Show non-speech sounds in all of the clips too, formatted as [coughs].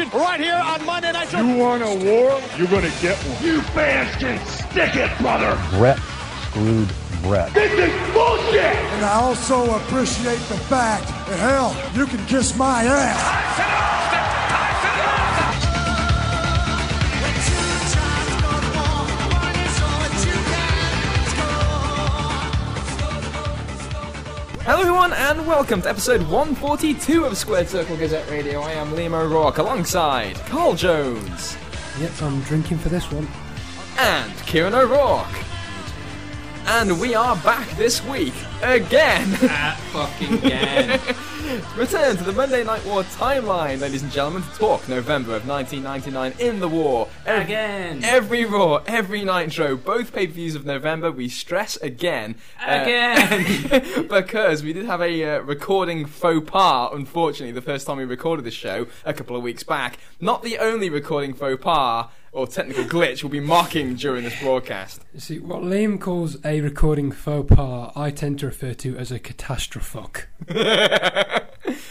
action right here on Monday Night Show. You want a war? You're gonna get one. You fans can stick it, brother. Bret screwed Bret. This is bullshit. And I also appreciate the fact that, hell, you can kiss my ass. Hello, everyone, and welcome to episode 142 of Squared Circle Gazette Radio. I am Liam O'Rourke alongside Carl Jones Yep, I'm drinking for this one. and Kieran O'Rourke. And we are back this week again. At fucking again. [laughs] Return to the Monday Night War timeline, ladies and gentlemen, to talk November of 1999 in the war. Ev- Again. Every Raw, every Nitro, both pay per views of November, we stress again. uh, Again. [laughs] because we did have a uh, recording faux pas, unfortunately, the first time we recorded the show a couple of weeks back. Not the only recording faux pas or technical glitch we'll be marking during this broadcast. You see, what Liam calls a recording faux pas, I tend to refer to as a catastrophe. [laughs]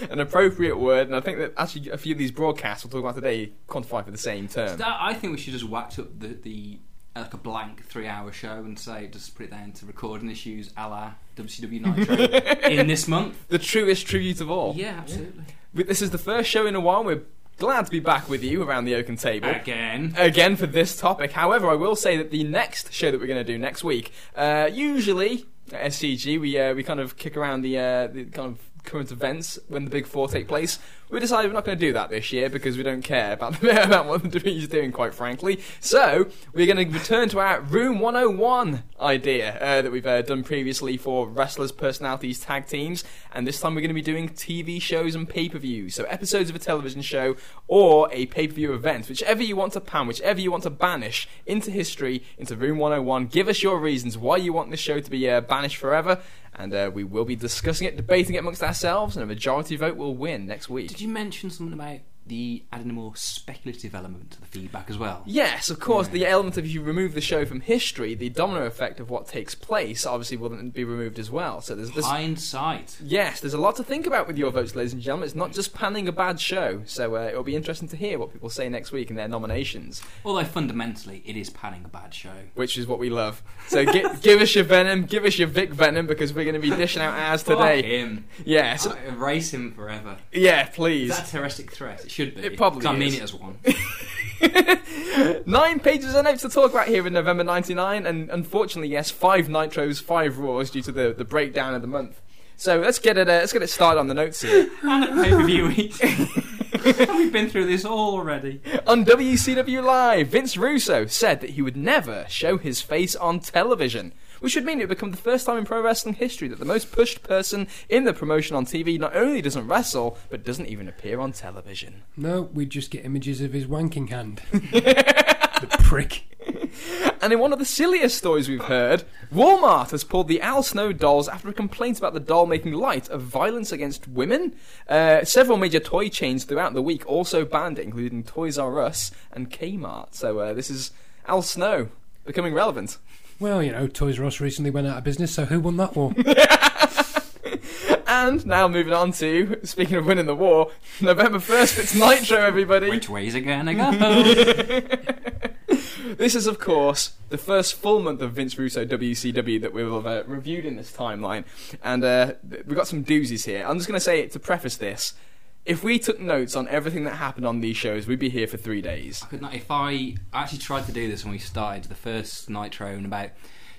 An appropriate word, and I think that actually a few of these broadcasts we'll talk about today quantify for the same term. That- I think we should just whack up the, the uh, like a blank three-hour show and say just put it down to recording issues a la WCW [laughs] Nitro in this month. The truest tribute of all. Yeah, absolutely. But This is the first show in a while. We're glad to be back with you around the oaken table. Again. again for this topic. However, I will say that the next show that we're going to do next week, uh, usually at SCG, we uh, we kind of kick around the uh, the kind of current events when the big four take place. We decided we're not going to do that this year because we don't care about [laughs] about what the is doing, quite frankly. So we're going to return to our Room 101 idea uh, that we've uh, done previously for wrestlers, personalities, tag teams, and this time we're going to be doing TV shows and pay per views. So episodes of a television show or a pay per view event, whichever you want to pan, whichever you want to banish into history, into Room 101. Give us your reasons why you want this show to be uh, banished forever, and uh, we will be discussing it, debating it amongst ourselves, and a majority vote will win next week. Did you mention something about the adding a more speculative element to the feedback as well? Yes, of course. The element of if you remove the show from history, the domino effect of what takes place obviously will be removed as well. So there's this. Hindsight. Yes, there's a lot to think about with your votes, ladies and gentlemen. It's not just panning a bad show. So uh, it'll be interesting to hear what people say next week in their nominations, Although fundamentally it is panning a bad show. which is what we love. So gi- [laughs] give us your venom, give us your Vic venom, because we're going to be dishing out ours today. Fuck him. Yeah, so, erase him forever. yeah, please. that a terroristic threat? It should be. It probably I mean it as one. [laughs] Nine pages of notes to talk about here in November 99, and unfortunately, yes, five Nitros, five Raws due to the, the breakdown of the month. So let's get it. Uh, let's get it started on the notes here. [laughs] and a pay-per-view week. [laughs] We've been through this all already. on WCW Live, Vince Russo said that he would never show his face on television, which would mean it would become the first time in pro wrestling history that the most pushed person in the promotion on TV not only doesn't wrestle but doesn't even appear on television. No, we'd just get images of his wanking hand. [laughs] the prick. And in one of the silliest stories we've heard, Walmart has pulled the Al Snow dolls after a complaint about the doll making light of violence against women. Uh, several major toy chains throughout the week also banned it, including Toys R Us and Kmart. So uh, this is Al Snow becoming relevant. Well, you know, Toys R Us recently went out of business, so who won that war? [laughs] And now moving on to, speaking of winning the war, November 1st, it's Nitro, everybody. Which way's it gonna go? [laughs] This is, of course, the first full month of Vince Russo WCW that we've uh, reviewed in this timeline. And uh, we've got some doozies here. I'm just going to say, to preface this, if we took notes on everything that happened on these shows, we'd be here for three days. Could not, if I actually tried to do this when we started the first Nitro, and about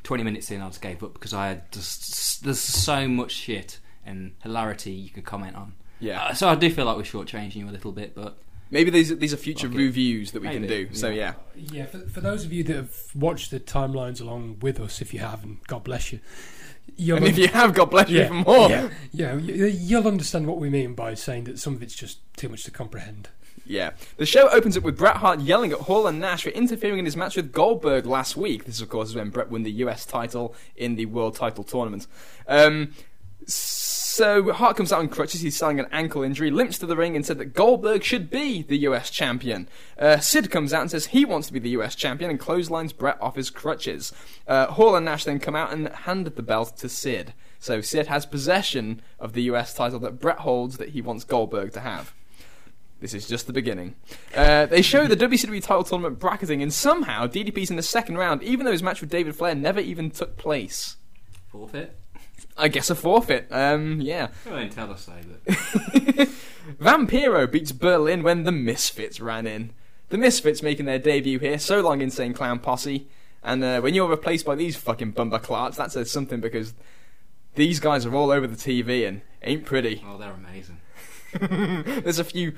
20 minutes in, I just gave up because I had just there's so much shit and hilarity you could comment on. Yeah. Uh, so I do feel like we're shortchanging you a little bit, but Maybe these, these are future Okay. reviews that we can Maybe, do. So, yeah. yeah, for, for those of you that have watched the timelines along with us, if you haven't, God bless you. You'll And if you have, God bless you even more. yeah, yeah, you- you'll understand what we mean by saying that some of it's just too much to comprehend. Yeah. The show opens up with Bret Hart yelling at Hall and Nash for interfering in his match with Goldberg last week. This, of course, is when Bret won the US title in the World title tournament. Um, so Hart comes out on crutches. He's selling an ankle injury, limps to the ring, and said that Goldberg should be the US champion. Uh, Sid comes out and says he wants to be the US champion and clotheslines Bret off his crutches. Uh, Hall and Nash then come out and handed the belt to Sid. So Sid has possession of the US title that Bret holds that he wants Goldberg to have. This is just the beginning. Uh, they show the WCW title tournament bracketing, and somehow DDP's in the second round, even though his match with David Flair never even took place. Forfeit. I guess a forfeit. Um, yeah. I won't tell us but [laughs] Vampiro beats Berlyn when the Misfits ran in. The Misfits making their debut here. So long, Insane Clown Posse. And uh, when you're replaced by these fucking bumper clarts, that says something because these guys are all over the TV and ain't pretty. oh, they're amazing. [laughs] There's a few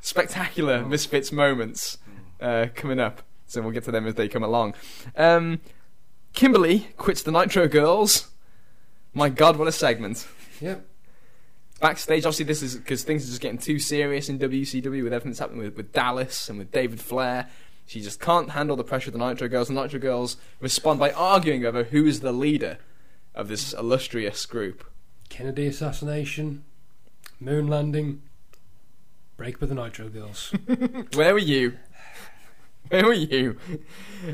spectacular Misfits moments uh, coming up, so we'll get to them as they come along. Um, Kimberly quits the Nitro Girls. My God, what a segment! Yep. Backstage, obviously, this is because things are just getting too serious in WCW with everything that's happening with, with Dallas and with David Flair. She just can't handle the pressure of the Nitro Girls. The Nitro Girls respond by arguing over who is the leader of this illustrious group. Kennedy assassination, moon landing, break with the Nitro Girls. [laughs] Where were you? Where were you?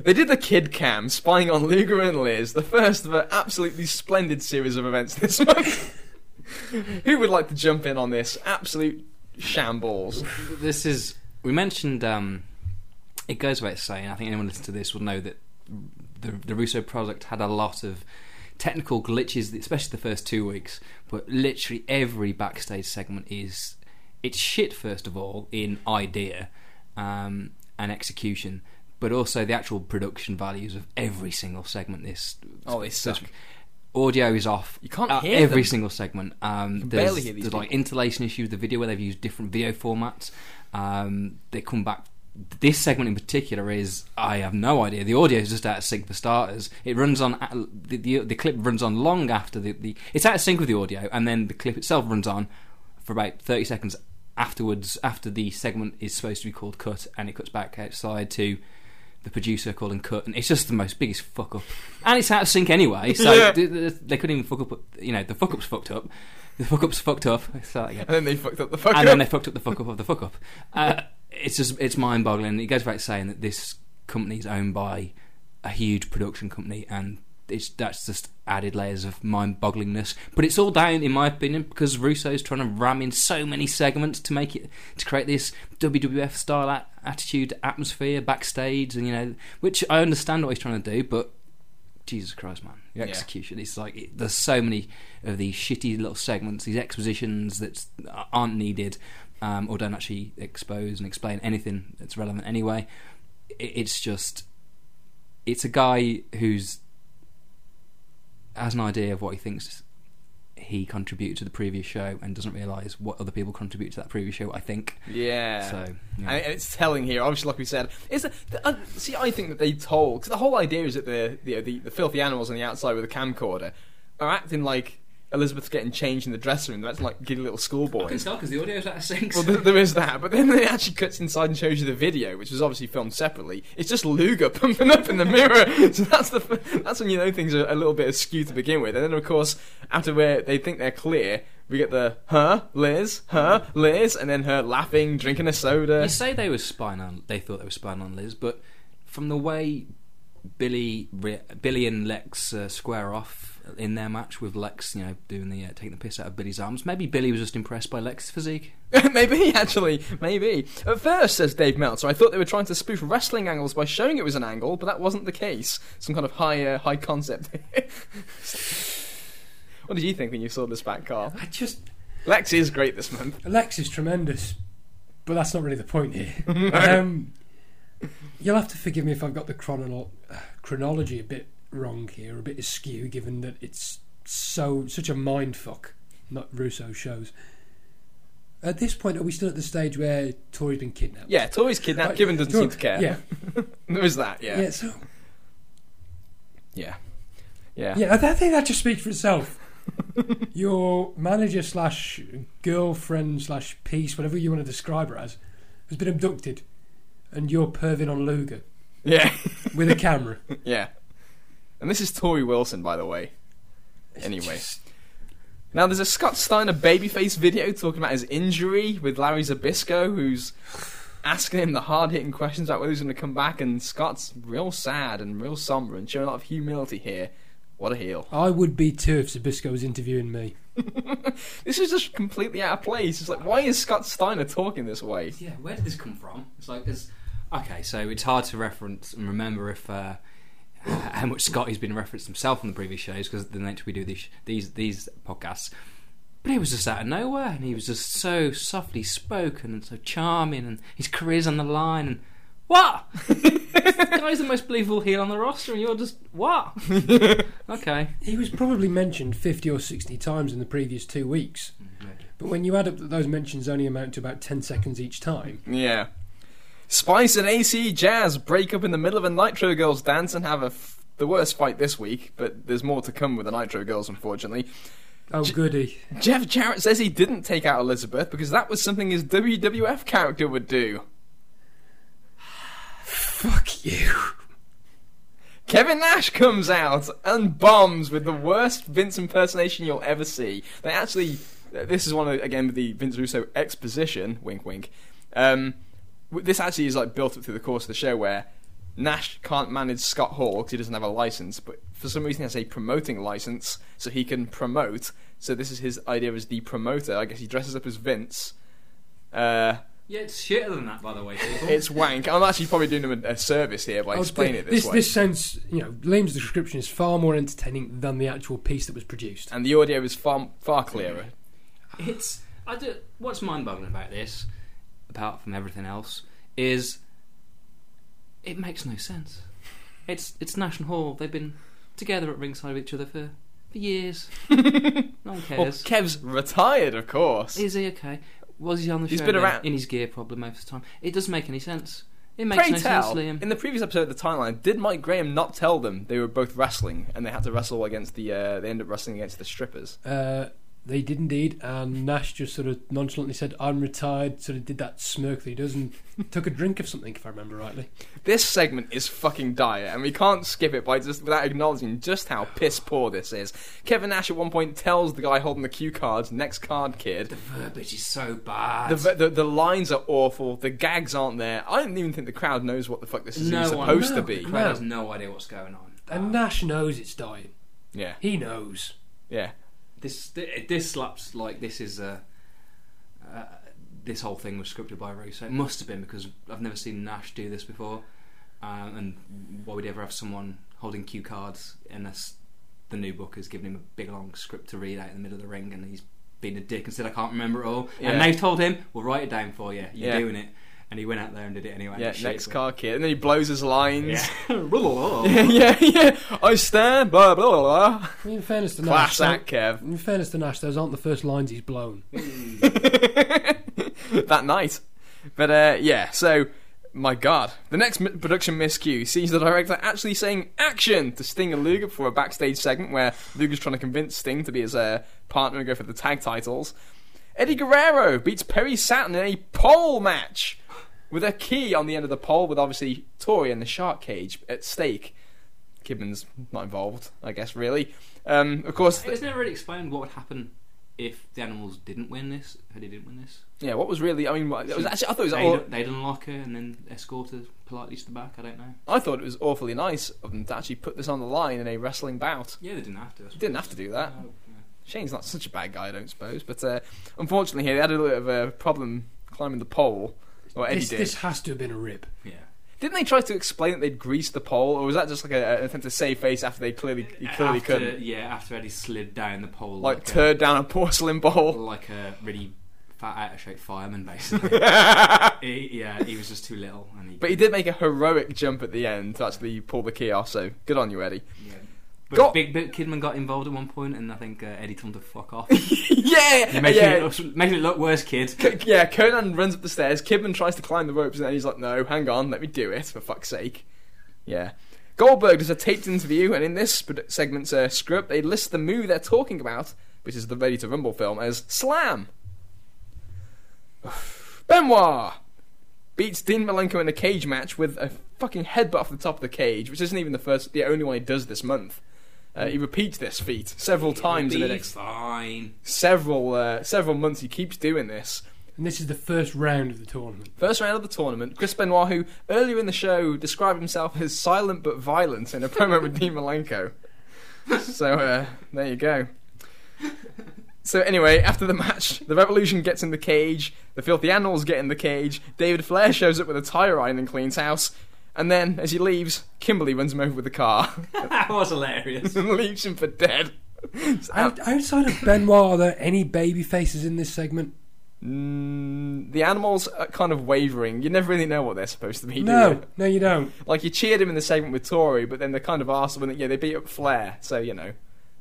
They did the kid cam spying on Luger and Liz, the first of an absolutely splendid series of events this month. [laughs] Who would like to jump in on this absolute shambles? This is. We mentioned. Um, it goes without saying. I think anyone listening to this will know that the the Russo product had a lot of technical glitches, especially the first two weeks. But literally every backstage segment is it's shit. First of all, in idea um, and execution, but also the actual production values of every single segment. This Oh, they suck. audio is off. You can't hear every them. single segment. Um, there's barely hear these there's like interlacing issues the video where they've used different video formats. Um, they come back. This segment in particular is I have no idea. The audio is just out of sync for starters. It runs on the the, the clip runs on long after the, the it's out of sync with the audio, and then the clip itself runs on for about thirty seconds afterwards. After the segment is supposed to be called cut, and it cuts back outside to the producer calling cut, and it's just the most biggest fuck up. And it's out of sync anyway, so Yeah. th- th- they couldn't even fuck up. You know, the fuck up's fucked up. The fuck up's fucked up. Start again And then they fucked up the fuck and up. And then they fucked up the fuck up of the fuck up. Uh, it's just it's mind boggling. It goes back to saying that this company is owned by a huge production company, and it's that's just added layers of mind bogglingness. But it's all down, in my opinion, because Russo's trying to ram in so many segments to make it to create this WWF style a- attitude atmosphere backstage, and you know, which I understand what he's trying to do, but. Jesus Christ, man! The Yeah. execution. It's like it, there's so many of these shitty little segments, these expositions that aren't needed um, or don't actually expose and explain anything that's relevant anyway. It, it's just it's a guy who's has an idea of what he thinks he contributed to the previous show and doesn't realise what other people contribute to that previous show. I think Yeah. so. Yeah. And it's telling here, obviously, like we said. Is that, the, uh, see, I think that they told because the whole idea is that the, the the the filthy animals on the outside with the camcorder are acting like Elizabeth's getting changed in the dressing room. That's like giddy little schoolboys. because the audio's out of sync. Well, there, there is that, but then it actually cuts inside and shows you the video, which was obviously filmed separately. It's just Luger [laughs] pumping up in the mirror, [laughs] so that's the that's when you know things are a little bit askew to begin with. And then, of course, after where they think they're clear, we get the huh, Liz, huh, Liz, and then her laughing, drinking a soda. You say they were spying on. They thought they were spying on Liz, but from the way Billy, Billy and Lex uh, square off in their match with Lex, you know, doing the uh, taking the piss out of Billy's arms, maybe Billy was just impressed by Lex's physique. [laughs] maybe, actually, maybe. At first, says Dave Meltzer, I thought they were trying to spoof wrestling angles by showing it was an angle, but that wasn't the case. Some kind of high, uh, high concept. [laughs] what did you think when you saw this back, Carl? I just Lex is great this month. Alex is tremendous, but that's not really the point here. [laughs] um, you'll have to forgive me if I've got the chronolo- uh, chronology a bit wrong here, a bit askew, given that it's so such a mind fuck. Not Russo shows. At this point, are we still at the stage where Tori's been kidnapped? Yeah, Tori's kidnapped. Right, Given doesn't Tori- seem to care. Yeah, [laughs] there is that. Yeah, yeah. So yeah, yeah. yeah, I think that just speaks for itself. [laughs] Your manager slash girlfriend slash piece, whatever you want to describe her as, has been abducted, and you're perving on Luger yeah. with a [laughs] camera. Yeah. And this is Tori Wilson, by the way. Anyway. Now, there's a Scott Steiner babyface video talking about his injury with Larry Zbyszko, who's asking him the hard hitting questions about whether he's going to come back, and Scott's real sad and real somber and showing a lot of humility here. What a heel. I would be too if Zbyszko was interviewing me. [laughs] this is just completely out of place. It's like, why is Scott Steiner talking this way? Yeah, where did this come from? It's like, it's, okay, so it's hard to reference and remember if uh, [laughs] how much Scotty's been referenced himself on the previous shows because the nature we do these these these podcasts. But he was just out of nowhere, and he was just so softly spoken and so charming, and his career's on the line. And what? [laughs] the guy's the most believable heel on the roster, and you're just what? [laughs] okay, He was probably mentioned 50 or 60 times in the previous two weeks. Mm, but when you add up that those mentions only amount to about 10 seconds each time, Yeah. Spice and AC Jazz break up in the middle of a Nitro Girls dance and have a f- the worst fight this week, but there's more to come with the Nitro Girls, unfortunately. oh goody. Jeff Jarrett says he didn't take out Elizabeth because that was something his WWF character would do. [sighs] Fuck you. Kevin Nash comes out and bombs with the worst Vince impersonation you'll ever see. They actually, this is one of, again with the Vince Russo exposition, wink wink. Um, this actually is like built up through the course of the show where Nash can't manage Scott Hall because he doesn't have a license, but for some reason he has a promoting license so he can promote. So this is his idea as the promoter. I guess he dresses up as Vince. Uh, yeah, it's shitter than that, by the way. People. it's wank. I'm actually probably doing him a, a service here by Oh, explaining th- it this, this way. this sounds, you know, Liam's description is far more entertaining than the actual piece that was produced. and the audio is far far clearer. It's I do. What's mind-boggling about this, apart from everything else, is it makes no sense. It's it's Nash and Hall. They've been together at ringside with each other for for years. [laughs] no one Well, cares. Kev's retired, of course. Is he okay? Was he on the He's show? He's been then? around- in his gear, problem most of the time. It doesn't make any sense. It makes Pray no tell, sense, Liam. in the previous episode of the timeline, did Mike Graham not tell them they were both wrestling and they had to wrestle against the? Uh, they ended up wrestling against the strippers. Uh, they did indeed, and Nash just sort of nonchalantly said, I'm retired, sort of did that smirk that he does, and [laughs] took a drink of something, if I remember rightly. This segment is fucking dire, and we can't skip it by just without acknowledging just how piss poor this is. Kevin Nash at one point tells the guy holding the cue cards, "Next card, kid." The verbiage is so bad. The, the the lines are awful. The gags aren't there. I don't even think the crowd knows what the fuck this is no even one, supposed no, to be. The crowd has no idea what's going on. And ah. Nash knows it's dying. Yeah, He knows. yeah. This this slaps like this is a. Uh, this whole thing was scripted by Russo. It must have been because I've never seen Nash do this before. Um, and why would he ever have someone holding cue cards unless the new book has given him a big long script to read out in the middle of the ring and he's been a dick and said I can't remember it all. Yeah. And they've told him, "We'll write it down for you. You're Yeah. doing it." And he went out there and did it anyway. Yeah, next but- card, kid. And then he blows his lines. [laughs] [laughs] Yeah. yeah, yeah. I stand, blah, blah, blah, blah. I mean, in fairness to Class Nash, act, Kev. in fairness to Nash, those aren't the first lines he's blown. [laughs] that night. But, uh, yeah, so, my god. The next m- production miscue sees the director actually saying action to Sting and Luger for a backstage segment where Luger's trying to convince Sting to be his uh, partner and go for the tag titles. Eddie Guerrero beats Perry Saturn in a pole match with a key on the end of the pole with obviously Tori and the shark cage at stake. Kidman's not involved, I guess, really. Um, of course, It's never really explained what would happen if the animals didn't win this. If they didn't win this, yeah, what was really, I mean, it was actually, I thought it was they'd, all, they'd unlock her and then escort her politely to the back. I don't know. I thought it was awfully nice of them to actually put this on the line in a wrestling bout. Yeah, they didn't have to. Didn't have to do that. No. Shane's not such a bad guy, I don't suppose. But uh, unfortunately, here they had a little bit of a problem climbing the pole. Or Eddie This, did. this has to have been a rib. Yeah. Didn't they try to explain that they'd greased the pole, or was that just like a, an attempt to save face after they clearly he clearly after, couldn't? Yeah, after Eddie slid down the pole Like like, turd down a porcelain bowl. like a really fat, out of shape fireman, basically. [laughs] he, yeah, he was just too little, and he. But he did make a heroic jump at the end to actually pull the key off. So good on you, Eddie. yeah. But Got- Big Bit Kidman got involved at one point, and I think uh, Eddie told him to fuck off. [laughs] yeah, You're making, yeah. it look, making it look worse, kid. K- yeah, Konnan runs up the stairs. Kidman tries to climb the ropes, and then he's like, "No, hang on, let me do it for fuck's sake." Yeah. Goldberg does a taped interview, and in this segment's uh, script, they list the move they're talking about, which is the Ready to Rumble film, as Slam. [sighs] Benoit beats Dean Malenko in a cage match with a fucking headbutt off the top of the cage, which isn't even the first, the only one he does this month. Uh, he repeats this feat several times in the next fine. several uh, several months. He keeps doing this. And this is the first round of the tournament. First round of the tournament, Chris Benoit, who earlier in the show described himself as silent but violent in a promo with Dean Malenko. [laughs] So uh, there you go. So anyway, after the match, the Revolution gets in the cage, the Filthy Animals get in the cage, David Flair shows up with a tire iron and cleans house, and then, as he leaves, Kimberly runs him over with the car [laughs] that was hilarious. and [laughs] leaves him for dead. Out, outside of [laughs] Benoit, are there any baby faces in this segment? Mm, the animals are kind of wavering. You never really know what they're supposed to be do No, you? no, you don't. Like you cheered him in the segment with Tori, but then they're kind of arsed when yeah they beat up Flair. So you know,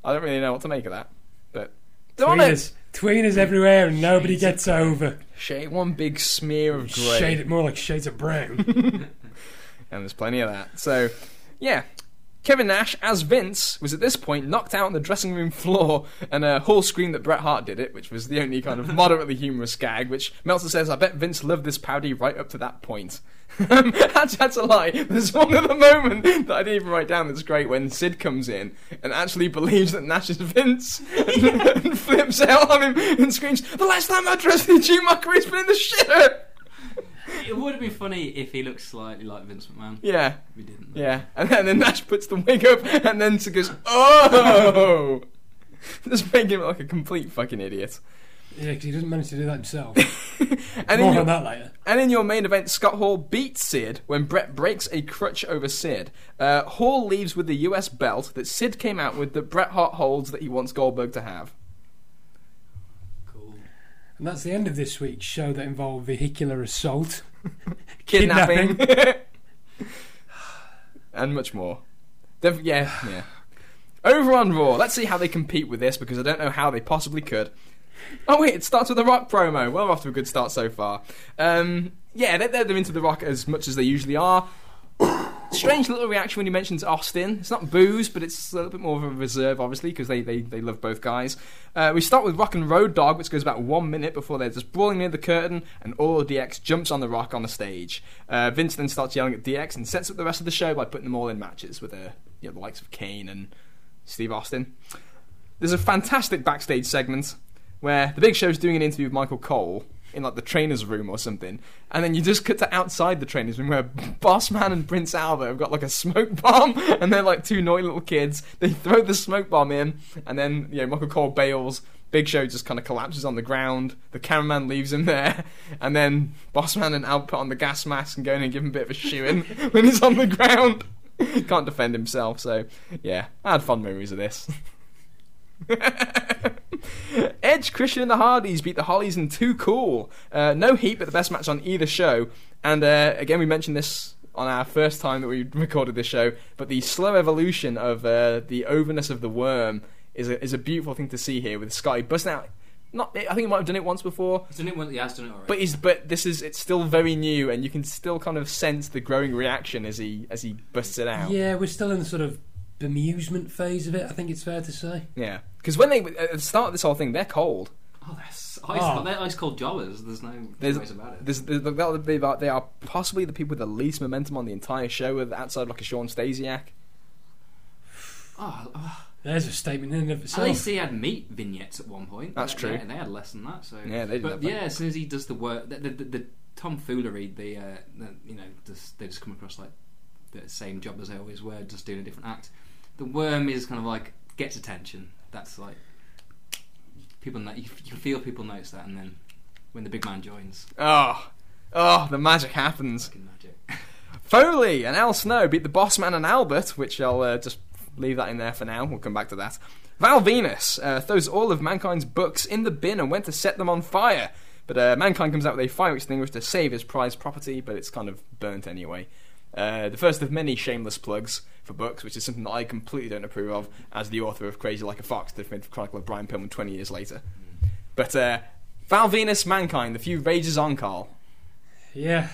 I don't really know what to make of that. But they're on it. Tweeners, tweeners everywhere, and nobody gets over. Shade one big smear of grey, Shade it more like shades of brown. And there's plenty of that. So yeah. Kevin Nash, as Vince, was at this point knocked out on the dressing room floor, and uh, Hall screamed that Bret Hart did it, which was the only kind of [laughs] moderately humorous gag. Which Meltzer says, "I bet Vince loved this parody right up to that point." [laughs] That's, that's a lie. There's one other moment that I didn't even write down that's great when Sid comes in and actually believes that Nash is Vince and, [laughs] and flips out on him and screams, The last time I dressed the Jew Mockery's been in the shitter! [laughs] it would have been funny if he looked slightly like Vince McMahon. Yeah, We didn't. yeah. And then, then Nash puts the wig up and then Sid goes, Oh! [laughs] Just making him look like a complete fucking idiot. yeah, because he doesn't manage to do that himself. [laughs] And in, More your, on that later. and in your main event, Scott Hall beats Sid when Bret breaks a crutch over Sid. Uh, Hall leaves with the US belt that Sid came out with that Bret Hart holds that he wants Goldberg to have. And that's the end of this week's show that involved vehicular assault, [laughs] Kidnapping. [laughs] and much more. Def- yeah, yeah. Over on Raw, let's see how they compete with this because I don't know how they possibly could. Oh wait, it starts with a Rock promo. Well, we're off to a good start so far. Um, yeah, they're, they're into the Rock as much as they usually are. Strange little reaction when he mentions Austin. It's not boos, but it's a little bit more of a reserve, obviously, because they, they, they love both guys. Uh, we start with Rock and Road Dog, which goes about one minute before they're just brawling near the curtain, and of DX jumps on the Rock on the stage. Uh, Vince then starts yelling at DX and sets up the rest of the show by putting them all in matches with uh, you know, the likes of Kane and Steve Austin. There's a fantastic backstage segment where the Big Show's doing an interview with Michael Cole in like the trainer's room or something, and then you just cut to outside the trainer's room where [laughs] Boss Man and Prince Albert have got like a smoke [laughs] bomb, and they're like two naughty little kids. They throw the smoke bomb in, and then you know Michael Cole bails. Big Show just kind of collapses on the ground. The cameraman leaves him there, [laughs] and then Boss Man and Albert put on the gas mask and go in and give him a bit of a shoeing when he's on the ground. Can't defend himself, so yeah, I had fun memories of this. [laughs] Edge, Christian, and the Hardys beat the Hollys in Too Cool. Uh, no heat, but the best match on either show. And uh, again, we mentioned this on our first time that we [laughs] recorded this show, but the slow evolution of uh, the overness of the worm is a, is a beautiful thing to see here with Scotty busting out. Not, I think he might have done it once before, He's done it once. He has done it already. but he's but this is it's still very new, and you can still kind of sense the growing reaction as he as he busts it out. Yeah, we're still in the sort of bemusement phase of it. I think it's fair to say. Yeah, because when they at the start of this whole thing, they're cold. oh, that's ice, Oh. they're ice cold jobbers. There's no There's, ways about it. there's, there's, that would be about, they are possibly the people with the least momentum on the entire show, with outside like a Shawn Stasiak. Oh, oh, There's a statement in and of at itself. least he had meat vignettes at one point. That's They- true. They, they had less than that. So Yeah, they did But that. yeah, as soon as he does the work, the, the, the, the tomfoolery, the, uh, the you know, just, they just come across like the same job as they always were, just doing a different act. The worm is kind of like gets attention. That's like people. No- you, you feel people notice that, and then when the big man joins, Oh, oh, the magic happens. fucking magic. [laughs] Foley and Al Snow beat the Boss Man and Albert, which I'll uh, just leave that in there for now. We'll come back to that. Val Venis uh, throws all of Mankind's books in the bin and went to set them on fire. But uh, Mankind comes out with a fire extinguisher to save his prized property, but it's kind of burnt anyway. Uh, the first of many shameless plugs for books, which is something that I completely don't approve of as the author of Crazy Like a Fox, the definitive chronicle of Brian Pillman 20 years later. But uh, Val Venis, Mankind, the few rages on, Carl. Yeah,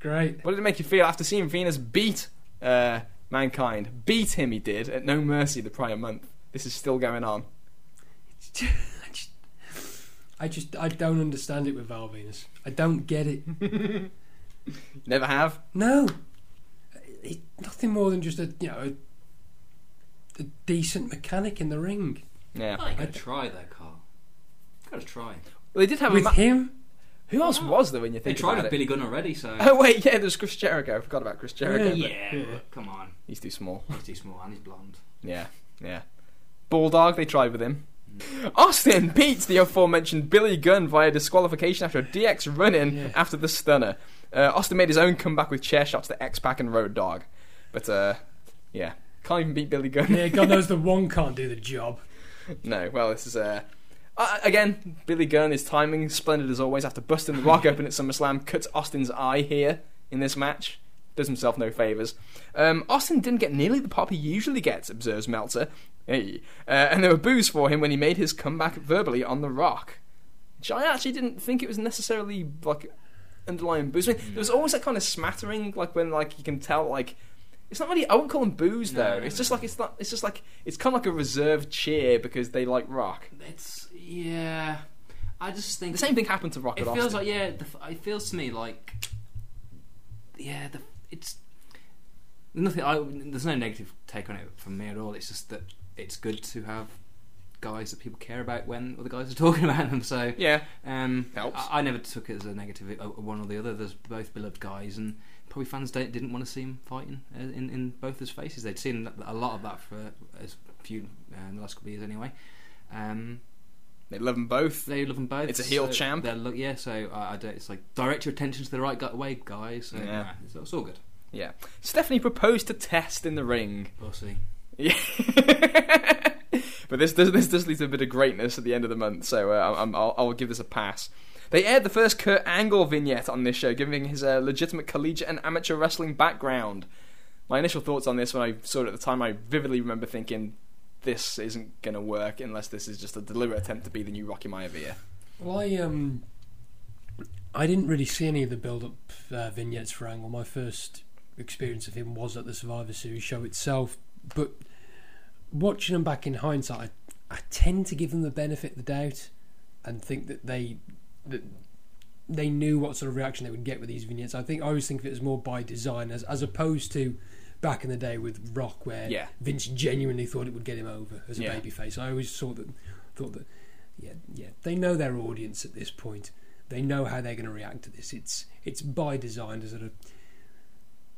great. What did it make you feel after seeing Venis beat uh, Mankind? Beat him, he did, at No Mercy the prior month. This is still going on. I [laughs] just, I just, I don't understand it with Val Venis. I don't get it. [laughs] Never have? No, He's nothing more than just a you know a, a decent mechanic in the ring. Yeah. Oh, you gotta try there, Carl. Gotta try. Well, they did have a With ma- him, Who else was there when you think They tried about with it? Billy Gunn already, so Oh, wait, yeah, there's Chris Jericho. I forgot about Chris Jericho. but yeah, Yeah. but come on, He's too small. he's too small and he's blonde. Yeah, yeah. Bulldog, they tried with him. Mm. Austin beats the aforementioned Billy Gunn via disqualification after a DX run in Yeah. after the stunner. Uh, Austin made his own comeback with chair shots to X Pac and Road Dog. But, uh, yeah, can't even beat Billy Gunn. Yeah, God knows the [laughs] one can't do the job. No, well, this is uh, uh, again Billy Gunn. His timing splendid as always. After busting the Rock [laughs] open at SummerSlam, cuts Austin's eye here in this match. Does himself no favors. Um, Austin didn't get nearly the pop he usually gets, observes Meltzer. Hey. Uh, and there were boos for him when he made his comeback verbally on the Rock. Which I actually didn't think it was necessarily like underlying boos. I mean, there was always that kind of smattering, like when like you can tell like. It's not really. I wouldn't call them boos though. No. It's just like it's not. It's just like it's kind of like a reserved cheer because they like rock. It's yeah. I just think The same thing happened to Rock It feels Austin. like yeah. The, f- it feels to me like yeah. The, it's nothing. I, there's no negative take on it from me at all. It's just that it's good to have guys that people care about when other guys are [laughs] talking about them. So yeah, um, Helps. I, I never took it as a negative, uh, one or the other. There's both beloved guys, and probably fans don't, didn't want to see him fighting uh, in in both his faces. They'd seen a lot of that for as few uh, in the last couple of years anyway. Um, they love them both. they love them both. It's a heel so champ. they're Look, yeah, so I, I don't. It's like direct your attention to the right way, guys. So, Yeah. yeah, it's, it's all good. Yeah, Stephanie proposed to Test in the ring. Pussy. Yeah, [laughs] [laughs] but this does this does lead to a bit of greatness at the end of the month, so uh, I'll, I'll give this a pass. They aired the first Kurt Angle vignette on this show, giving his uh, legitimate collegiate and amateur wrestling background. My initial thoughts on this when I saw it at the time, I vividly remember thinking, "This isn't going to work unless this is just a deliberate attempt to be the new Rocky Maivia." Well, I um, I didn't really see any of the build-up uh, vignettes for Angle. My first experience of him was at the Survivor Series show itself, but watching them back in hindsight, I, I tend to give them the benefit of the doubt and think that they that they knew what sort of reaction they would get with these vignettes. I think I always think of it as more by design, as as opposed to back in the day with Rock, where Yeah. Vince genuinely thought it would get him over as a Yeah. babyface. I always thought that thought that yeah, yeah, they know their audience at this point. They know how they're going to react to this. It's it's by design to sort of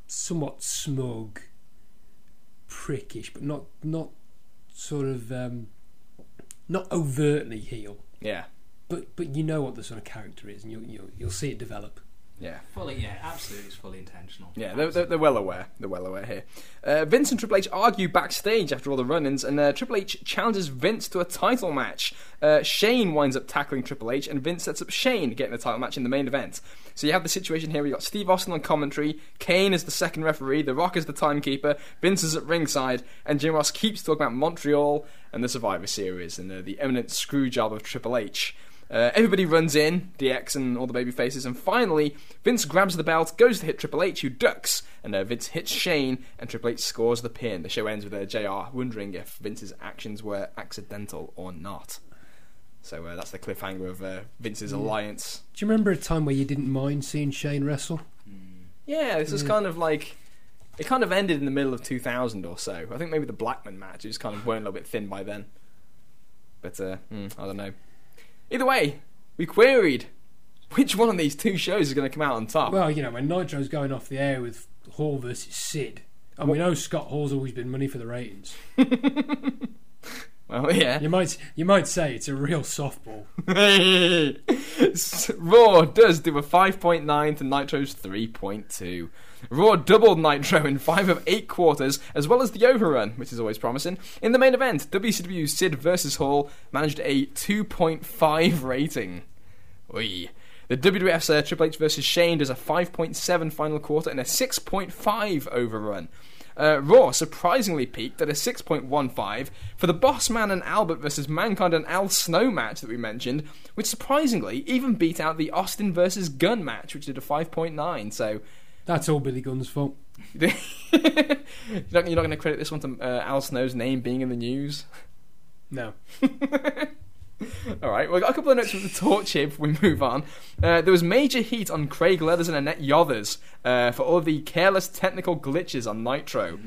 somewhat smug, prickish, but not not sort of um, not overtly heel. Yeah, But but you know what the sort of character is, and you'll you'll, you'll see it develop. Yeah. Fully, yeah, absolutely, it's fully intentional. Yeah, they're, they're, they're well aware. They're well aware here. Uh, Vince and Triple H argue backstage after all the run-ins, and uh, Triple H challenges Vince to a title match. Uh, Shane winds up tackling Triple H, and Vince sets up Shane getting a title match in the main event. So you have the situation here. We got Steve Austin on commentary, Kane is the second referee, The Rock is the timekeeper, Vince is at ringside, and Jim Ross keeps talking about Montreal and the Survivor Series and uh, the eminent screw job of Triple H. Uh, everybody runs in, DX and all the baby faces, and finally, Vince grabs the belt, goes to hit Triple H, who ducks, and uh, Vince hits Shane, and Triple H scores the pin. The show ends with uh, JR wondering if Vince's actions were accidental or not. So uh, that's the cliffhanger of uh, Vince's alliance. Do you remember a time where you didn't mind seeing Shane wrestle? Yeah, this is Yeah. kind of like. It kind of ended in the middle of 2000 or so. I think maybe the Blackman match was kind of weren't a little bit thin by then. But, uh, hmm, I don't know. Either way, we queried which one of these two shows is going to come out on top. Well, you know when Nitro's going off the air with Hall versus Sid, and we know Scott Hall's always been money for the ratings. [laughs] Well, yeah. You might you might say it's a real softball. [laughs] Raw does do a 5.9 to Nitro's 3.2. Raw doubled Nitro in 5 of 8 quarters, as well as the overrun, which is always promising. In the main event, WCW's Sid vs. Hall managed a 2.5 rating. Oy. The WWF's uh, Triple H vs. Shane does a 5.7 final quarter and a 6.5 overrun. Uh, Raw surprisingly peaked at a 6.15 for the Boss Man and Albert versus Mankind and Al Snow match that we mentioned, which surprisingly even beat out the Austin versus Gunn match, which did a 5.9. So That's all Billy Gunn's fault. [laughs] you're not, you're not going to credit this one to uh, Al Snow's name being in the news. No. [laughs] All right, well, I got a couple of notes from the torch here before we move on. Uh, there was major heat on Craig Leathers and Annette Yothers uh, for all of the careless technical glitches on Nitro.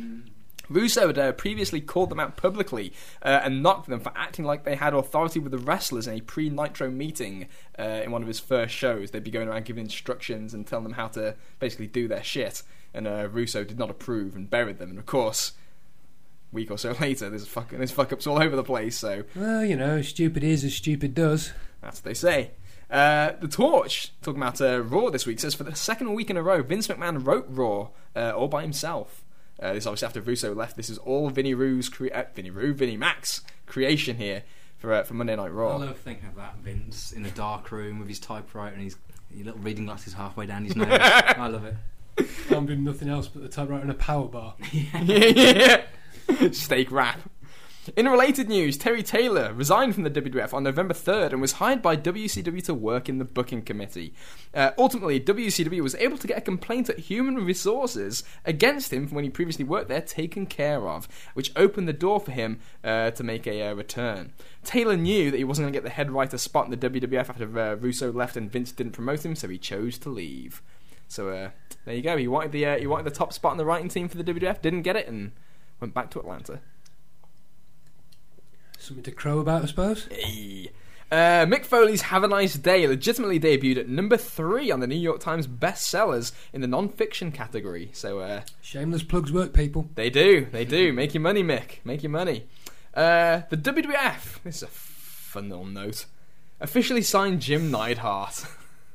Russo had uh, previously called them out publicly uh, and knocked them for acting like they had authority with the wrestlers in a pre Nitro meeting uh, in one of his first shows. They'd be going around giving instructions and telling them how to basically do their shit. And uh, Russo did not approve and buried them. And of course, week or so [laughs] later, there's fucking there's fuck ups all over the place. So Well, you know, stupid is as stupid does. that's what they say. Uh, the Torch, talking about uh, Raw this week, says for the second week in a row, Vince McMahon wrote Raw uh, all by himself. Uh, this is obviously after Russo left. This is all Vinny Roo's cre- uh, Vinny Roo, Vinny Max creation here for uh, for Monday Night Raw. I love thinking of that Vince in a dark room with his typewriter and his, his little reading glasses halfway down his nose. [laughs] I love it. Can't be nothing else but the typewriter and a power bar. [laughs] yeah, [laughs] yeah. Steak wrap. In related news, Terry Taylor resigned from the WWF on November 3rd and was hired by WCW to work in the booking committee. Uh, ultimately, WCW was able to get a complaint at Human Resources against him from when he previously worked there taken care of, which opened the door for him uh, to make a uh, return. Taylor knew that he wasn't going to get the head writer spot in the WWF after uh, Russo left and Vince didn't promote him, so he chose to leave. So uh, there you go. He wanted the uh, he wanted the top spot in the writing team for the WWF, didn't get it, and went back to Atlanta. Something to crow about, I suppose. Hey. Uh, Mick Foley's Have a Nice Day legitimately debuted at number three on the New York Times bestsellers in the non-fiction category. So uh, Shameless plugs work, people. they do, they do. [laughs] Make your money, Mick. Make your money. Uh, the WWF. This is a fun little note. Officially signed Jim Neidhart,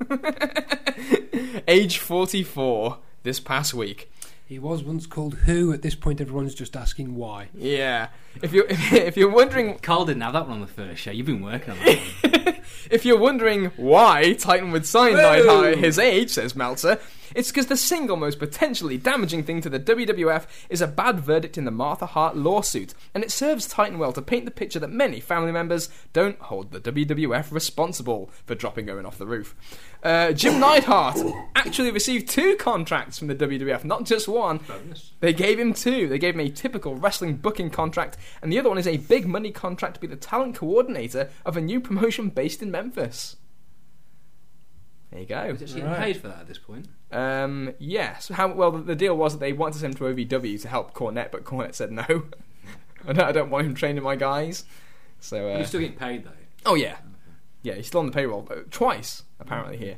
[laughs] age 44, this past week. He was once called Who. At this point, everyone's just asking why. Yeah. If you're [laughs] if you're wondering Carl didn't have that one on the first show. You've been working on that one. [laughs] If you're wondering why Titan would sign Neidhart at his age, says Meltzer, it's because the single most potentially damaging thing to the WWF is a bad verdict in the Martha Hart lawsuit, and it serves Titan well to paint the picture that many family members don't hold the WWF responsible for dropping Owen off the roof. Uh, Jim Neidhart actually received two contracts from the WWF, not just one. They gave him two. They gave him a typical wrestling booking contract, and the other one is a big money contract to be the talent coordinator of a new promotion based in Memphis. There you go. Is it getting Right. paid for that at this point? Um, yes. How well the, the deal was that they wanted to send him to OVW to help Cornette, but Cornette said no. [laughs] I, don't, I don't want him training my guys. So uh, You're still getting paid though. Oh yeah, yeah. He's still on the payroll uh, twice apparently here.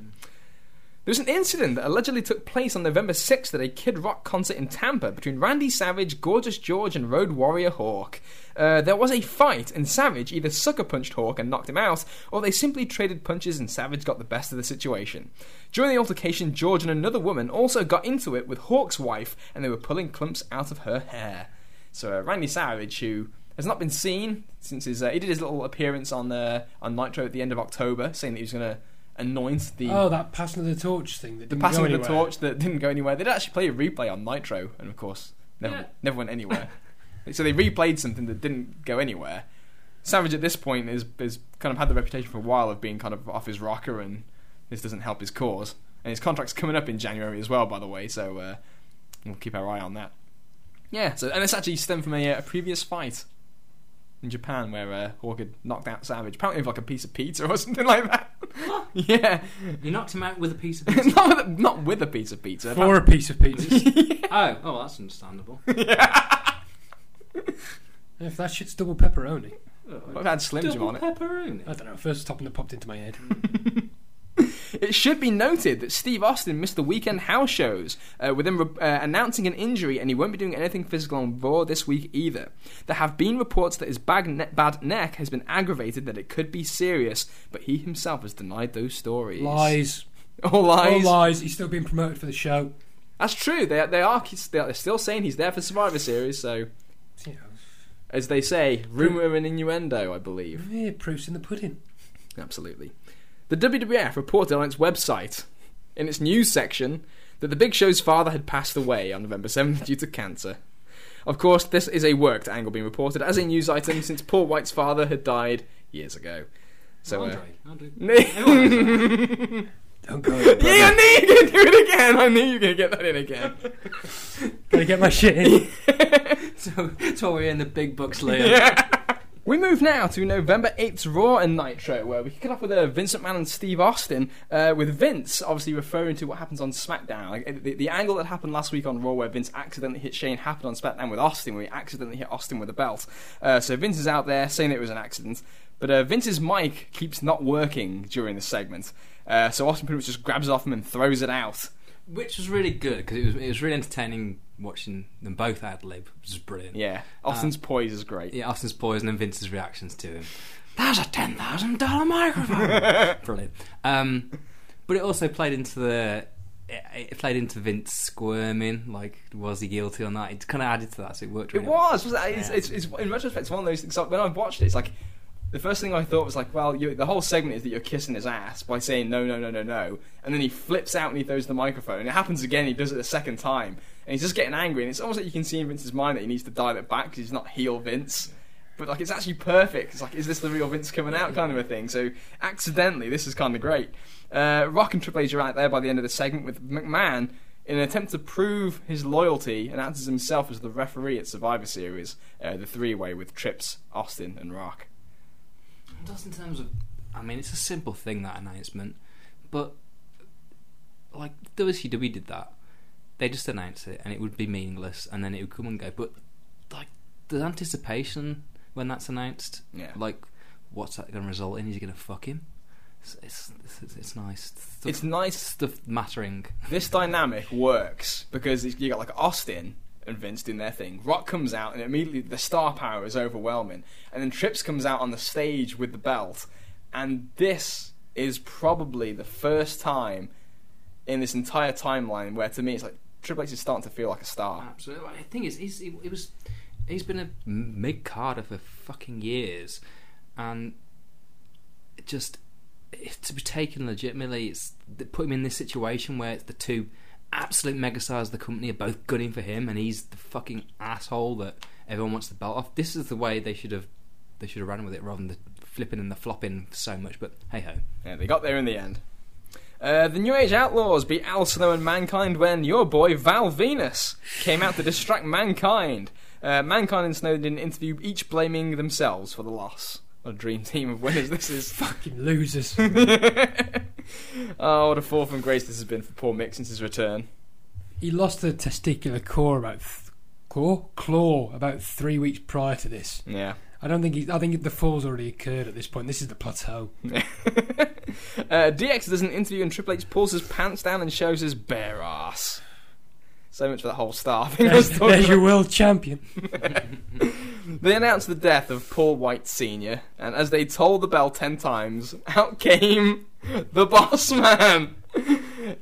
There was an incident that allegedly took place on November 6th at a Kid Rock concert in Tampa between Randy Savage, Gorgeous George, and Road Warrior Hawk. Uh, there was a fight, and Savage either sucker punched Hawk and knocked him out, or they simply traded punches and Savage got the best of the situation. During the altercation, George and another woman also got into it with Hawk's wife, and they were pulling clumps out of her hair. So uh, Randy Savage, who has not been seen since his uh, he did his little appearance on uh, on Nitro at the end of October, saying that he was going to anoint the Oh, that passing of the torch thing that the didn't passing go of the torch that didn't go anywhere. They did actually play a replay on Nitro, and of course, never Yeah. never went anywhere. [laughs] so they replayed something that didn't go anywhere. Savage at this point is is kind of had the reputation for a while of being kind of off his rocker, and this doesn't help his cause. And his contract's coming up in January as well, by the way. So uh, we'll keep our eye on that. Yeah. So and it's actually stemmed from a, uh, a previous fight in Japan where uh, Hawk had knocked out Savage, apparently with like a piece of pizza or [laughs] something like that. yeah. You knocked him out with a piece of [laughs] pizza. not, with a, not with a piece of pizza. For a piece of pizza. [laughs] oh, oh, that's understandable. if that shit's double pepperoni. I've had Slim Jim on Double it. pepperoni. I don't know. First topping that popped into my head. [laughs] It should be noted that Steve Austin missed the weekend house shows, uh, with him re- uh, announcing an injury, and he won't be doing anything physical on Raw this week either. There have been reports that his bag ne- bad neck has been aggravated, that it could be serious, but he himself has denied those stories. Lies. [laughs] All lies. All lies. He's still being promoted for the show. That's true. They they are they're still saying he's there for Survivor Series. So, as they say, rumor and innuendo, I believe. yeah, proof's in the pudding. Absolutely. The WWF reported on its website, in its news section, that the Big Show's father had passed away on November 7th due to cancer. Of course, this is a worked angle being reported as a news item since Paul White's father had died years ago. So, uh, Andre, Andre. [laughs] yeah, Don't go. Yeah, I knew you were going to do it again. I knew you were going to get that in again. Gotta get my shit in. [laughs] so that's why we're in the big bucks, Liam. We move now to November 8th's Raw and Nitro, where we kick it off with uh, Vince McMahon and Steve Austin, uh, with Vince obviously referring to what happens on SmackDown. Like, the, the angle that happened last week on Raw, where Vince accidentally hit Shane, happened on SmackDown with Austin, where he accidentally hit Austin with a belt. Uh, so Vince is out there saying it was an accident, but uh, Vince's mic keeps not working during the segment. Uh, so Austin pretty much just grabs it off him and throws it out. Which was really good because it was, it was really entertaining watching them both ad lib was brilliant. Yeah, Austin's poise is great. Yeah, Austin's poise and Vince's reactions to him. [laughs] That's a ten thousand dollar microphone. [laughs] Brilliant. Um, but it also played into the it, it played into Vince squirming. Like, was he guilty or not? It kind of added to that, so it worked. It Really was. was it? It's, it's, it's, in retrospect, it's one of those things. like, When I watched it, it's like the first thing I thought was like, well, you, the whole segment is that you're kissing his ass by saying no, no, no, no, no, and then he flips out and he throws the microphone. And it happens again. He does it the second time, and he's just getting angry. And it's almost like you can see in Vince's mind that he needs to dial it back because he's not heel Vince. But like, it's actually perfect. It's like, is this the real Vince coming out kind of a thing? So accidentally, this is kind of great. Uh, Rock and Triple H are out there by the end of the segment with McMahon in an attempt to prove his loyalty and as himself as the referee at Survivor Series, uh, the three-way with Trips, Austin, and Rock. Just in terms of, I mean, it's a simple thing that announcement, but like WCW did that. They just announce it, and it would be meaningless, and then it would come and go. But like the anticipation when that's announced, Yeah. like what's that going to result in? Is he going to fuck him? It's it's, it's, it's nice. Stuff, It's nice. stuff mattering. This dynamic works because you got like Austin and Vince doing their thing. Rock comes out and immediately the star power is overwhelming, and then Trips comes out on the stage with the belt, and this is probably the first time in this entire timeline where to me it's like Triple H is starting to feel like a star. Absolutely. The thing is, he's, it, it was he's been a mid carder for fucking years, and just to be taken legitimately, it's put him in this situation where it's the two absolute megastars of the company are both gunning for him, and he's the fucking asshole that everyone wants the belt off. This is the way they should have they should have run with it rather than the flipping and the flopping so much. But hey ho. Yeah, they got there in the end. Uh, the New Age Outlaws beat Al Snow and Mankind when your boy Val Venis came out to distract Mankind. Uh, Mankind and Snow did an interview, each blaming themselves for the loss. What a dream team of winners this is. [laughs] Fucking losers. [laughs] oh, what a fall from grace this has been for poor Mick since his return. he lost the testicular core about th- core claw about three weeks prior to this. Yeah. I don't think he, I think the fall's already occurred at this point. This is the plateau. [laughs] uh, DX does an interview and Triple H pulls his pants down and shows his bare ass. So much for that whole. I There's, there's your world champion. [laughs] They announced the death of Paul White Sr., and as they tolled the bell ten times, out came the boss man,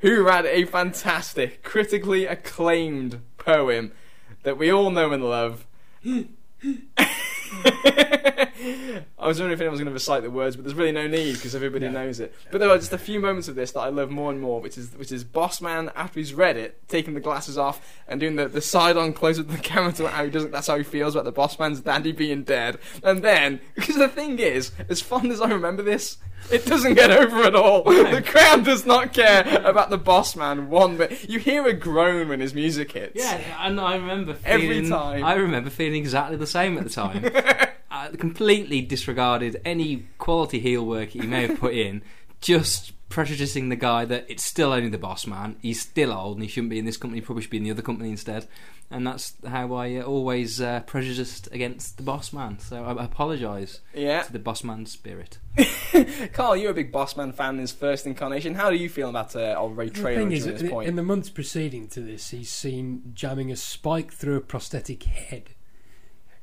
who read a fantastic, critically acclaimed poem that we all know and love. [laughs] I was wondering if anyone was going to recite the words, but there's really no need because everybody No. knows it. But there are just a few moments of this that I love more and more, which is which is Boss Man after he's read it, taking the glasses off and doing the, the side on close up to the [laughs] camera to how he doesn't. That's how he feels about the Boss Man's daddy being dead. And then because the thing is, as fond as I remember this. It doesn't get over at all. [laughs] The crowd does not care about the boss man one bit. You hear a groan when his music hits. Yeah, and I remember Every time. I remember feeling exactly the same at the time. [laughs] I completely disregarded any quality heel work he may have put in, just prejudicing the guy that it's still only the boss man. He's still old and he shouldn't be in this company. He probably should be in the other company instead. And that's how I uh, always uh, prejudiced against the boss man. So I apologise Yeah. to the boss man spirit. [laughs] Carl, you're a big boss man fan in his first incarnation. How do you feel about uh, old Ray The Traylor thing is, at this point? in the months preceding to this, he's seen jamming a spike through a prosthetic head,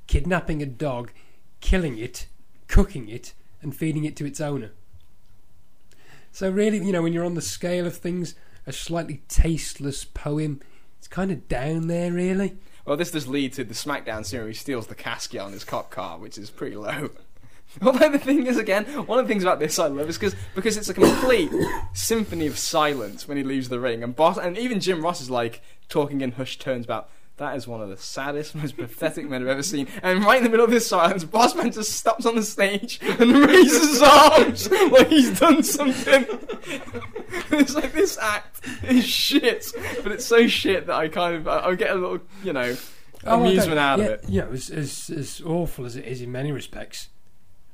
kidnapping a dog, killing it, cooking it, and feeding it to its owner. So really, you know, when you're on the scale of things, a slightly tasteless poem, it's kind of down there, really. Well, this does lead to the SmackDown scene where he steals the casket on his cop car, which is pretty low. [laughs] Although the thing is, again, one of the things about this I love is because because it's a complete [coughs] symphony of silence when he leaves the ring, and boss, and even Jim Ross is like talking in hushed tones about that is one of the saddest, most pathetic men I've ever seen. And right in the middle of this silence, Bossman just stops on the stage and raises his arms like he's done something. [laughs] it's like this act is shit, but it's so shit that I kind of I, I get a little, you know, Oh, amusement out yeah, of it. Know, as, as, as awful as it is in many respects,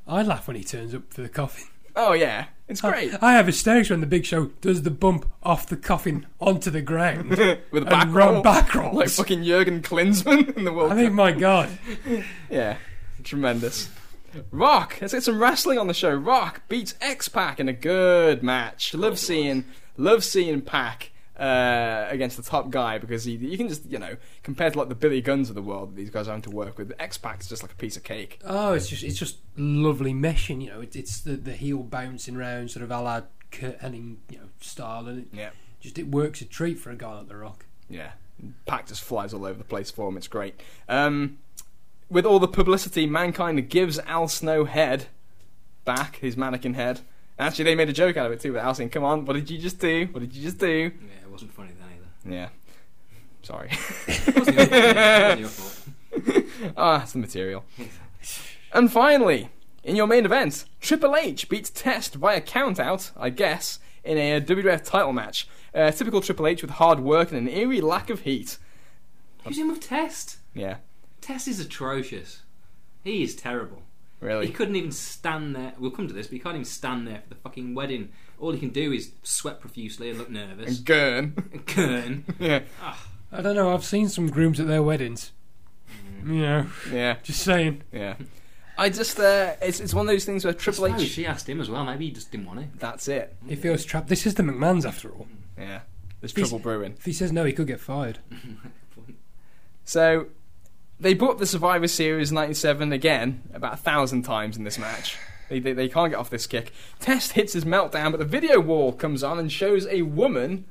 I laugh when he turns up for the coffin. Oh yeah, it's great. I, I have hysterics when the Big Show does the bump off the coffin onto the ground. [laughs] With a back and run roll, back [laughs] rolls. like fucking Jurgen Klinsmann in the World I mean, Cup. my God. [laughs] Yeah, tremendous. Rock, let's get some wrestling on the show. Rock beats X Pac in a good match. Love seeing, love seeing Pac uh, against the top guy because he, you can just, you know, compared to like the Billy Gunns of the world that these guys are having to work with, X Pac's just like a piece of cake. Oh, it's just it's just lovely meshing. You know, it, it's the the heel bouncing around, sort of a la Curt Hennig, you know, style, and it Yeah. just it works a treat for a guy like The Rock. Yeah, Pac just flies all over the place for him. It's great. Um, with all the publicity, Mankind gives Al Snow head back, his mannequin head. Actually, they made a joke out of it too with Al saying, Come on, what did you just do? What did you just do? Yeah, wasn't funny then either. Yeah. Sorry. It wasn't your fault. It wasn't your fault. [laughs] Ah, it's the material. and finally, in your main event, Triple H beats Test by a countout, I guess, in a WWF title match. Uh, typical Triple H with hard work and an eerie lack of heat. Who's in with Test? Yeah, Test is atrocious. He is terrible. really. He couldn't even stand there. We'll come to this, but he can't even stand there for the fucking wedding. All he can do is sweat profusely and look nervous. And Gurn. And Kern. [laughs] yeah, I don't know. I've seen some grooms at their weddings. You know, yeah, just saying. yeah. I just, uh, it's, it's one of those things where Triple Triple H. She asked him as well. Maybe he just didn't want it. That's it. He feels trapped. This is the McMahon's after all. Yeah. There's He's- trouble brewing. If he says no, he could get fired. [laughs] So they brought the Survivor Series '97 again about a thousand times in this match. They, they, they can't get off this kick. Test hits his meltdown, but the video wall comes on and shows a woman,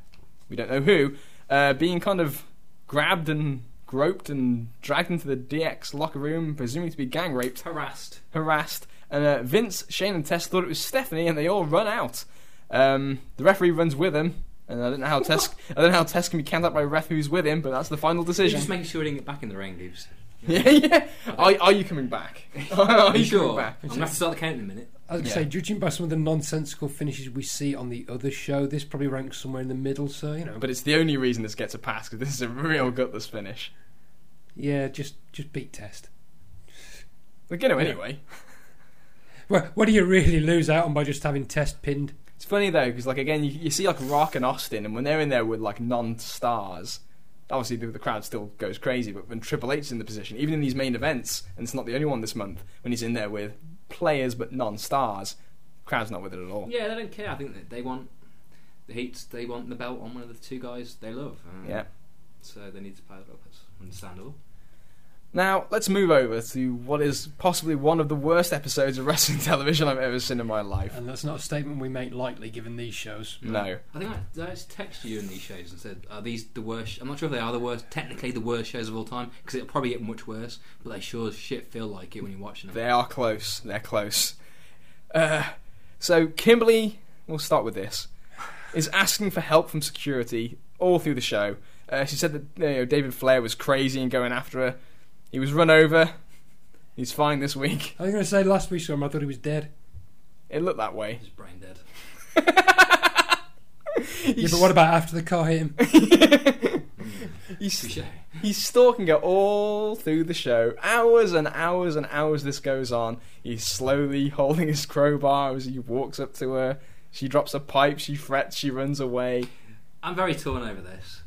we don't know who, uh, being kind of grabbed and groped and dragged into the DX locker room, presuming to be gang raped, Harassed. harassed. And uh, Vince, Shane, and Test thought it was Stephanie, and they all run out. Um, the referee runs with him. And I don't know how Test. I don't know how Test can be counted out by a ref who's with him, but that's the final He's decision. just making sure he didn't get back in the ring, dudes. Yeah, yeah. Are, are you coming back? are [laughs] Are you you sure? coming I'm going to have to start the count in a minute. I was Yeah. say, judging by some of the nonsensical finishes we see on the other show, this probably ranks somewhere in the middle. So you know, But it's the only reason this gets a pass because this is a real gutless finish. yeah, just just beat test. We're going to anyway. [laughs] Well, what do you really lose out on by just having test pinned? It's funny though because like again you, you see like Rock and Austin and when they're in there with like non-stars, obviously the, the crowd still goes crazy. But when Triple H is in the position, even in these main events, and it's not the only one this month, when he's in there with players but non-stars, crowd's not with it at all. Yeah, they don't care. I think that they want the heat. They want the belt on one of the two guys they love. Um, Yeah. So they need to pay it up. It's understandable. Now let's move over to what is possibly one of the worst episodes of wrestling [laughs] television I've ever seen in my life. And that's not a statement we make lightly, given these shows. No. I think I, I just texted you in these shows and said, "Are these the worst?" I'm not sure if they are the worst, technically the worst shows of all time, because it'll probably get much worse. But they sure as shit feel like it when you're watching them. They are close. They're close. Uh, so Kimberly, we'll start with this, is asking for help from security all through the show. Uh, she said that you know, David Flair was crazy and going after her. He was run over. He's fine this week. I was going to say last we saw him, I thought he was dead. It looked that way. He's brain dead. [laughs] Yeah, but what about after the car hit him? [laughs] He's, he's stalking her all through the show. Hours and hours and hours this goes on. He's slowly [laughs] holding his crowbar as he walks up to her. She drops a pipe, she frets, she runs away. I'm very torn over this.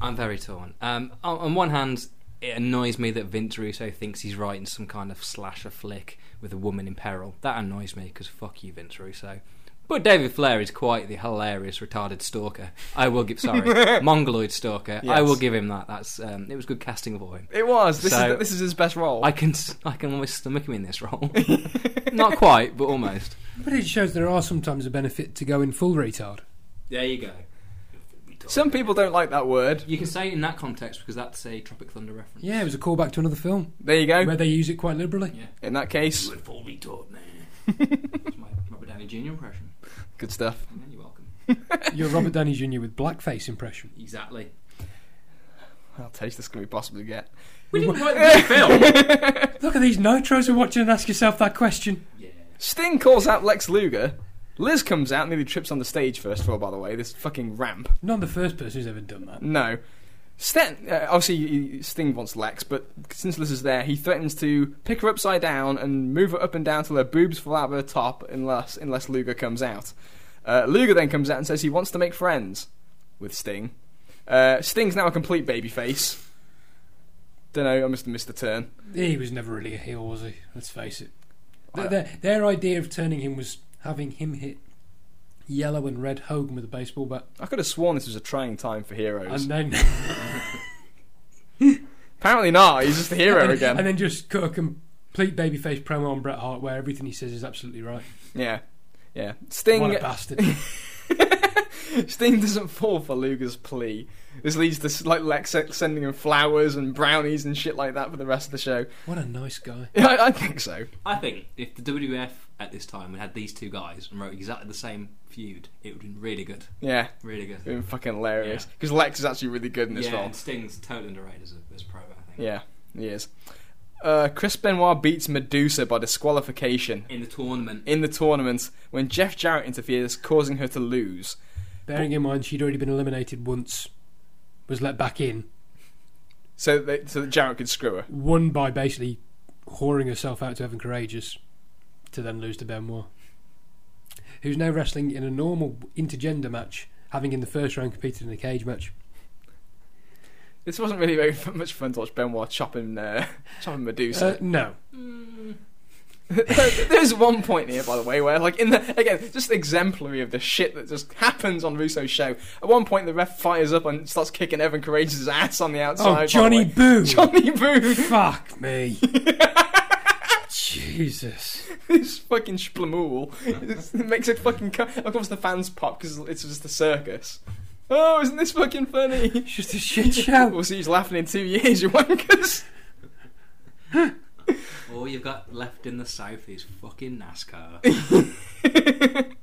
I'm very torn. Um, on, on one hand, it annoys me that Vince Russo thinks he's writing some kind of slasher flick with a woman in peril. That annoys me because fuck you, Vince Russo. But David Flair is quite the hilarious retarded stalker. I will give sorry, [laughs] mongoloid stalker. I will give him that. That's um, it was good casting for him. It was. This So- is this is his best role. I can s- I can almost stomach him in this role. Not quite, but almost. But it shows there are sometimes a benefit to going full retard. There you go. Some people don't like that word. You can say it in that context because that's a Tropic Thunder reference. Yeah, it was a callback to another film There you go. where they use it quite liberally. Yeah. In that case, full retard, man. That's my Robert Downey Jr. impression. good stuff. Yeah, you're welcome. [laughs] You're Robert Downey Jr. with blackface impression. Exactly. How taste this can we possibly get? We didn't write the film. [laughs] Look at these nitros we're watching and ask yourself that question. yeah. Sting calls out Lex Luger. Liz comes out nearly trips on the stage first of all, by the way. This fucking ramp. Not the first person who's ever done that. No. Sten, uh, obviously, Sting wants Lex, but since Liz is there, he threatens to pick her upside down and move her up and down till her boobs fall out of her top unless, unless Luger comes out. Uh, Luger then comes out and says he wants to make friends with Sting. Uh, Sting's now a complete babyface. Don't know, I must have missed a turn. He was never really a heel, was he? Let's face it. Their, their, their idea of turning him was having him hit yellow and red Hogan with a baseball bat, I could have sworn this was a trying time for heroes. and then [laughs] Apparently not. He's just a hero and, again. and then just cut a complete babyface promo on Bret Hart where everything he says is absolutely right. yeah, yeah. Sting. What a bastard! [laughs] Sting doesn't fall for Luger's plea. This leads to like Lex sending him flowers and brownies and shit like that for the rest of the show. what a nice guy. Yeah, I, I think so. I think if the WWF at this time had these two guys and wrote exactly the same feud, it would have been really good. Yeah, Really good. it's been fucking hilarious because Lex is actually really good in this yeah, role. and Sting's totally underrated as a, as a pro, I think. Yeah, he is. Uh, Chris Benoit beats Medusa by disqualification In the tournament. in the tournament when Jeff Jarrett interferes, causing her to lose. Bearing in mind she'd already been eliminated once, was let back in, So that, so that Jarrett could screw her. won by basically whoring herself out to Evan Karagias, to then lose to Benoit, who's now wrestling in a normal intergender match, having in the first round competed in a cage match. This wasn't really very [laughs] much fun to watch Benoit chopping, uh, [laughs] chopping Medusa. Uh, no, [laughs] There's one point here, by the way, where like in the again, just exemplary of the shit that just happens on Russo's show. At one point, the ref fires up and starts kicking Evan Karagias' ass on the oh, outside. oh Johnny. Boo, Johnny Boo, fuck me, [laughs] Jesus. this fucking splamool. It makes it fucking. Co- of course, the fans pop because it's just a circus. Oh, isn't this fucking funny? It's just a shit show. [laughs] We'll see who's laughing in two years, you wankers. All you've got left in the south is fucking NASCAR. [laughs]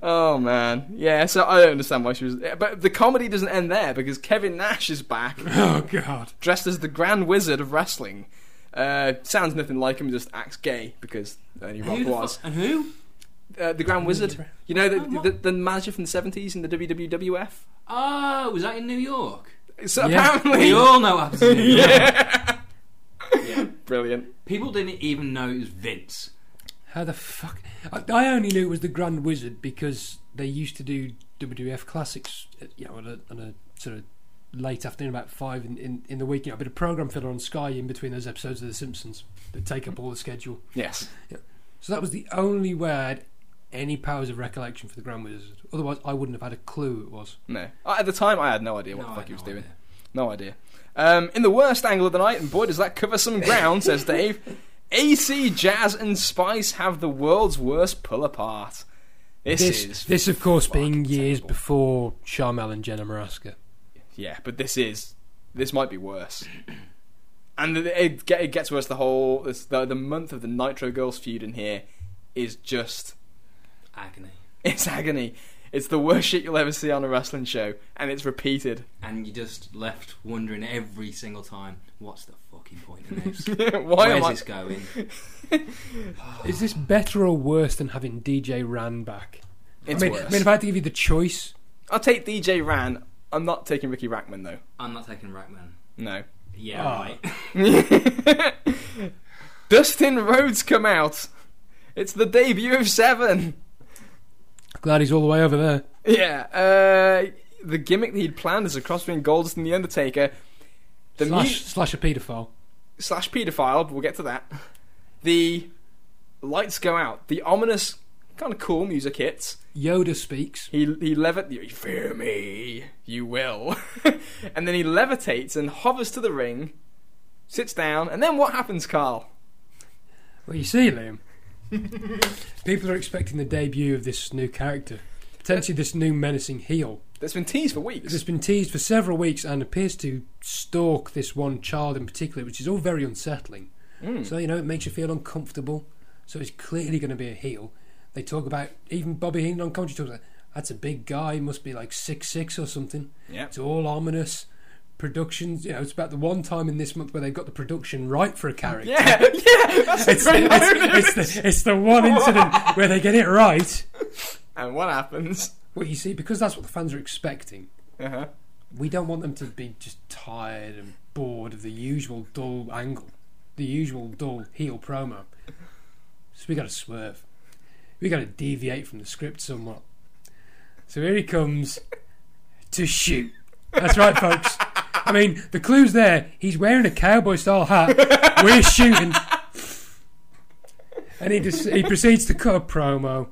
Oh man, yeah. So I don't understand why she was, but the comedy doesn't end there because Kevin Nash is back, [laughs] Oh god. dressed as the Grand Wizard of Wrestling. Uh, sounds nothing like him, just acts gay because only Rock Who was. fu- and who? Uh, the Grand Wizard, you know, the, Oh, the, the manager from the seventies in the WWF. Oh, was that in New York? So Yeah. apparently, We all know what happens in New [laughs] York. yeah, Yeah. [laughs] brilliant. People didn't even know it was Vince. How the fuck? I, I only knew it was the Grand Wizard because they used to do WWF classics, uh, you know, on a, on a sort of late afternoon, about five in, in, in the week. You know, a bit of program filler on Sky in between those episodes of The Simpsons that take up all the schedule. Yes, So that was the only way I had any powers of recollection for the Grand Wizard. Otherwise, I wouldn't have had a clue who it was. no. At the time, I had no idea what No, the I fuck he was no doing. idea. No idea. Um, in the worst angle of the night, and boy, does that cover some ground, says [laughs] Dave. AC, Jazz, and Spice have the world's worst pull apart. This, This, is. this of course, being fucking years terrible. before Sharmell and Jenna Morasca. Yeah, but this is. This might be worse. And it, it, gets worse. The whole. The, the month of the Nitro Girls feud in here is just. Agony. [laughs] It's agony. It's the worst shit you'll ever see on a wrestling show, and it's repeated. And you're just left wondering every single time, what's the fucking point in this? [laughs] Why Where's am I? this going? [laughs] Is this better or worse than having DJ Ran back? It's I mean, worse. I mean, if I had to give you the choice, I'll take DJ Ran. I'm not taking Riki Rachtman though. I'm not taking Rackman. No. Yeah, Oh. right. [laughs] Dustin Rhodes come out. It's the debut of Seven. Glad he's all the way over there. Yeah. Uh, the gimmick that he'd planned is a cross between Goldust and the Undertaker. The slash, mu- slash a paedophile. slash paedophile. We'll get to that. The lights go out. The ominous, kind of cool music hits. Yoda speaks. He he levit. You fear me, you will. [laughs] and then he levitates and hovers to the ring, sits down, and then what happens, Carl? Well, you see, Liam. [laughs] People are expecting the debut of this new character, potentially this new menacing heel. That's been teased for weeks. It's been teased for several weeks and appears to stalk this one child in particular, which is all very unsettling. Mm. So you know, it makes you feel uncomfortable. So it's clearly going to be a heel. They talk about even Bobby Heenan on commentary talks about that's a big guy, must be like six six or something. Yeah. It's all ominous. Productions, you know, it's about the one time in this month where they've got the production right for a character. Yeah, yeah, that's It's, great it's, it's the, it's the one incident [laughs] where they get it right. And what happens? Well, you see, because that's what the fans are expecting, Uh-huh. we don't want them to be just tired and bored of the usual dull angle, the usual dull heel promo. So we got to swerve. We got to deviate from the script somewhat. So here he comes to shoot. That's right, folks. I mean, the clue's there. He's wearing a cowboy style hat. We're shooting. And he, just, he proceeds to cut a promo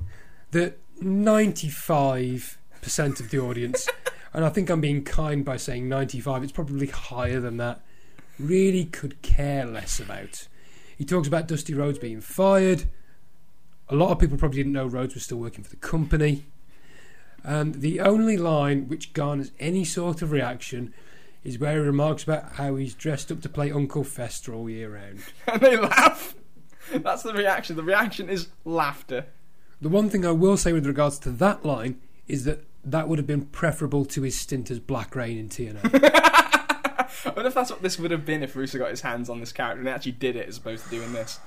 that 95% of the audience, and I think I'm being kind by saying 95, it's probably higher than that, really could care less about. He talks about Dusty Rhodes being fired. A lot of people probably didn't know Rhodes was still working for the company. And the only line which garners any sort of reaction is where he remarks about how he's dressed up to play Uncle Fester all year round. [laughs] and they laugh. That's the reaction. The reaction is laughter. The one thing I will say with regards to that line is that that would have been preferable to his stint as Black Reign in TNA. [laughs] I wonder if that's what this would have been if Russo got his hands on this character and actually did it as opposed to doing this.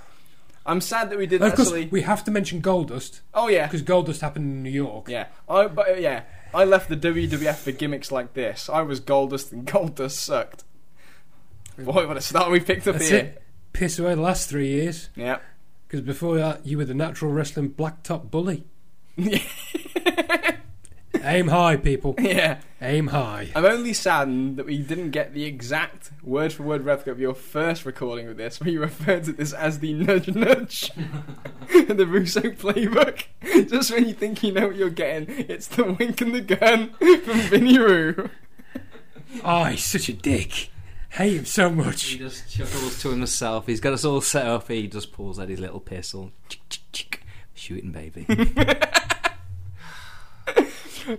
I'm sad that we didn't And of course, actually. we have to mention Goldust Oh yeah, because Goldust happened in New York. yeah. Oh, but uh, yeah, I left the WWF for gimmicks like this. I was Goldust and Goldust sucked. Boy, what a start we picked up That's here. it. Piss away the last three years Yeah. because before that you were the natural wrestling blacktop bully. [laughs] Aim high, people. [laughs] Yeah. Aim high. I'm only saddened that we didn't get the exact word for word replica of your first recording of this, where you referred to this as the nudge nudge, [laughs] the Russo playbook. [laughs] Just when you think you know what you're getting, it's the wink and the gun from Vinny Roo. Oh, he's such a dick. Hate him so much. He much. just chuckles to himself. He's got us all set up. He just pulls out his little pistol. Chick, chick, chick. Shooting, baby.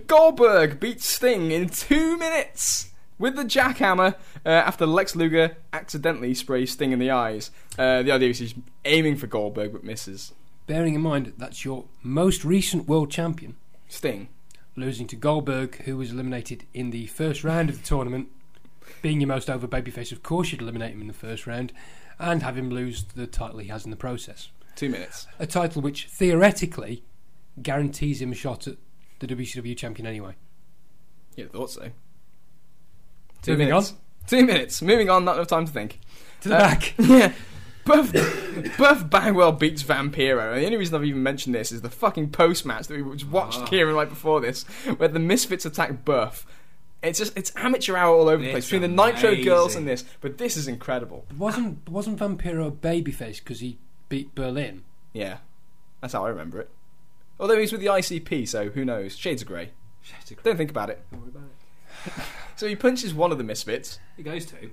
Goldberg beats Sting in two minutes with the jackhammer uh, after Lex Luger accidentally sprays Sting in the eyes. Uh, the idea is he's aiming for Goldberg but misses. Bearing in mind that's your most recent world champion, Sting. losing to Goldberg, who was eliminated in the first round of the tournament. Being your most over babyface, of course, you'd eliminate him in the first round and have him lose the title he has in the process. Two minutes. A title which theoretically guarantees him a shot at the WCW champion anyway. Yeah, thought so. Two Moving minutes. Two minutes. Moving on, not enough time to think. To the Uh, back. [laughs] yeah. Buff, Buff Bagwell beats Vampiro. And the only reason I've even mentioned this is the fucking post match that we just watched Ah. Kieran right before this, where the Misfits attack Buff. It's just it's amateur hour all over the place between the Nitro girls and this, but this is incredible. Wasn't wasn't Vampiro babyface because he beat Berlyn? Yeah, that's how I remember it. Although he's with the ICP, so who knows? Shades of grey. Don't think about it. Don't worry about it. [laughs] So he punches one of the Misfits. He goes to.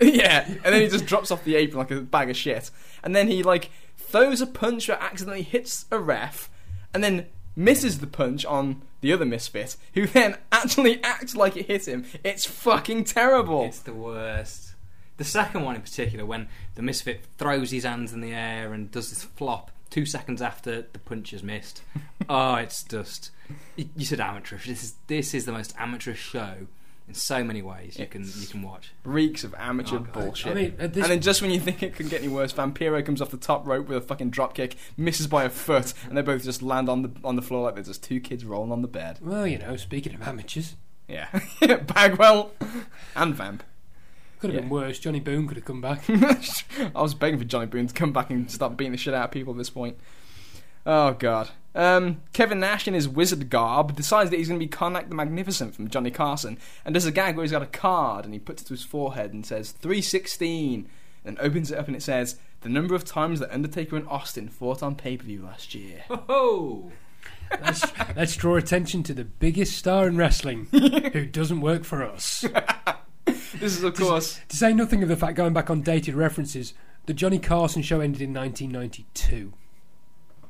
[laughs] yeah, and then he just drops off the apron like a bag of shit. And then he like throws a punch that accidentally hits a ref, and then misses the punch on the other misfit, who then [laughs] actually acts like it hit him. It's fucking terrible. It's the worst. The second one in particular, when the misfit throws his hands in the air and does this flop two seconds after the punch is missed. [laughs] oh, it's just. You, you said amateurish. This is this is the most amateurish show in so many ways you can you can watch. Reeks of amateur Oh, bullshit. I mean, and then just when you think it couldn't get any worse, Vampiro comes off the top rope with a fucking drop kick, misses by a foot, and they both just land on the on the floor like they're just two kids rolling on the bed. well, you know, speaking of amateurs, Yeah, [laughs] Bagwell and Vamp. Could have Yeah. been worse. Johnny Boone could have come back. [laughs] I was begging for Johnny Boone to come back and start beating the shit out of people at this point. Oh god. Um, Kevin Nash in his wizard garb decides that he's going to be Carnac the Magnificent from Johnny Carson, and does a gag where he's got a card and he puts it to his forehead and says 316, and opens it up and it says the number of times that Undertaker and Austin fought on pay per view last year. [laughs] Oh, let's, let's draw attention to the biggest star in wrestling [laughs] who doesn't work for us. This is of course To say nothing of the fact, going back on dated references, the Johnny Carson show ended in 1992. I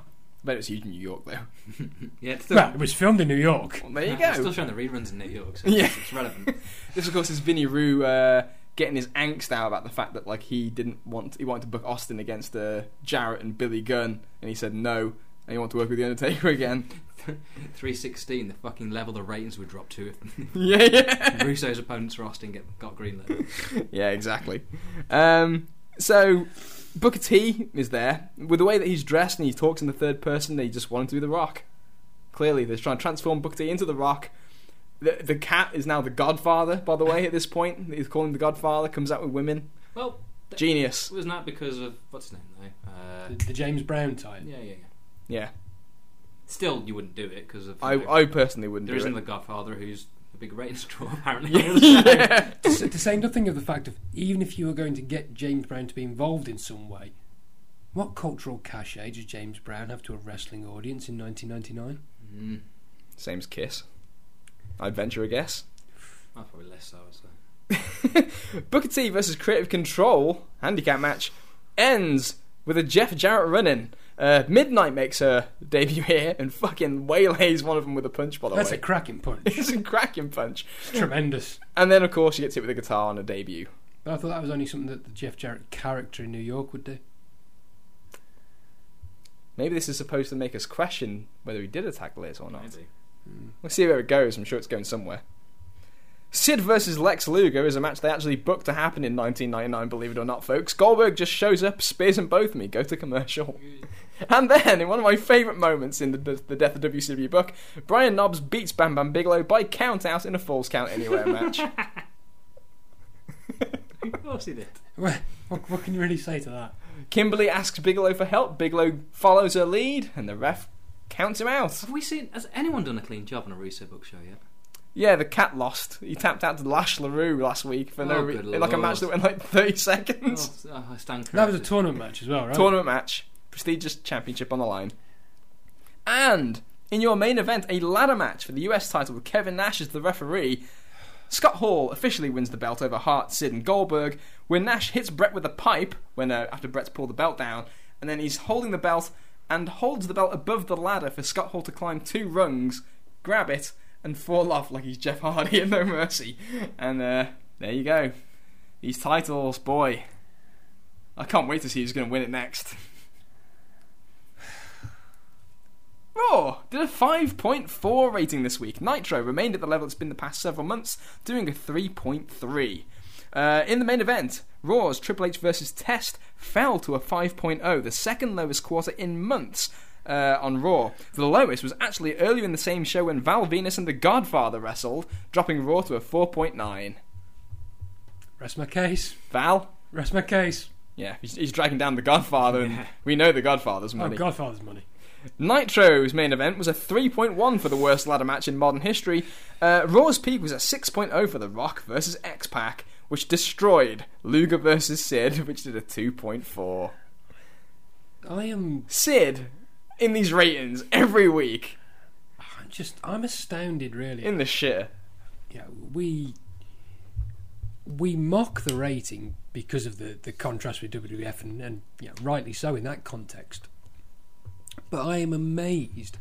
bet it was huge in New York though. [laughs] yeah. It's still, Well, it was filmed in New York. Well, there you it's still showing the reruns in New York, so Yeah. it's, it's relevant. [laughs] This of course is Vinny Rue uh, getting his angst out about the fact that like he didn't want he wanted to book Austin against uh, Jarrett and Billy Gunn, and he said no, and he wanted to work with the Undertaker again. [laughs] 316, the fucking level the ratings would drop to if [laughs] yeah, yeah, [laughs] Russo's opponents for Austin get, got greenlit. yeah, exactly. Um, so Booker T is there with the way that he's dressed and he talks in the third person. They just want him to be the Rock. Clearly, they're trying to transform Booker T into the Rock. The, the cat is now the Godfather, by the way. At this point, he's calling him the Godfather. Comes out with women. Well, Genius. wasn't that because of what's his name though? Uh, The, the James Brown type. yeah, yeah, yeah. Yeah, Still, you wouldn't do it because of. I, know, I personally wouldn't there do isn't it. the Godfather who's a big ratings [laughs] draw apparently. yeah. to, say, to say nothing of the fact of even if you were going to get James Brown to be involved in some way, what cultural cachet does James Brown have to a wrestling audience in 1999? Mm. Same as Kiss. I'd venture a guess. [sighs] Oh, probably less so. I'd say. [laughs] Booker T versus Creative Control handicap match ends with a Jeff Jarrett run in. Uh, Midnight makes her [laughs] debut here and fucking waylays one of them with a punch, by the That's way. a cracking punch. [laughs] it's a cracking punch. Tremendous. And then, of course, she gets hit with a guitar on a debut. But I thought that was only something that the Jeff Jarrett character in New York would do. Maybe this is supposed to make us question whether he did attack Liz or not. Maybe. We'll see where it goes. I'm sure it's going somewhere. Sid versus Lex Luger is a match they actually booked to happen in 1999, believe it or not, folks. Goldberg just shows up, spears them both me, go to commercial. [laughs] And then, in one of my favourite moments in the, the, the Death of WCW book, Brian Knobbs beats Bam Bam Bigelow by count out in a Falls Count Anywhere match. [laughs] [laughs] Of course he did. What, what, what can you really say to that? Kimberly asks Bigelow for help, Bigelow follows her lead, and the ref counts him out. Have we seen? Has anyone done a clean job on a Russo book show yet? Yeah, the cat lost. He tapped out to Lash LaRue last week for no Oh, reason. good Like a match that went like 30 seconds. Oh, oh I stand That was a tournament match as well, right? Tournament match, prestigious championship on the line. And in your main event, a ladder match for the US title with Kevin Nash as the referee. Scott Hall officially wins the belt over Hart, Sid, and Goldberg. When Nash hits Bret with a pipe, when uh, after Bret's pulled the belt down, and then he's holding the belt and holds the belt above the ladder for Scott Hall to climb two rungs, grab it, and fall off like he's Jeff Hardy at [laughs] No Mercy. And uh, there you go. These titles, boy. I can't wait to see who's going to win it next. Raw did a 5.4 rating this week. Nitro remained at the level it's been the past several months, doing a 3.3. Uh, in the main event, Raw's Triple H versus Test fell to a 5.0, the second lowest quarter in months uh, on Raw. The lowest was actually earlier in the same show when Val Venis and The Godfather wrestled, dropping Raw to a 4.9. Rest my case. Val? Rest my case. Yeah, he's, he's dragging down The Godfather, and we know The Godfather's money. Oh, Godfather's money. Nitro's main event was a 3.1 for the worst ladder match in modern history. Uh, Raw's peak was a 6.0 for The Rock versus X Pac, which destroyed Luger versus Sid, [laughs] which did a 2.4. I am Sid, in these ratings every week, I'm just I'm astounded really. in the shit. yeah, we we mock the rating because of the, the contrast with WWF and, and yeah, rightly so in that context. But I am amazed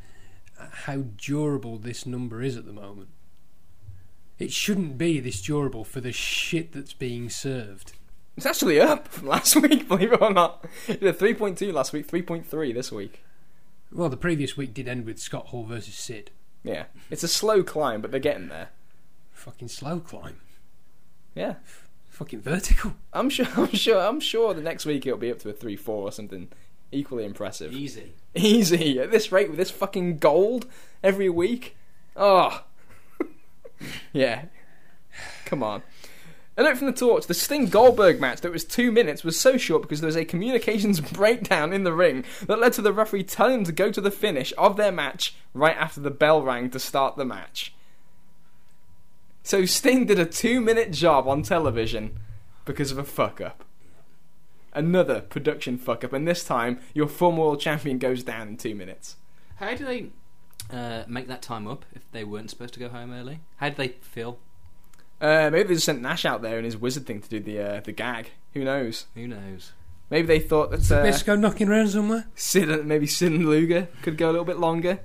at how durable this number is at the moment. It shouldn't be this durable for the shit that's being served. It's actually up from last [laughs] week, believe it or not. A 3.2 last week, 3.3 this week. Well, the previous week did end with Scott Hall versus Sid. Yeah, it's a slow climb, but they're getting there. Fucking slow climb. Yeah, Fucking vertical. I'm sure. [laughs] I'm sure. I'm sure the next week it'll be up to a three-four or something equally impressive. Easy. Easy at this rate with this fucking gold every week. Oh, [laughs] yeah. Come on. A note from the torch: the Sting Goldberg match that was two minutes was so short because there was a communications [laughs] breakdown in the ring that led to the referee telling them to go to the finish of their match right after the bell rang to start the match. So Sting did a two-minute job on television because of a fuck up. Another production fuck up, and this time your former world champion goes down in two minutes. How do they uh, make that time up if they weren't supposed to go home early? How do they feel? Uh, maybe they just sent Nash out there and his wizard thing to do the uh, the gag. Who knows? Who knows? Maybe they thought that uh, go knocking around somewhere. Sid, and- maybe Sid and Luger could go a little bit longer,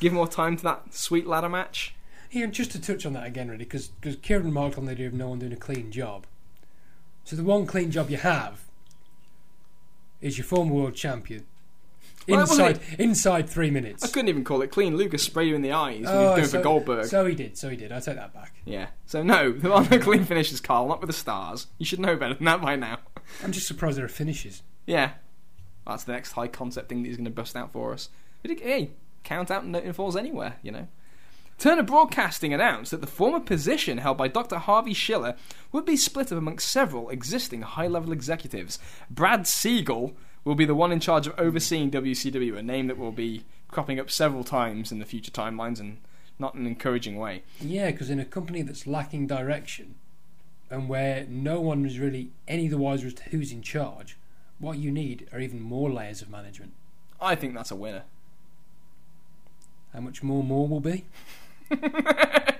give more time to that sweet ladder match. Yeah, and just to touch on that again, really, because Kieran remarked on the idea of no one doing a clean job. So the one clean job you have is your former world champion. Well, Inside, inside three minutes. I couldn't even call it clean. Luger sprayed you in the eyes when he Oh, was going so, for Goldberg. So he did. So he did. I take that back. yeah. So no, there are no clean finishes, Carl. Not with the stars. You should know better than that by now. [laughs] I'm just surprised there are finishes. Yeah. That's the next high concept thing that he's going to bust out for us. But hey, count out and falls anywhere, you know. Turner Broadcasting announced that the former position held by Dr. Harvey Schiller would be split up amongst several existing high level executives. Brad Siegel will be the one in charge of overseeing WCW, a name that will be cropping up several times in the future timelines and not in an encouraging way. Yeah, because in a company that's lacking direction and where no one is really any the wiser as to who's in charge, what you need are even more layers of management. I think that's a winner. How much more more will be? [laughs]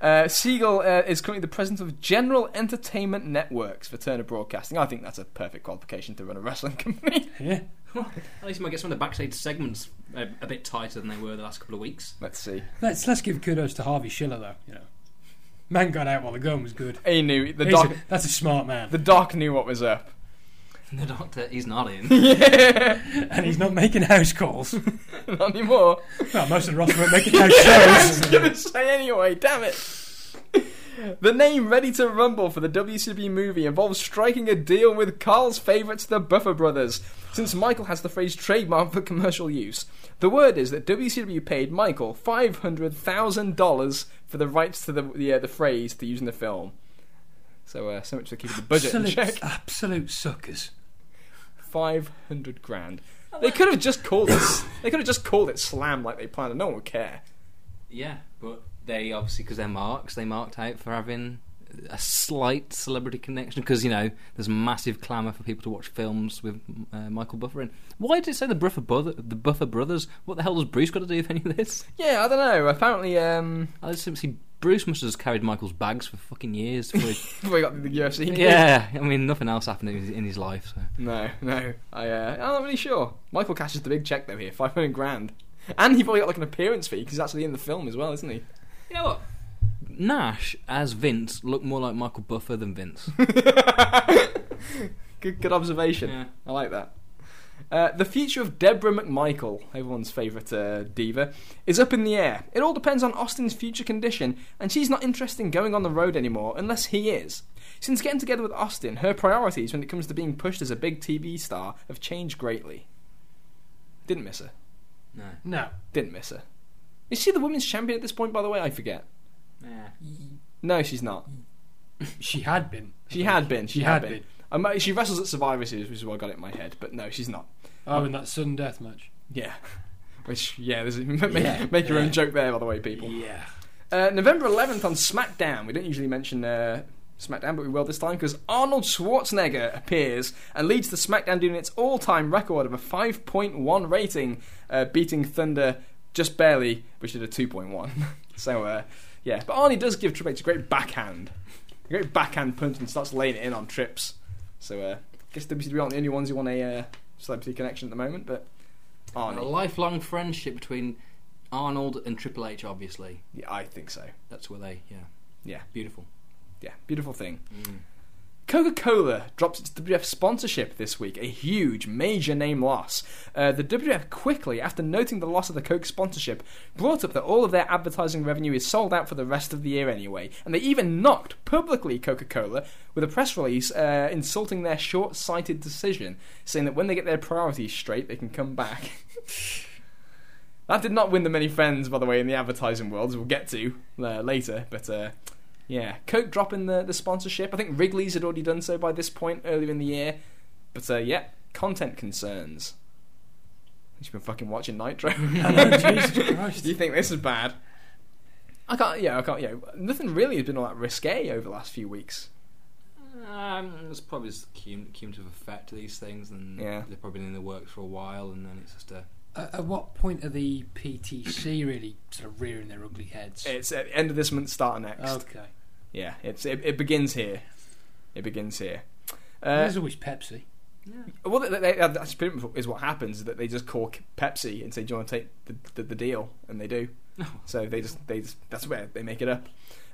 Uh, Siegel uh, is currently the president of General Entertainment Networks for Turner Broadcasting. I think that's a perfect qualification to run a wrestling [laughs] company. Yeah. At least you might get some of the backstage segments a, a bit tighter than they were the last couple of weeks. Let's see. Let's let's give kudos to Harvey Schiller though. You know, man got out while the gun was good. He knew the He's doc. a- that's a smart man, The doc knew what was up. [laughs] The doctor, he's not in. [laughs] yeah. and he's not making house calls. [laughs] Not anymore. well, most of the roster weren't making house I was shows. gonna say anyway. Damn it. The name Ready to Rumble for the WCW movie involves striking a deal with Carl's favourites, the Buffer Brothers, since Michael has the phrase trademark for commercial use. The word is that WCW paid Michael $500,000 for the rights to the the, uh, the phrase to use in the film. So, uh, so much for keeping the budget in Absolute, check. absolute suckers. 500 grand. They could have just called it. [laughs] They could have just called it Slam like they planned, and no one would care. yeah, but they obviously, because they're marks, they marked out for having a slight celebrity connection. Because, you know, there's massive clamour for people to watch films with uh, Michael Buffer in. Why did it say the Buffer, brother, the Buffer brothers? What the hell does Bruce got to do with any of this? Yeah, I don't know. Apparently, um, I just see Bruce must have just carried Michael's bags for fucking years. [laughs] Before he- got the UFC. yeah, I mean, nothing else happened in his, in his life. So. No, no. I, uh, I'm not really sure. Michael cashes the big check though here, 500 grand. And he probably got like an appearance fee because he's actually in the film as well, isn't he? You know what? Nash as Vince looked more like Michael Buffer than Vince. [laughs] Good, good observation. Yeah. I like that. Uh, the future of Debra McMichael, everyone's favourite uh, diva, is up in the air. It all depends on Austin's future condition, and she's not interested in going on the road anymore unless he is. Since getting together with Austin, her priorities when it comes to being pushed as a big TV star have changed greatly. Didn't miss her. No. No, Didn't miss her. Is she the women's champion at this point, by the way? I forget. Yeah. No, she's not. she had been. She had been. She, She had, had been. been. Um, she wrestles at Survivor Series, which is what I got it in my head. But no, she's not. Oh, in that sudden death match. Yeah. [laughs] Which, yeah, there's [laughs] make, Yeah, make your yeah. own joke there, by the way, people. Yeah. Uh, November 11th on SmackDown. We don't usually mention uh, SmackDown, but we will this time because Arnold Schwarzenegger appears and leads the SmackDown doing its all-time record of a 5.1 rating, uh, beating Thunder just barely, which did a 2.1. [laughs] so, uh, yeah. But Arnie does give Triple H a great backhand. A great backhand punch and starts laying it in on trips. So, uh, I guess WCW aren't the only ones who want a uh, celebrity connection at the moment, but A lifelong friendship between Arnold and Triple H, obviously. Yeah, I think so. That's where they, yeah. Yeah. Beautiful. Yeah, beautiful thing. Mm. Coca Cola drops its WWF sponsorship this week, a huge, major name loss. Uh, the WWF quickly, after noting the loss of the Coke sponsorship, brought up that all of their advertising revenue is sold out for the rest of the year anyway, and they even knocked publicly Coca Cola with a press release uh, insulting their short sighted decision, saying that when they get their priorities straight, they can come back. [laughs] that did not win them many friends, by the way, in the advertising world, as we'll get to uh, later, but. Uh, yeah, Coke dropping the, the sponsorship. I think Wrigley's had already done so by this point earlier in the year. But uh, yeah, content concerns. You've been fucking watching Nitro. [laughs] Oh, [laughs] Do you think this is bad? I can't. Yeah, I can't. Yeah, nothing really has been all that risque over the last few weeks. Um, there's probably just cum- cumulative effect to these things, and Yeah. they've probably been in the works for a while, and then it's just a. At, at what point are the PTC really sort of rearing their ugly heads? It's at the end of this month, start of next. okay. Yeah, it's it, it begins here. It begins here. Uh, There's always Pepsi. Well, they, they, that's pretty much is what happens. Is that they just call Pepsi and say, "Do you want to take the, the, the deal?" And they do. So they just they just, that's where they make it up.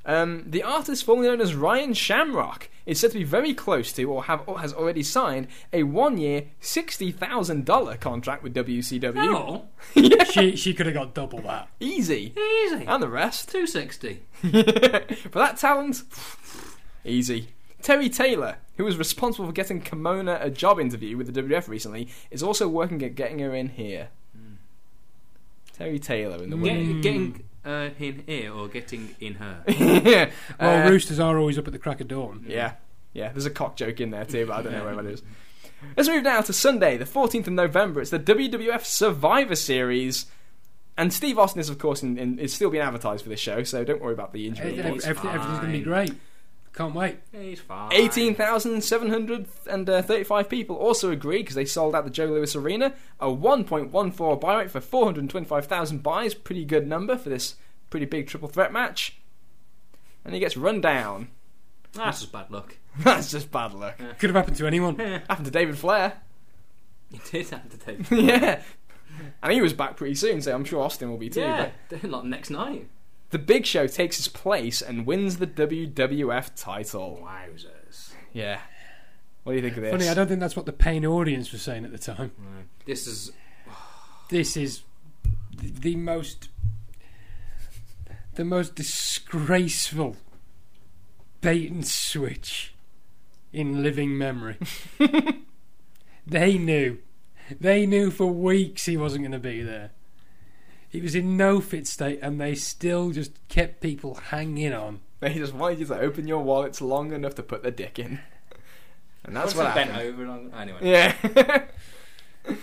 Um, the artist formerly known as Ryan Shamrock is said to be very close to, or have or has already signed, a one-year, sixty thousand dollar contract with WCW. [laughs] she she could have got double that. Easy, Easy. and the rest. 260. [laughs] For that talent, easy. Terry Taylor, who was responsible for getting Kimona a job interview with the WWF recently, is also working at getting her in here. Terry Taylor in the way. Get, getting uh, in here or getting in her. [laughs] yeah. Well, Uh, roosters are always up at the crack of dawn. yeah, yeah. There's a cock joke in there too, but I don't know where that is. [laughs] Let's move now to Sunday, the 14th of November. It's the WWF Survivor Series. And Steve Austin is, of course, in, in, is still being advertised for this show, so don't worry about the injury. Everything- everything's going to be great. Can't wait. He's fine. 18,735 uh, people also agreed because they sold out the Joe Louis Arena. A 1.14 buy rate for 425,000 buys. Pretty good number for this pretty big triple threat match. And he gets run down. That's just bad luck. [laughs] That's just bad luck. Could have happened to anyone. [laughs] Happened to David Flair. It did have to take. [laughs] yeah. And he was back pretty soon, so I'm sure Austin will be too. yeah, but- like next night. The Big Show takes his place and wins the WWF title. Wowzers. Yeah. What do you think of this? Funny, I don't think that's what the paying audience was saying at the time. This is [sighs] This is the, the most the most disgraceful bait and switch in living memory. [laughs] they knew. They knew for weeks he wasn't going to be there. He was in no fit state, and they still just kept people hanging on. They just wanted you to open your wallets long enough to put the dick in. And that's what bent happened. over. and- Anyway, Yeah. [laughs]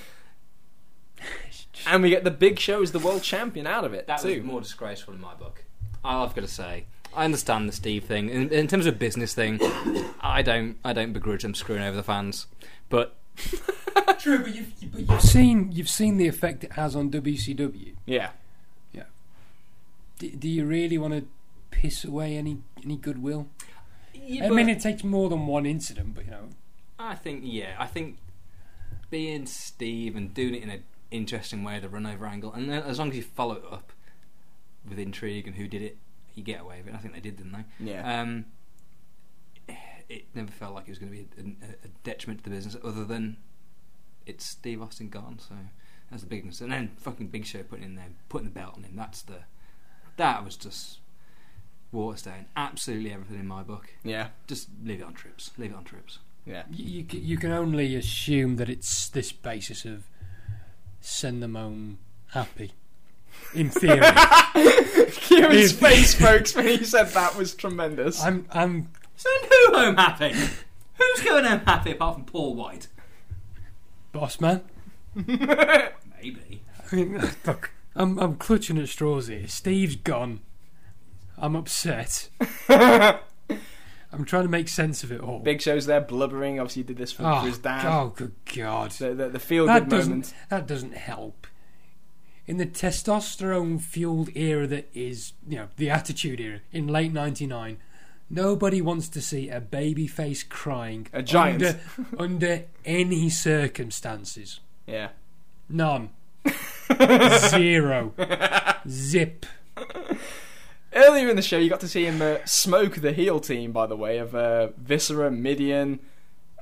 and we get the Big Show as the world champion out of it that too. was more disgraceful in my book. I've got to say, I understand the Steve thing. In, in terms of business thing, [coughs] I don't, I don't begrudge them screwing over the fans. But [laughs] True, but you've, but you've seen you've seen the effect it has on WCW. yeah. Do, do you really want to piss away any any goodwill? Yeah, I mean, it takes more than one incident, but you know, I think yeah, I think being Steve and doing it in an interesting way, the run over angle, and as long as you follow it up with intrigue and who did it, you get away with it. I think they did, didn't they? Yeah. Um, it never felt like it was going to be a, a detriment to the business, other than it's Steve Austin gone. So that's the bigness. And then fucking Big Show putting in there, putting the belt on him. That's the that was just water stain. Absolutely everything in my book. yeah. Just leave it on trips. Leave it on trips. Yeah. you, you you can only assume that it's this basis of send them home happy. In [laughs] theory, Kieran's If- face, folks, when he said that was tremendous. I'm I'm Send who home happy? [laughs] Who's going home happy apart from Paul White? Boss man. Maybe. I [laughs] mean, look, I'm I'm clutching at straws here. Steve's gone. I'm upset. [laughs] I'm trying to make sense of it all. Big Show's there blubbering. Obviously, he did this for, for oh, his ah, dad. oh, good God. The, the, the feel good moment. that doesn't help. In the testosterone fueled era that is, you know, the attitude era in late '99, nobody wants to see a baby face crying A giant. under, [laughs] under any circumstances. Yeah. None. [laughs] Zero. Zip. Earlier in the show, you got to see him uh, smoke the heel team, by the way, of uh, Viscera, Mideon,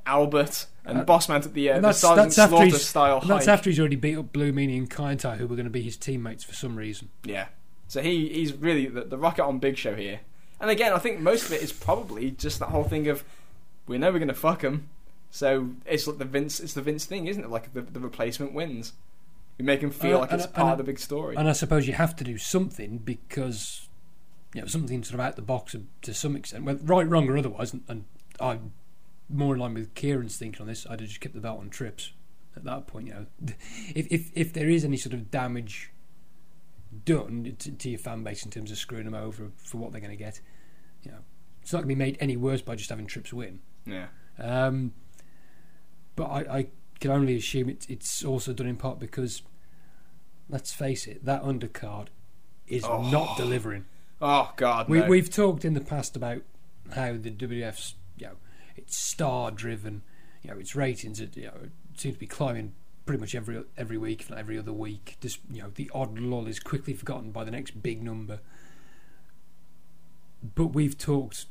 Albert, and Bossman at the, uh, And the that's, Sergeant that's after Slaughter he's style that's hike. after he's already beat up Blue Meanie and Kaientai, who were going to be his teammates for some reason. Yeah. So he he's really the, the rocket on Big Show here. And again, I think most of it is probably just that whole thing of we know we're going to fuck him, so it's like the Vince it's the Vince thing, isn't it? Like the, the replacement wins. We make him feel Uh, like it's and- part of the big story. And I suppose you have to do something because, you know, something sort of out the box to some extent, well, right, wrong, or otherwise. And, and I'm more in line with Kieran's thinking on this. I'd have just kept the belt on trips at that point. You know, [laughs] if if if there is any sort of damage done to, to your fan base in terms of screwing them over for what they're going to get, you know, it's not going to be made any worse by just having trips win. yeah. Um, but I, I can only assume it, it's also done in part because, let's face it, that undercard is Oh. not delivering. Oh God, We, no. We've talked in the past about how the WF's you know, it's star driven. You know, its ratings, are, you know, seem to be climbing pretty much every every week, if not every other week. Just you know, the odd lull is quickly forgotten by the next big number. But we've talked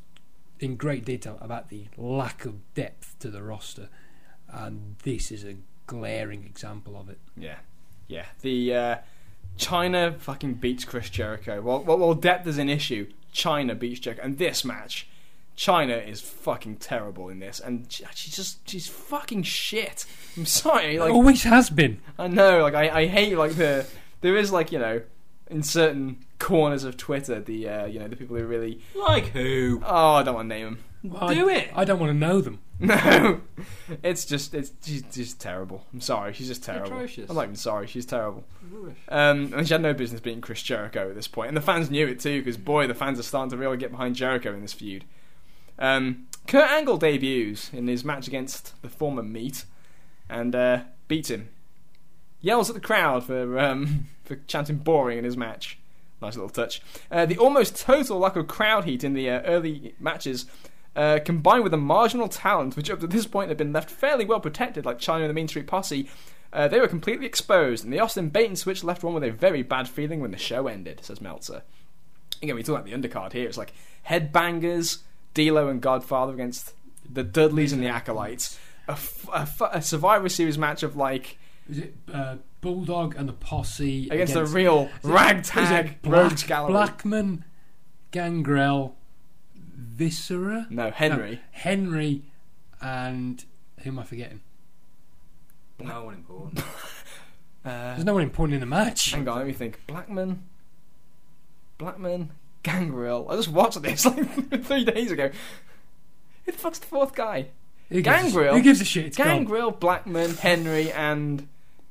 in great detail about the lack of depth to the roster, and this is a glaring example of it. Yeah, yeah. The uh, Chyna fucking beats Chris Jericho. Well, well, well, depth is an issue. Chyna beats Jericho, and this match, Chyna is fucking terrible in this, and she, she's just she's fucking shit. I'm sorry, like Always has been. I know, like I, I hate like the there is like you know in certain corners of Twitter the uh, you know the people who really Like who? oh I don't want to name them. I, Do it. I don't want to know them. No, [laughs] it's just it's she's just terrible. I'm sorry, she's just terrible. Atrocious. I'm not even sorry, she's terrible. Um, and she had no business beating Chris Jericho at this point, and the fans knew it too because boy, the fans are starting to really get behind Jericho in this feud. Um, Kurt Angle debuts in his match against the former Meat and uh, beats him. Yells at the crowd for um, [laughs] for chanting boring in his match. Nice little touch. Uh, the almost total lack of crowd heat in the uh, early matches, uh, combined with the marginal talent, which up to this point had been left fairly well protected, like Chyna and the Mean Street Posse, uh, they were completely exposed, and the Austin bait and switch left one with a very bad feeling when the show ended, says Meltzer. Again, we talk about the undercard here. It's like headbangers, D'Lo and Godfather against the Dudleys and the Acolytes. A, f- a f- a Survivor Series match of like Is it uh, Bulldog and the Posse against, the real ragtag is it Black, rogues gallery. Blackman, Gangrel, Viscera? No, Henry. No, Henry, and who am I forgetting? No one important. [laughs] Uh, There's no one important in the match. hang on, let me think. Blackman, Blackman, Gangrel. I just watched this [laughs] like three days ago. Who the fuck's the fourth guy? Who gives Gangrel. Who gives a shit? It's gone. Gangrel, Blackman, Henry, and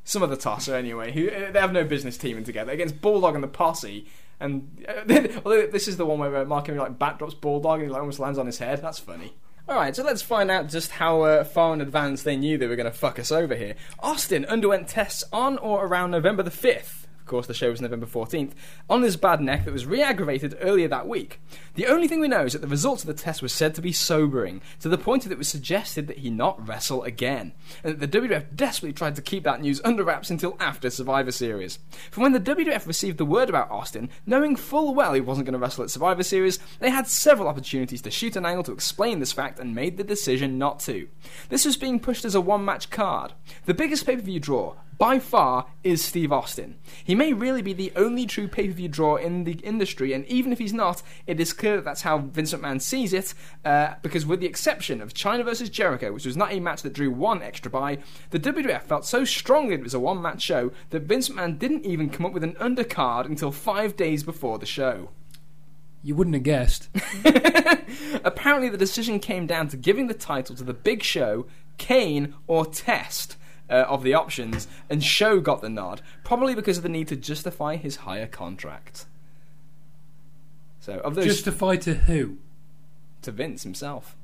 some other tosser anyway. Who uh, they have no business teaming together against Bulldog and the Posse. And uh, [laughs] this is the one where uh, Mark Henry like backdrops Bulldog and he like, almost lands on his head. That's funny. All right, so let's find out just how uh, far in advance they knew they were going to fuck us over here. Austin underwent tests on or around November the fifth. Course, the show was November 14th, on his bad neck that was re aggravated earlier that week. The only thing we know is that the results of the test were said to be sobering, to the point that it was suggested that he not wrestle again, and that the WWF desperately tried to keep that news under wraps until after Survivor Series. From when the WWF received the word about Austin, knowing full well he wasn't going to wrestle at Survivor Series, they had several opportunities to shoot an angle to explain this fact and made the decision not to. This was being pushed as a one match card. The biggest pay per view draw, by far, is Steve Austin. He may really be the only true pay per view draw in the industry, and even if he's not, it is clear that that's how Vincent McMahon sees it, uh, because with the exception of Chyna versus Jericho, which was not a match that drew one extra buy, the WWF felt so strongly it was a one match show that Vincent McMahon didn't even come up with an undercard until five days before the show. You wouldn't have guessed. [laughs] Apparently, the decision came down to giving the title to the Big Show, Kane, or Test. Uh, of the options, and Show got the nod, probably because of the need to justify his higher contract. So, of those, Justify to who? to Vince himself.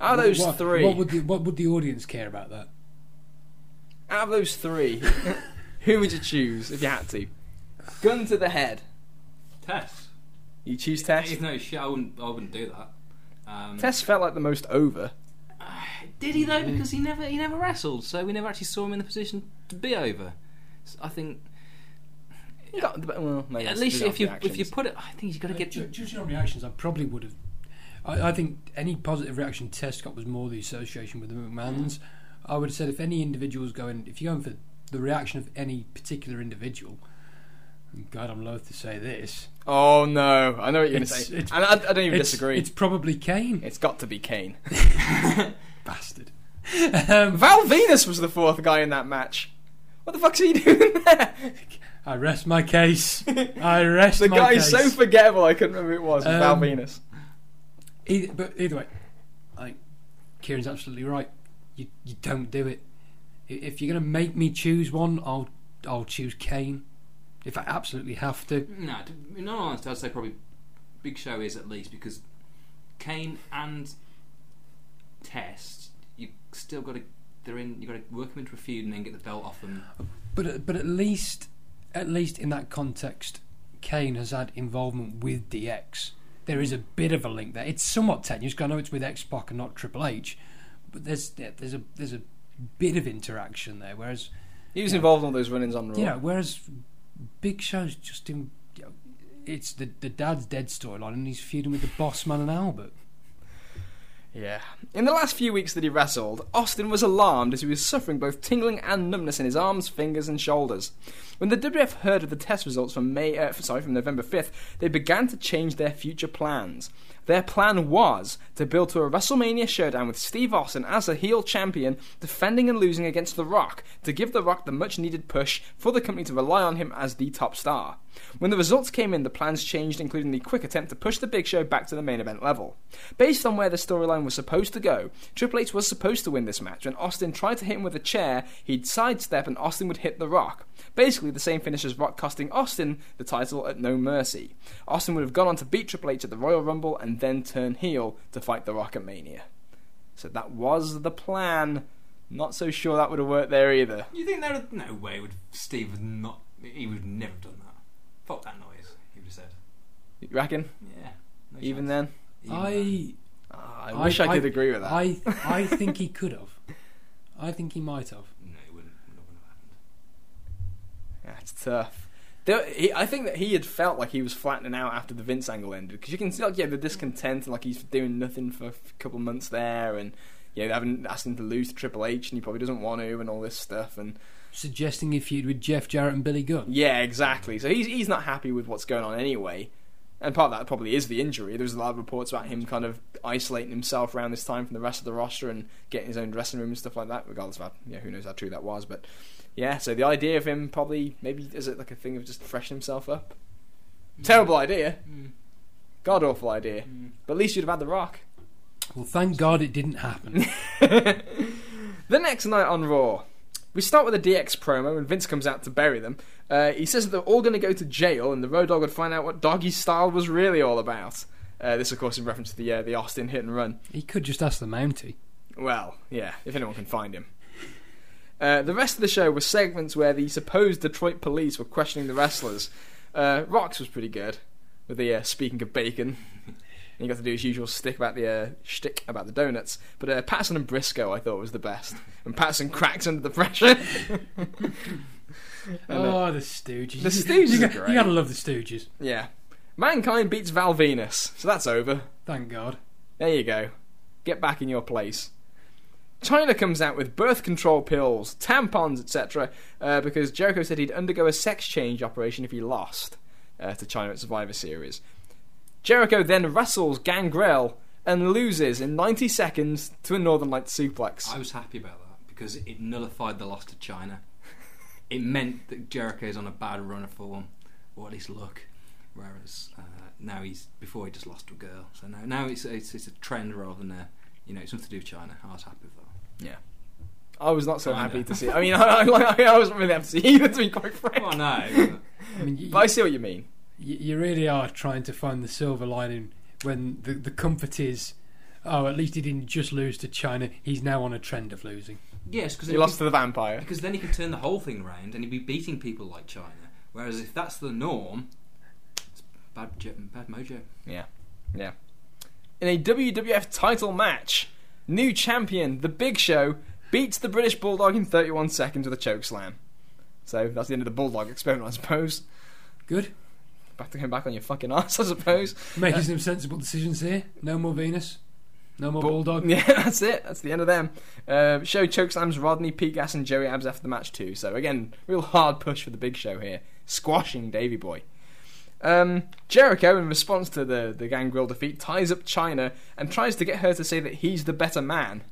Out of those what, three, What would the what would the audience care about that? out of those three, [laughs] who would you choose if you had to? Gun to the head. Test. You choose Test. No shit. I wouldn't. I wouldn't do that. Um, Test felt like the most over. [sighs] Did he though? Because he never he never wrestled, so we never actually saw him in the position to be over. So I think You got- well, maybe at least if you off if you put it, I think you've got to uh, get. Ju- Judging on reactions, I probably would have. I, I think any positive reaction Test got was more the association with the McMahons. Mm. I would have said if any individual's going, if you're going for the reaction of any particular individual, and God, I'm loath to say this. Oh no, I know what you're going to say, and I, I don't even It's, disagree. it's probably Kane. it's got to be Kane. [laughs] [laughs] Bastard. um, Val Venis was the fourth guy in that match. What the fuck's he [laughs] doing there? I rest my case. I rest The my guy's so forgettable. I couldn't remember who it was. Was Val Um, Venis. Either, but either way, I think Kieran's absolutely right. You you don't do it. If you're going to make me choose one, I'll I'll choose Kane. If I absolutely have to. No, to- in all honesty, I'd say probably Big Show is at least because Kane and Test, you still got to. They're in. You got to work them into a feud and then get the belt off them. But uh, but at least at least in that context, Kane has had involvement with DX. There is a bit of a link there. It's somewhat tenuous. 'cause I know it's with X Pac and not Triple H, but there's there's a there's a bit of interaction there. Whereas He was yeah. involved in all those run-ins on Raw. you know, whereas Big Show's just in. It's the the dad's dead storyline, and he's feuding with the boss man and Albert. Yeah. In the last few weeks that he wrestled, Austin was alarmed as he was suffering both tingling and numbness in his arms, fingers, and shoulders. When the WF heard of the test results from May, uh, sorry, from November 5th, they began to change their future plans. Their plan was to build to a WrestleMania showdown with Steve Austin as a heel champion, defending and losing against The Rock, to give The Rock the much needed push for the company to rely on him as the top star. When the results came in, the plans changed, including the quick attempt to push the Big Show back to the main event level. Based on where the storyline was supposed to go, Triple H was supposed to win this match. When Austin tried to hit him with a chair, he'd sidestep and Austin would hit The Rock. Basically, the same finish as Rock costing Austin the title at No Mercy. Austin would have gone on to beat Triple H at the Royal Rumble and and then turn heel to fight The Rock at Mania. So that was the plan. Not so sure that would have worked there either. You think there? would- No way would Steve would not. He would never have done that. Fuck that noise. He would have said. You reckon? Yeah. no Even chance. then? Even I Ah, I wish I, could agree with that. I I think he could have. I think he might have. then. [laughs] No, it wouldn't. It wouldn't have happened. Yeah, it's tough. There, he, I think that he had felt like he was flattening out after the Vince angle ended because you can see like yeah the discontent and like he's doing nothing for a couple of months there and yeah they haven't asked him to lose to Triple H and he probably doesn't want to and all this stuff and Suggesting a feud with Jeff Jarrett and Billy Gunn. yeah exactly. So he's he's not happy with what's going on anyway. And part of that probably is the injury. There's a lot of reports about him kind of isolating himself around this time from the rest of the roster and getting his own dressing room and stuff like that regardless of how, yeah who knows how true that was. But yeah so the idea of him probably maybe is it like a thing of just freshening himself up? Mm. Terrible idea. Mm. God awful idea. Mm. But at least you'd have had the rock. Well, thank God it didn't happen. [laughs] The next night on Raw, we start with a DX promo and Vince comes out to bury them. Uh, he says that they're all going to go to jail and the Road Dog would find out what Doggy Style was really all about. Uh, this, of course, in reference to the uh, the Austin hit and run. he could just ask the Mountie. Well, yeah, if anyone can find him. Uh, the rest of the show was segments where the supposed Detroit police were questioning the wrestlers. Uh, Rox was pretty good with the uh, speaking of bacon. [laughs] And he got to do his usual stick about the uh, shtick about the donuts. But uh, Patterson and Briscoe, I thought was the best. And Patterson cracks under the pressure. [laughs] oh, the Stooges. The Stooges You, got- you gotta love the Stooges. yeah, Mankind beats Val Venis, so that's over. Thank God. There you go. Get back in your place. Chyna comes out with birth control pills, tampons, etc., uh, because Jericho said he'd undergo a sex change operation if he lost uh, to Chyna at Survivor Series. Jericho then wrestles Gangrel and loses in 90 seconds to a Northern Light suplex. I was happy about that because it nullified the loss to Chyna. It meant that Jericho is on a bad run of form, or at least look. Whereas uh, now he's before he just lost to a girl. So now now it's it's, it's a trend rather than a you know it's something to do with Chyna. I was happy with that. Yeah. I was not so Kinda. happy to see. I mean, [laughs] I, I, I wasn't really happy to see either, to be quite frank. Well, no, I mean, you, But I see what you mean. You, you really are trying to find the silver lining when the, the comfort is, oh, at least he didn't just lose to Chyna. He's now on a trend of losing. yes, because He lost to the vampire. because then he can turn the whole thing around and he'd be beating people like Chyna. Whereas if that's the norm, it's bad jo- bad mojo. Yeah, yeah. In a WWF title match, new champion, The Big Show, beats the British Bulldog in 31 seconds with a choke slam. So that's the end of the Bulldog experiment, I suppose. Good. Back to [laughs] going back on your fucking ass, I suppose. Making some sensible decisions here. No more Venis. No more Bulldog. [laughs] Yeah, that's it. That's the end of them. Uh, show chokeslams Rodney, Pete Gas, and Joey Abs after the match too. So again, real hard push for the Big Show here, squashing Davy Boy. Um, Jericho, in response to the the Gangrel defeat, ties up Chyna and tries to get her to say that he's the better man,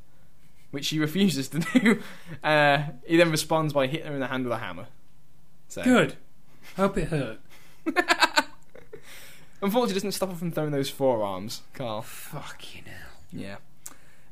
which she refuses to [laughs] do. Uh, he then responds by hitting her in the hand with a hammer. So, Good. Hope it hurt. [laughs] Unfortunately, it doesn't stop her from throwing those forearms, Carl. Fucking hell. Yeah.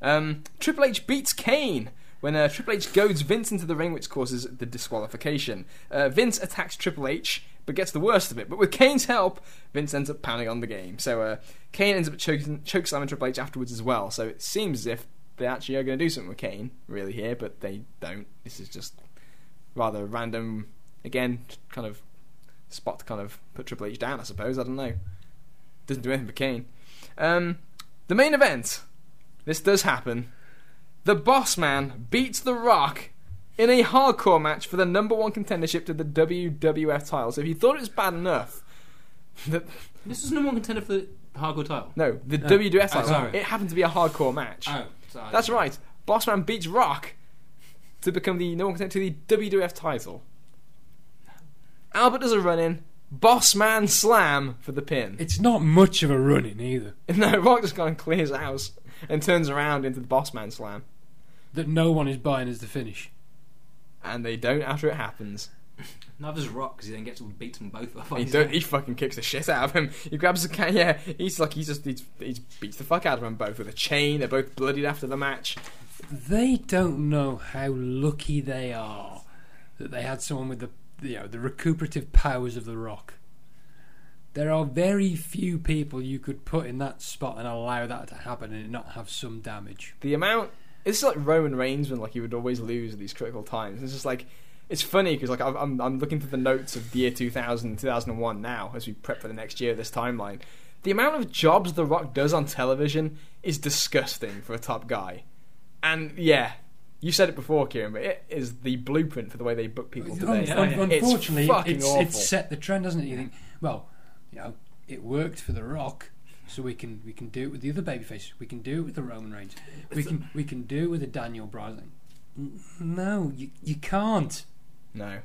Um, Triple H beats Kane when uh, Triple H goads Vince into the ring, which causes the disqualification. Uh, Vince attacks Triple H, but gets the worst of it. But with Kane's help, Vince ends up pounding on the game. So uh, Kane ends up choking, chokeslamming Triple H afterwards as well. So it seems as if they actually are going to do something with Kane, really, here, but they don't. This is just rather random, again, kind of spot to kind of put Triple H down, I suppose. I don't know. Doesn't do anything for Kane. Um, the main event. This does happen. The Boss Man beats The Rock in a hardcore match for the number one contendership to the WWF title. So if you thought it was bad enough, [laughs] that This is number one contender for the hardcore title. no, the WWF Oh, title, sorry. it happened to be a hardcore match. Oh, sorry. That's right. Boss Man beats Rock to become the number one contender to the WWF title. Albert does a run in. Boss Man slam for the pin. It's not much of a running either. [laughs] No, Rock just kind of clears house and turns around into the Boss Man slam. That no one is buying as the finish. And they don't after it happens. [laughs] Now there's Rock because he then gets to beat them both up. He, don't, he fucking kicks the shit out of him. He grabs the can. Yeah, he's like he's just he he's beats the fuck out of them both with a chain. They're both bloodied after the match. They don't know how lucky they are that they had someone with the you know the recuperative powers of the Rock. There are very few people you could put in that spot and allow that to happen and not have some damage. The amount it's like Roman Reigns when like he would always lose at these critical times. It's just like it's funny because like I'm I'm looking through the notes of the year 2000 2001 now as we prep for the next year of this timeline. The amount of jobs The Rock does on television is disgusting for a top guy. And yeah, you said it before, Kieran, but it is the blueprint for the way they book people today. Un- un- It's unfortunately, fucking it's, awful. it's set the trend, doesn't it? You think, well, you know, it worked for The Rock, so we can we can do it with the other babyface. We can do it with the Roman Reigns. We can we can do it with the Daniel Bryan. No, you you can't. No.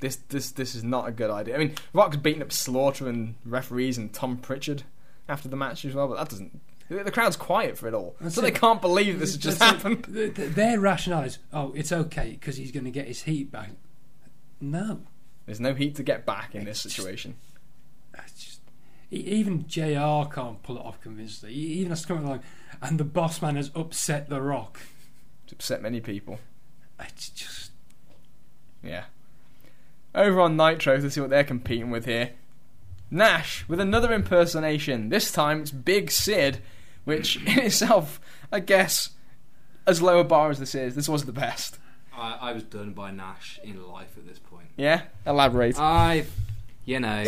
This this this is not a good idea. I mean, Rock's beating up Slaughter and referees and Tom Pritchard after the match as well, but that doesn't. The crowd's quiet for it all, That's so they can't believe this has just That's happened. Th- Their rationale is, oh, it's okay because he's going to get his heat back. No, There's no heat to get back in this situation. It's just, e- even JR can't pull it off convincingly. He even has to come along, and the boss man has upset The Rock. It's upset many people. It's just Yeah. Over on Nitro to see what they're competing with here. Nash with another impersonation. This time it's Big Sid, which [laughs] in itself, I guess, as low a bar as this is, this was the best. I, I was done by Nash in life at this point. Yeah? Elaborate. I, you know,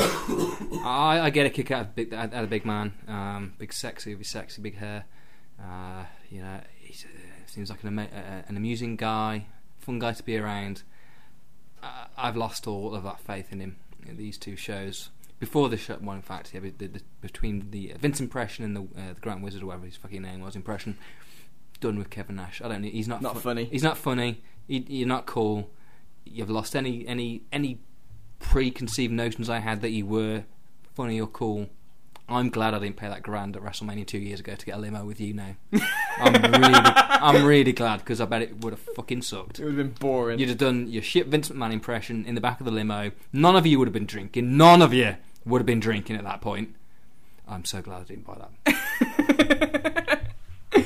I, I get a kick out of big, out of a big man, um, big sexy his sexy big hair. Uh, you know, he seems like an, ama- uh, an amusing guy, fun guy to be around. Uh, I've lost all of that faith in him in these two shows. Before the show, one, in fact, yeah, the, the, between the Vince impression and the uh, the Grand Wizard, or whatever his fucking name was, impression, done with Kevin Nash. I don't. He's not Not fu- funny. He's not funny. He, you're not cool. You've lost any any any preconceived notions I had that you were funny or cool. I'm glad I didn't pay that grand at WrestleMania two years ago to get a limo with you now. [laughs] I'm really, I'm really glad because I bet it would have fucking sucked. It would have been boring. You'd have done your shit Vince McMahon impression in the back of the limo. None of you would have been drinking. None of you would have been drinking at that point. I'm so glad I didn't buy that. [laughs]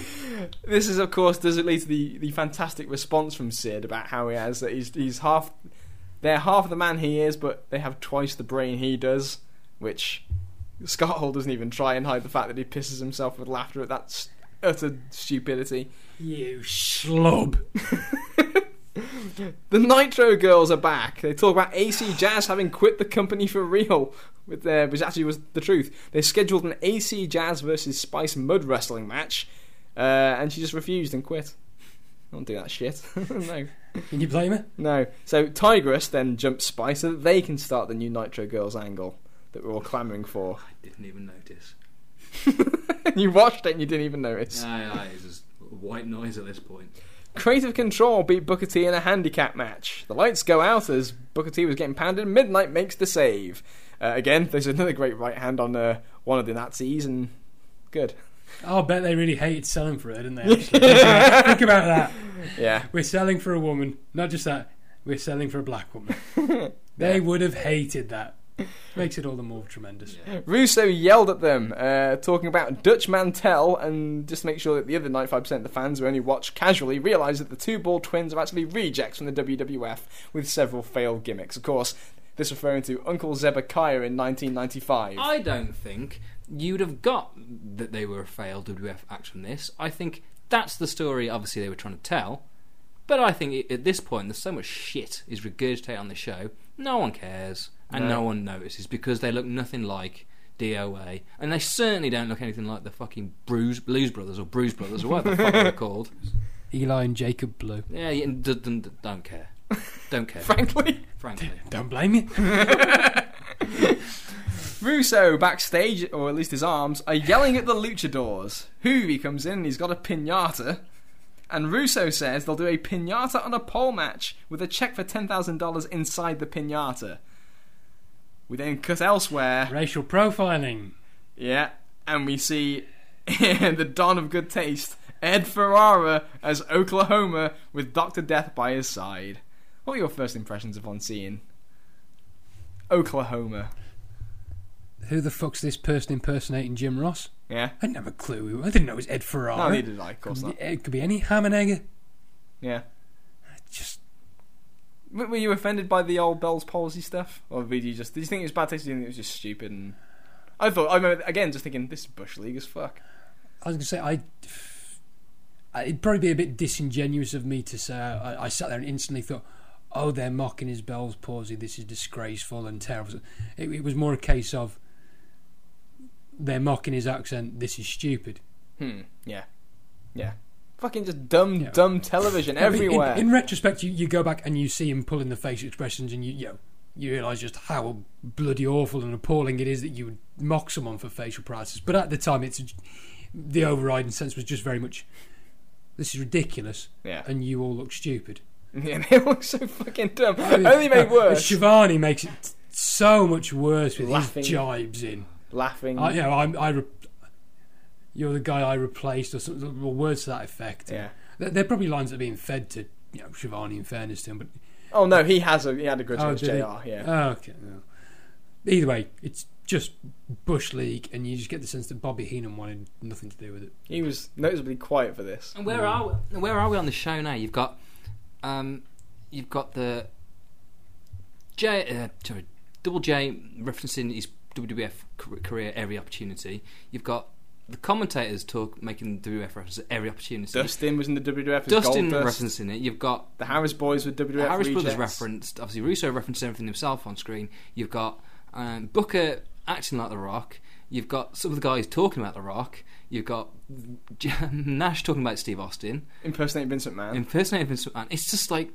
this is, of course, does it lead to the, the fantastic response from Sid about how he has that he's he's half they're half the man he is, but they have twice the brain he does, which Scott Hall doesn't even try and hide the fact that he pisses himself with laughter at that s- utter stupidity. you schlub. [laughs] [laughs] The Nitro girls are back. They talk about AC Jazz having quit the company for real, with their, which actually was the truth. They scheduled an AC Jazz versus Spice Mud wrestling match, uh, and she just refused and quit. Don't do that shit. [laughs] no, Can you blame her? no. So Tigress then jumps Spice so that they can start the new Nitro girls angle that we're all clamouring for. I didn't even notice. [laughs] you watched it and you didn't even notice. Nah, nah, it's just white noise at this point. Creative Control beat Booker T in a handicap match. The lights go out as Booker T was getting pounded. Midnight makes the save. Uh, again, [laughs] there's another great right hand on uh, one of the Nazis, and good. Oh, I bet they really hated selling for her, didn't they? [laughs] Actually? think, about, think about that. Yeah. We're selling for a woman. Not just that, we're selling for a black woman. [laughs] They would have hated that. [laughs] Makes it all the more tremendous. Russo yelled at them, uh, talking about Dutch Mantell, and just to make sure that the other 95% of the fans who only watch casually realise that the two ball twins are actually rejects from the WWF with several failed gimmicks. Of course, this referring to Uncle Zebekiah in 1995. I don't think you'd have got that they were a failed WWF act from this. I think that's the story, obviously, they were trying to tell. But I think at this point, there's so much shit is regurgitated on the show, no one cares and No. no, one notices because they look nothing like DOA, and they certainly don't look anything like the fucking Bruise Blues Brothers or Bruise Brothers or whatever the fuck they're [laughs] called. Eli and Jacob Blu. Yeah, you d- d- d- don't care, don't care, Frankly. frankly. Don't blame you. [laughs] Russo backstage, or at least his arms, are yelling at the luchadors. Juvi comes in and he's got a pinata. And Russo says they'll do a pinata on a pole match with a check for $10,000 inside the pinata. We then cut elsewhere. Racial profiling. Yeah, and we see [laughs] the Don of Good Taste, Ed Ferrara as Oklahoma with Dr. Death by his side. What were your first impressions upon seeing Oklahoma? Who the fuck's this person impersonating Jim Ross? Yeah? I didn't have a clue. I didn't know it was Ed Ferrara. No, neither did I, of course not. It could be any ham and egg. Yeah. Just Were you offended by the old Bell's palsy stuff, or did you just did you think it was bad taste? Or did you think it was just stupid? And I thought I remember again just thinking this is bush league as fuck. I was going to say I. It'd probably be a bit disingenuous of me to say I, I sat there and instantly thought, "Oh, they're mocking his Bell's palsy. This is disgraceful and terrible." It, it was more a case of they're mocking his accent. This is stupid. Hmm. Yeah. Yeah. Fucking just dumb, Yeah. dumb television [laughs] I mean, in- everywhere. In, retrospect, you, you go back and you see him pulling the facial expressions, and you you, know, you realise just how bloody awful and appalling it is that you would mock someone for facial paralysis. But at the time, it's the overriding sense was just very much, this is ridiculous, Yeah. and you all look stupid. [laughs] yeah, they look so fucking dumb. I mean, Only made [laughs] worse. Schiavone makes it so much worse with Laughing. his jibes in. Laughing. I, you know, I'm, I re- you're the guy I replaced, or something, or words to that effect. Yeah. They're, they're probably lines that are being fed to you know Schiavone. In fairness to him, but Oh no, he has a he had a grudge Oh, against did he? JR. Yeah. Oh, okay. no. Either way, it's just Bush League, and you just get the sense that Bobby Heenan wanted nothing to do with it. He was noticeably quiet for this. And where are we, where are we on the show now? You've got um, you've got the J uh, sorry, Double J referencing his WWF career every opportunity. You've got the commentators talk making WWF references at every opportunity. Dustin was in the WWF. Dustin Goldust. referencing it. You've got The Harris boys with WWF. the Harris Brothers referenced. Obviously, Russo referenced everything himself on screen. You've got um, Booker acting like The Rock. You've got some of the guys talking about The Rock. You've got [laughs] Nash talking about Steve Austin. impersonating Vincent McMahon. Impersonating Vincent McMahon. It's just like,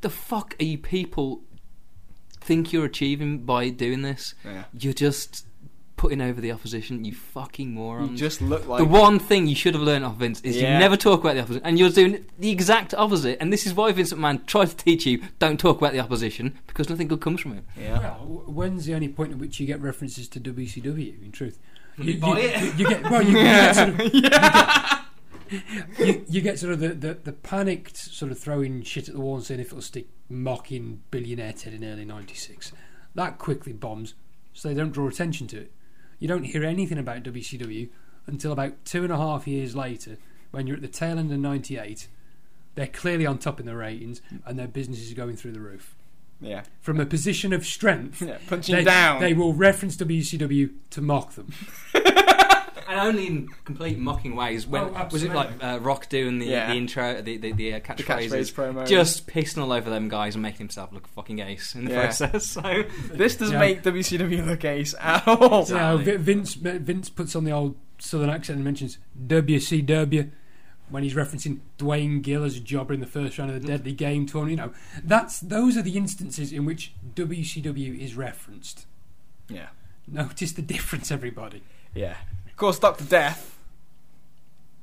the fuck are you people think you're achieving by doing this? Yeah. You're just putting over the opposition. You fucking morons. You just look like the one thing you should have learned off Vince is Yeah. you never talk about the opposition, and you're doing the exact opposite. And this is why Vince McMahon tried to teach you don't talk about the opposition because nothing good comes from it. Yeah. Well, when's the only point at which you get references to WCW? In truth, you, buy you- it. you- you get well, you, you get sort of, [laughs] you, you, you get sort of the, the, the panicked sort of throwing shit at the wall and saying if it'll stick, mocking billionaire Ted in early '96. That quickly bombs, so they don't draw attention to it. You don't hear anything about WCW until about two and a half years later, when you're at the tail end of '98. They're clearly on top in the ratings, and their business is going through the roof Yeah. from a position of strength. Yeah, punching they, down. They will reference WCW to mock them. [laughs] And only in complete mocking ways. When Oh, was it like uh, Rock doing the, Yeah. the intro, the the, the uh, catchphrases, catchphrase promo. just pissing all over them guys and making himself look a fucking ace in the Yeah. process. So [laughs] This doesn't Yeah. make WCW look ace at all. You know, Vi- Vince Vince puts on the old southern accent and mentions WCW when he's referencing Duane Gill as a jobber in the first round of the Deadly Game tournament. You know, that's those are the instances in which WCW is referenced. Yeah. Notice the difference, everybody. Yeah. Of course, Doctor Death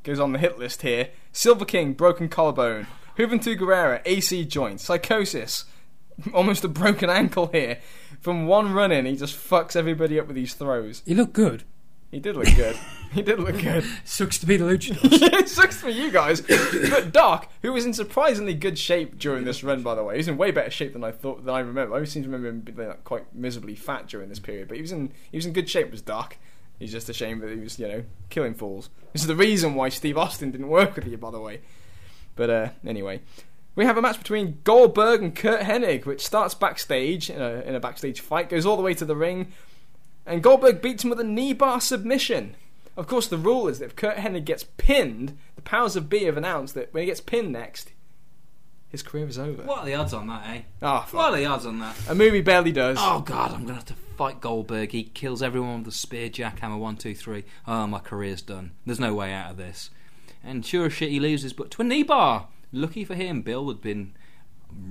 goes on the hit list here. Silver King, broken collarbone. Juventud Guerrera, AC joint. Psychosis, [laughs] almost a broken ankle here. From one run in, he just fucks everybody up with these throws. He looked good. He did look good. [laughs] he did look good. [laughs] Sucks to be the luchadors. it sucks for you guys. But Doc, who was in surprisingly good shape during this run, by the way, he was in way better shape than I thought than I remember. I always seem to remember him being like, quite miserably fat during this period, but he was in he was in good shape. Was Doc? He's just ashamed that he was you know killing fools. This is the reason why Steve Austin didn't work with you, by the way. But uh, anyway. We have a match between Goldberg and Curt Hennig, which starts backstage in a, in a backstage fight, goes all the way to the ring, and Goldberg beats him with a knee bar submission. Of course, the rule is that if Curt Hennig gets pinned, the powers of B have announced that when he gets pinned next, his career is over. what are the odds on that, eh? Ah, What are the odds on that? A movie barely does. Oh god, I'm gonna have to fight Goldberg. He kills everyone with a spear, jackhammer, one, two, three. Oh, my career's done. There's no way out of this. And sure as shit, he loses, but to a knee bar. Lucky for him, Bill had been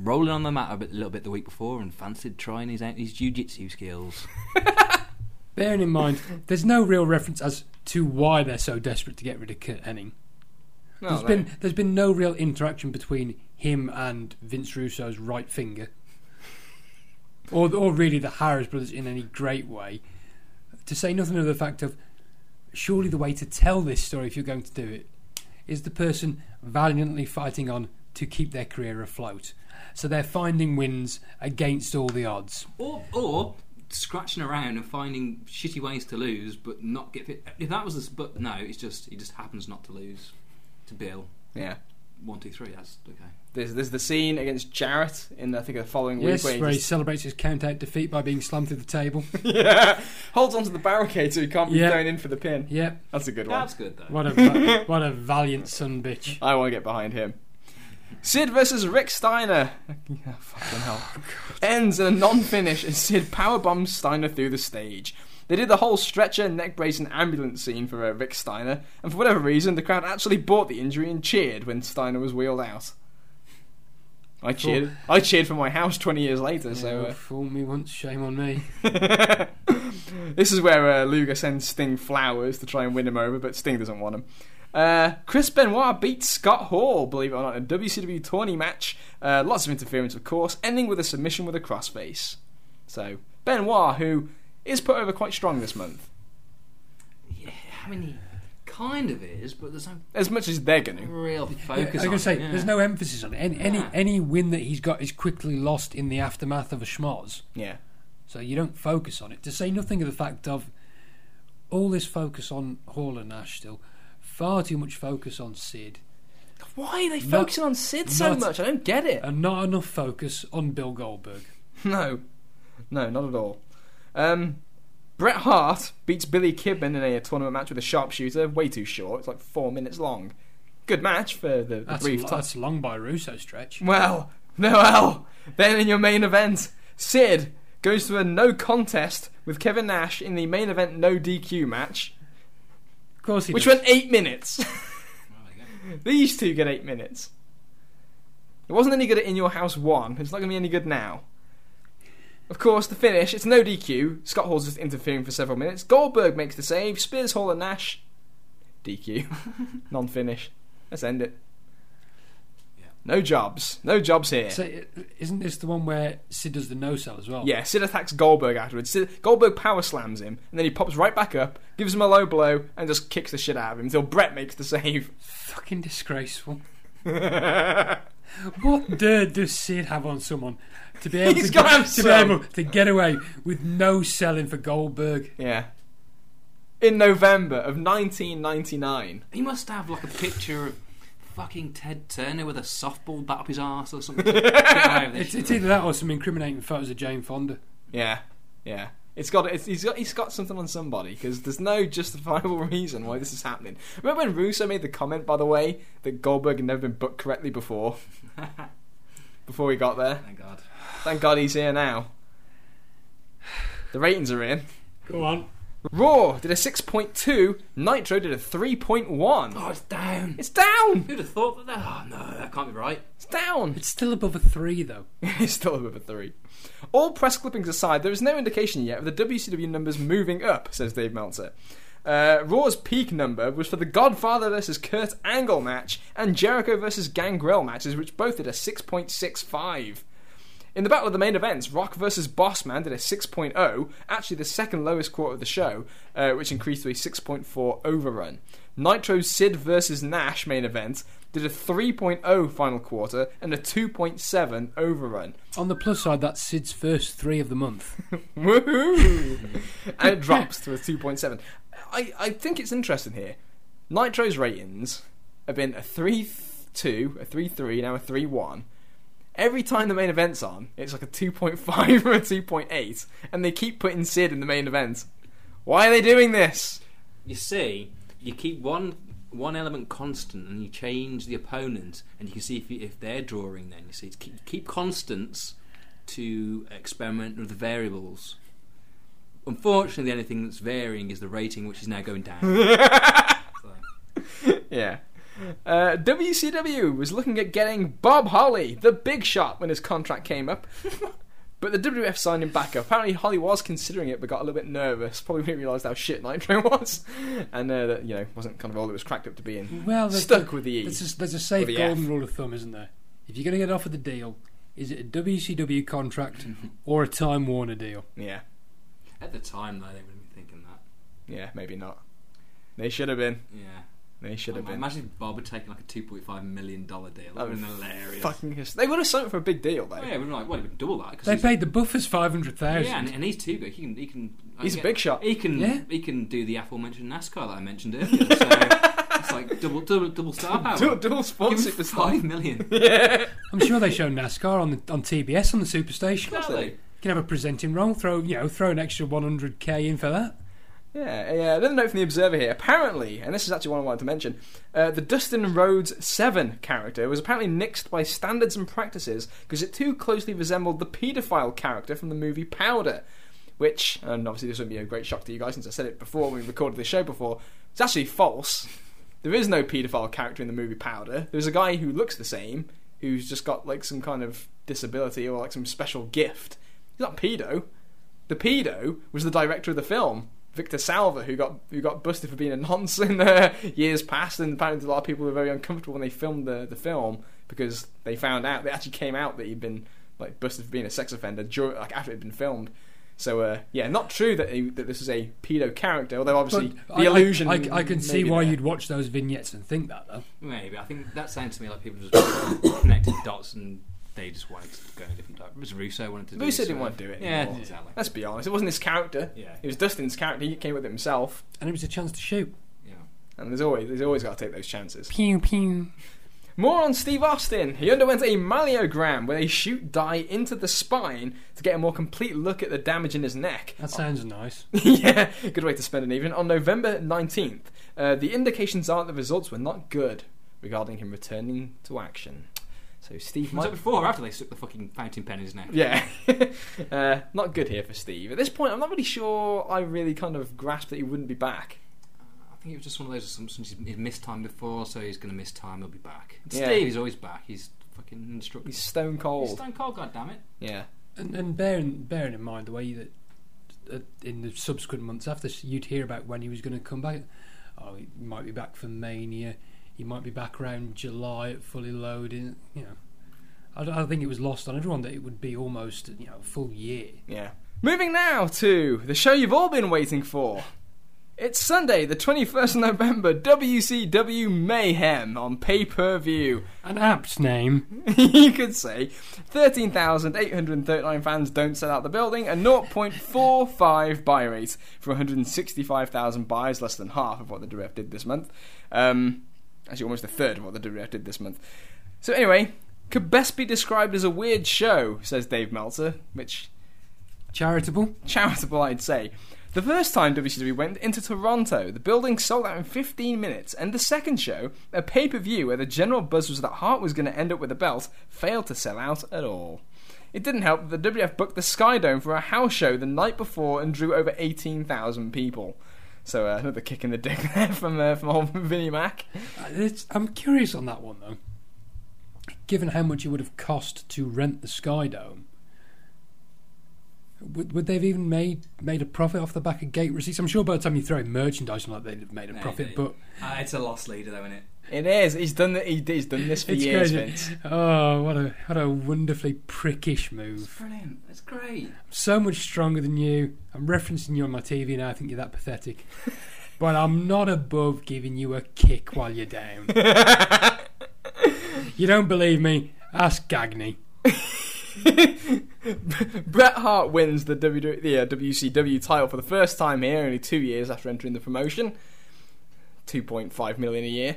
rolling on the mat a, bit, a little bit the week before and fancied trying his his jiu-jitsu skills. [laughs] Bearing in mind, there's no real reference as to why they're so desperate to get rid of Curt Hennig. No, There's no. been there's been no real interaction between him and Vince Russo's right finger, or or really the Harris brothers in any great way. To say nothing of the fact of, surely the way to tell this story, if you're going to do it, is the person valiantly fighting on to keep their career afloat. So they're finding wins against all the odds. Or, or scratching around and finding shitty ways to lose, but not get fit. If that was this, but no, it's just he just happens not to lose to Bill. Yeah. one, two, three. That's okay. There's, there's the scene against Jarrett in I think the following Yes, week where where he he just, celebrates his count out defeat by being slammed through the table. [laughs] yeah, holds onto the barricade so he can't be Yeah. thrown in for the pin. yep. That's a good one. That's good though. What a what a valiant son bitch. I want to get behind him. Sid versus Rick Steiner. [laughs] Yeah, fucking hell. Ends in a non-finish as Sid powerbombs Steiner through the stage. They did the whole stretcher, neck brace, and ambulance scene for uh, Rick Steiner, and for whatever reason, the crowd actually bought the injury and cheered when Steiner was wheeled out. I cheered. I cheered for my house 20 years later. So Oh, uh, fool me once, shame on me. [laughs] this is where uh, Luger sends Sting flowers to try and win him over, but Sting doesn't want him. Uh, Chris Benoit beats Scott Hall, believe it or not, in a WCW tourney match. Uh, lots of interference, of course, ending with a submission with a crossface. So Benoit, who is put over quite strong this month, Yeah, I mean, he kind of is, but there's no as much as they're going to. real Yeah, I focus. was on gonna say, it, yeah. there's no emphasis on it. Any, any Yeah. any win that he's got is quickly lost in the aftermath of a schmoz. Yeah, So you don't focus on it. To say nothing of the fact of all this focus on Hall and Nash still, far too much focus on Sid, why are they Not- focusing on Sid so not- much? I don't get it. and not enough focus on Bill Goldberg. No, no, not at all. Um, Bret Hart beats Billy Kidman in a tournament match with a sharpshooter. Way too short. It's like four minutes long. Good match for the, the That's, brief time. that's long by Russo stretch. Well, [laughs] Noel. Then in your main event, Sid goes to a no contest with Kevin Nash in the main event no DQ match, Of course he which does. went eight minutes. [laughs] These two get eight minutes. It wasn't any good at In Your House 1. It's not going to be any good now. Of course, the finish, it's no DQ. Scott Hall's just interfering for several minutes. Goldberg makes the save. Spears Hall and Nash. DQ. [laughs] Non finish. Let's end it. Yeah. No jobs. No jobs here. So, isn't this the one where Sid does the no sell as well? Yeah, Sid attacks Goldberg afterwards. Sid, Goldberg power slams him, and then he pops right back up, gives him a low blow, and just kicks the shit out of him until Bret makes the save. Fucking disgraceful. [laughs] What dirt does Sid have on someone to be able, to, get, to, be able to get away with no selling for Goldberg? Yeah. In November of 1999. He must have like a picture of fucking Ted Turner with a softball bat up his arse or something. Get away with this [laughs] It's, it's either that or some incriminating photos of Jane Fonda. Yeah, yeah. It's got it's, he's got he's got something on somebody because there's no justifiable [laughs] reason why this is happening. Remember when Russo made the comment, by the way, that Goldberg had never been booked correctly before, [laughs] before we got there. Thank God. Thank God he's here now. The ratings are in. Go on. Raw did a 6.2. Nitro did a 3.1. Oh, it's down. It's down. Who'd have thought that? that- Oh no, that can't be right. It's down. It's still above a three, though. [laughs] It's still above a three. All press clippings aside, there is no indication yet of the WCW numbers moving up, says Dave Meltzer. Uh, Raw's peak number was for the Godfather versus Kurt Angle match and Jericho versus Gangrel matches, which both did a 6.65. In the battle of the main events, Rock versus Bossman did a 6.0, actually the second lowest quarter of the show, uh, which increased to a 6.4 overrun. Nitro's Sid versus Nash main event did a 3.0 final quarter and a 2.7 overrun. On the plus side, that's Sid's first three of the month. [laughs] Woohoo! and it drops to a 2.7. I, I think it's interesting here. Nitro's ratings have been a 3 2, a 3 3, now a 3 1. Every time the main event's on, it's like a 2.5 [laughs] or a 2.8, and they keep putting Sid in the main event. Why are they doing this? You see, you keep one one element constant and you change the opponent, and you can see if you, if they're drawing. Then you see, keep, keep constants to experiment with the variables. Unfortunately, the only thing that's varying is the rating, which is now going down. [laughs] So, Yeah. Uh, WCW was looking at getting Bob Holly, the big shot, when his contract came up. [laughs] but the WWF signed him back up. Apparently, Holly was considering it, but got a little bit nervous. Probably didn't realise how shit Nitro [laughs] was. And uh, that, you know, wasn't kind of all it was cracked up to be. And Well, there's stuck the- with the E. There's a, there's a safe the golden F. rule of thumb, isn't there? If you're going to get offered the deal, is it a WCW contract [laughs] or a Time Warner deal? Yeah. at the time, though, they would have been thinking that. Yeah, maybe not. They should have been. Yeah. They should have been. Imagine if Bob had taken like a two point five million dollar deal. Oh, that That would would have been hilarious. Fucking his- They would have signed for a big deal, though. Oh, yeah, we'd like, well, he would double that. 'cause They he's- paid the Buffers five hundred thousand. Yeah, and, and he's too good. He can. He can. Oh, he's a yeah, big shot. He can. Yeah. He can do the aforementioned NASCAR that I mentioned earlier. So [laughs] That's like double double double star power. Dual, dual sports Give him superstar. five million. [laughs] I'm sure they show NASCAR on the, on TBS on the Superstation. Exactly. You can have a presenting role. Throw you know throw an extra 100k in for that. Yeah, yeah. Another note from the Observer here. Apparently, and this is actually one I wanted to mention, uh, the Dustin Rhodes Seven character was apparently nixed by standards and practices because it too closely resembled the paedophile character from the movie Powder, which, and obviously this wouldn't be a great shock to you guys since I said it before when we recorded the show before. It's actually false. There is no paedophile character in the movie Powder. There's a guy who looks the same, who's just got like some kind of disability or like some special gift. He's not pedo. The pedo was the director of the film, Victor Salva, who got who got busted for being a nonce in uh, years past, and apparently a lot of people were very uncomfortable when they filmed the, the film because they found out they actually came out that he'd been like busted for being a sex offender during, like after it had been filmed. So uh, yeah, not true that he, that this is a pedo character, although obviously But the I- I- illusion. I, I can see why there. you'd watch those vignettes and think that though. Maybe. I think that sounds to me like people just [coughs] connected dots and they just wanted to go in a different direction. It was Russo wanted to do Russo this didn't want to do it Yeah, anymore. exactly. Let's be honest, it wasn't his character. Yeah. It was Dustin's character. He came with it himself, And it was a chance to shoot. Yeah. and there's always there's always got to take those chances. Pew pew. More on Steve Austin. He underwent a myelogram where they shoot dye into the spine to get a more complete look at the damage in his neck. That sounds nice. [laughs] yeah, good way to spend an evening. On November 19th, uh, the indications are that the results were not good regarding him returning to action. So Steve Was it might. before or after they stuck the fucking fountain pen in his neck? Yeah, [laughs] uh, not good here for Steve. At this point, I'm not really sure I really kind of grasped that he wouldn't be back. I think it was just one of those assumptions. He's he'd missed time before, so he's going to miss time. He'll be back. Yeah. Steve is always back. He's fucking indestructible. He's stone He's cold. stone cold. God damn it. Yeah. And, and bearing bearing in mind the way that uh, in the subsequent months after you'd hear about when he was going to come back. Oh, he might be back for Mania. He might be back around July at fully loaded. You know, I, I think it was lost on everyone that it would be almost you know a full year. Yeah. Moving now to the show you've all been waiting for. It's Sunday, the 21st of November, WCW Mayhem on pay per view. An apt name. [laughs] you could say 13,839 fans don't sell out the building, a 0.45 [laughs] buy rate for 165,000 buys, less than half of what the WF did this month. Um, actually, almost a third of what the WF did this month. So, anyway, could best be described as a weird show, says Dave Meltzer, which Charitable. charitable, I'd say. The first time WCW went into Toronto, the building sold out in 15 minutes, and the second show, a pay per view where the general buzz was that Hart was going to end up with a belt, failed to sell out at all. It didn't help that the WF booked the Sky Dome for a house show the night before and drew over 18,000 people. So uh, another kick in the dick [laughs] there from uh, from old [laughs] Vinnie Mac. Uh, It's, I'm curious on that one though. Given how much it would have cost to rent the Sky Dome, would, would they've even made made a profit off the back of gate receipts? I'm sure by the time you throw in merchandise on that, they'd have made a profit. But Uh, it's a loss leader, though, isn't it? It is. He's done. The, he, he's done this for it's years, crazy. Vince. Oh, what a what a wonderfully prickish move! Brilliant. That's great. So much stronger than you. I'm referencing you on my TV now. I think you're that pathetic. [laughs] But I'm not above giving you a kick while you're down. [laughs] you don't believe me? Ask Gagney. [laughs] Bret Hart wins the, w, the uh, WCW title for the first time here, only two years after entering the promotion. 2.5 million a year.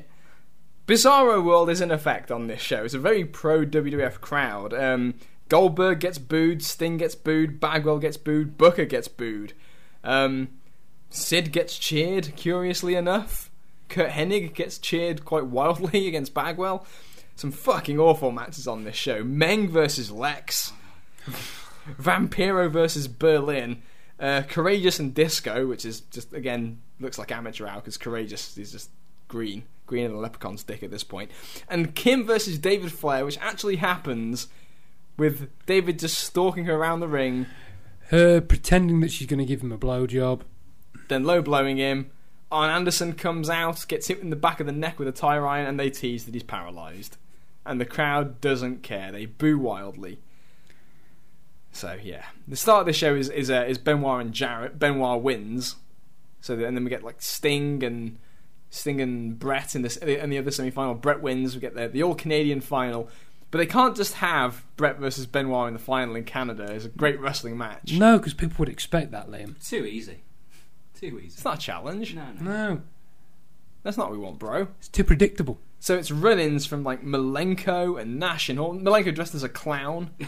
Bizarro World is in effect on this show. It's a very pro WWF crowd. Um, Goldberg gets booed, Sting gets booed, Bagwell gets booed, Booker gets booed. Um, Sid gets cheered, curiously enough. Curt Hennig gets cheered quite wildly [laughs] against Bagwell. Some fucking awful matches on this show. Meng versus Lex. [laughs] Vampiro versus Berlyn. Uh, Courageous and Disco, which is just, again, looks like amateur hour because Courageous is just green. Green and a leprechaun stick at this point. And Kim versus David Flair, which actually happens with David just stalking her around the ring, Her pretending that she's going to give him a blowjob. then low blowing him. Arn Anderson comes out, gets hit in the back of the neck with a tire iron, and they tease that he's paralysed. And the crowd doesn't care; they boo wildly. So yeah, the start of the show is is, uh, is Benoit and Jarrett. Benoit wins, so that, and then we get like Sting and Sting and Bret in this in the other semi final. Bret wins. We get the the all Canadian final. But they can't just have Bret versus Benoit in the final in Canada. It's a great wrestling match. No, because people would expect that, Liam. Too easy. Too easy. It's not a challenge. No, no. No. That's not what we want, bro. It's too predictable. So it's run-ins from like Malenko and Nash and Hall. Malenko dressed as a clown. [laughs]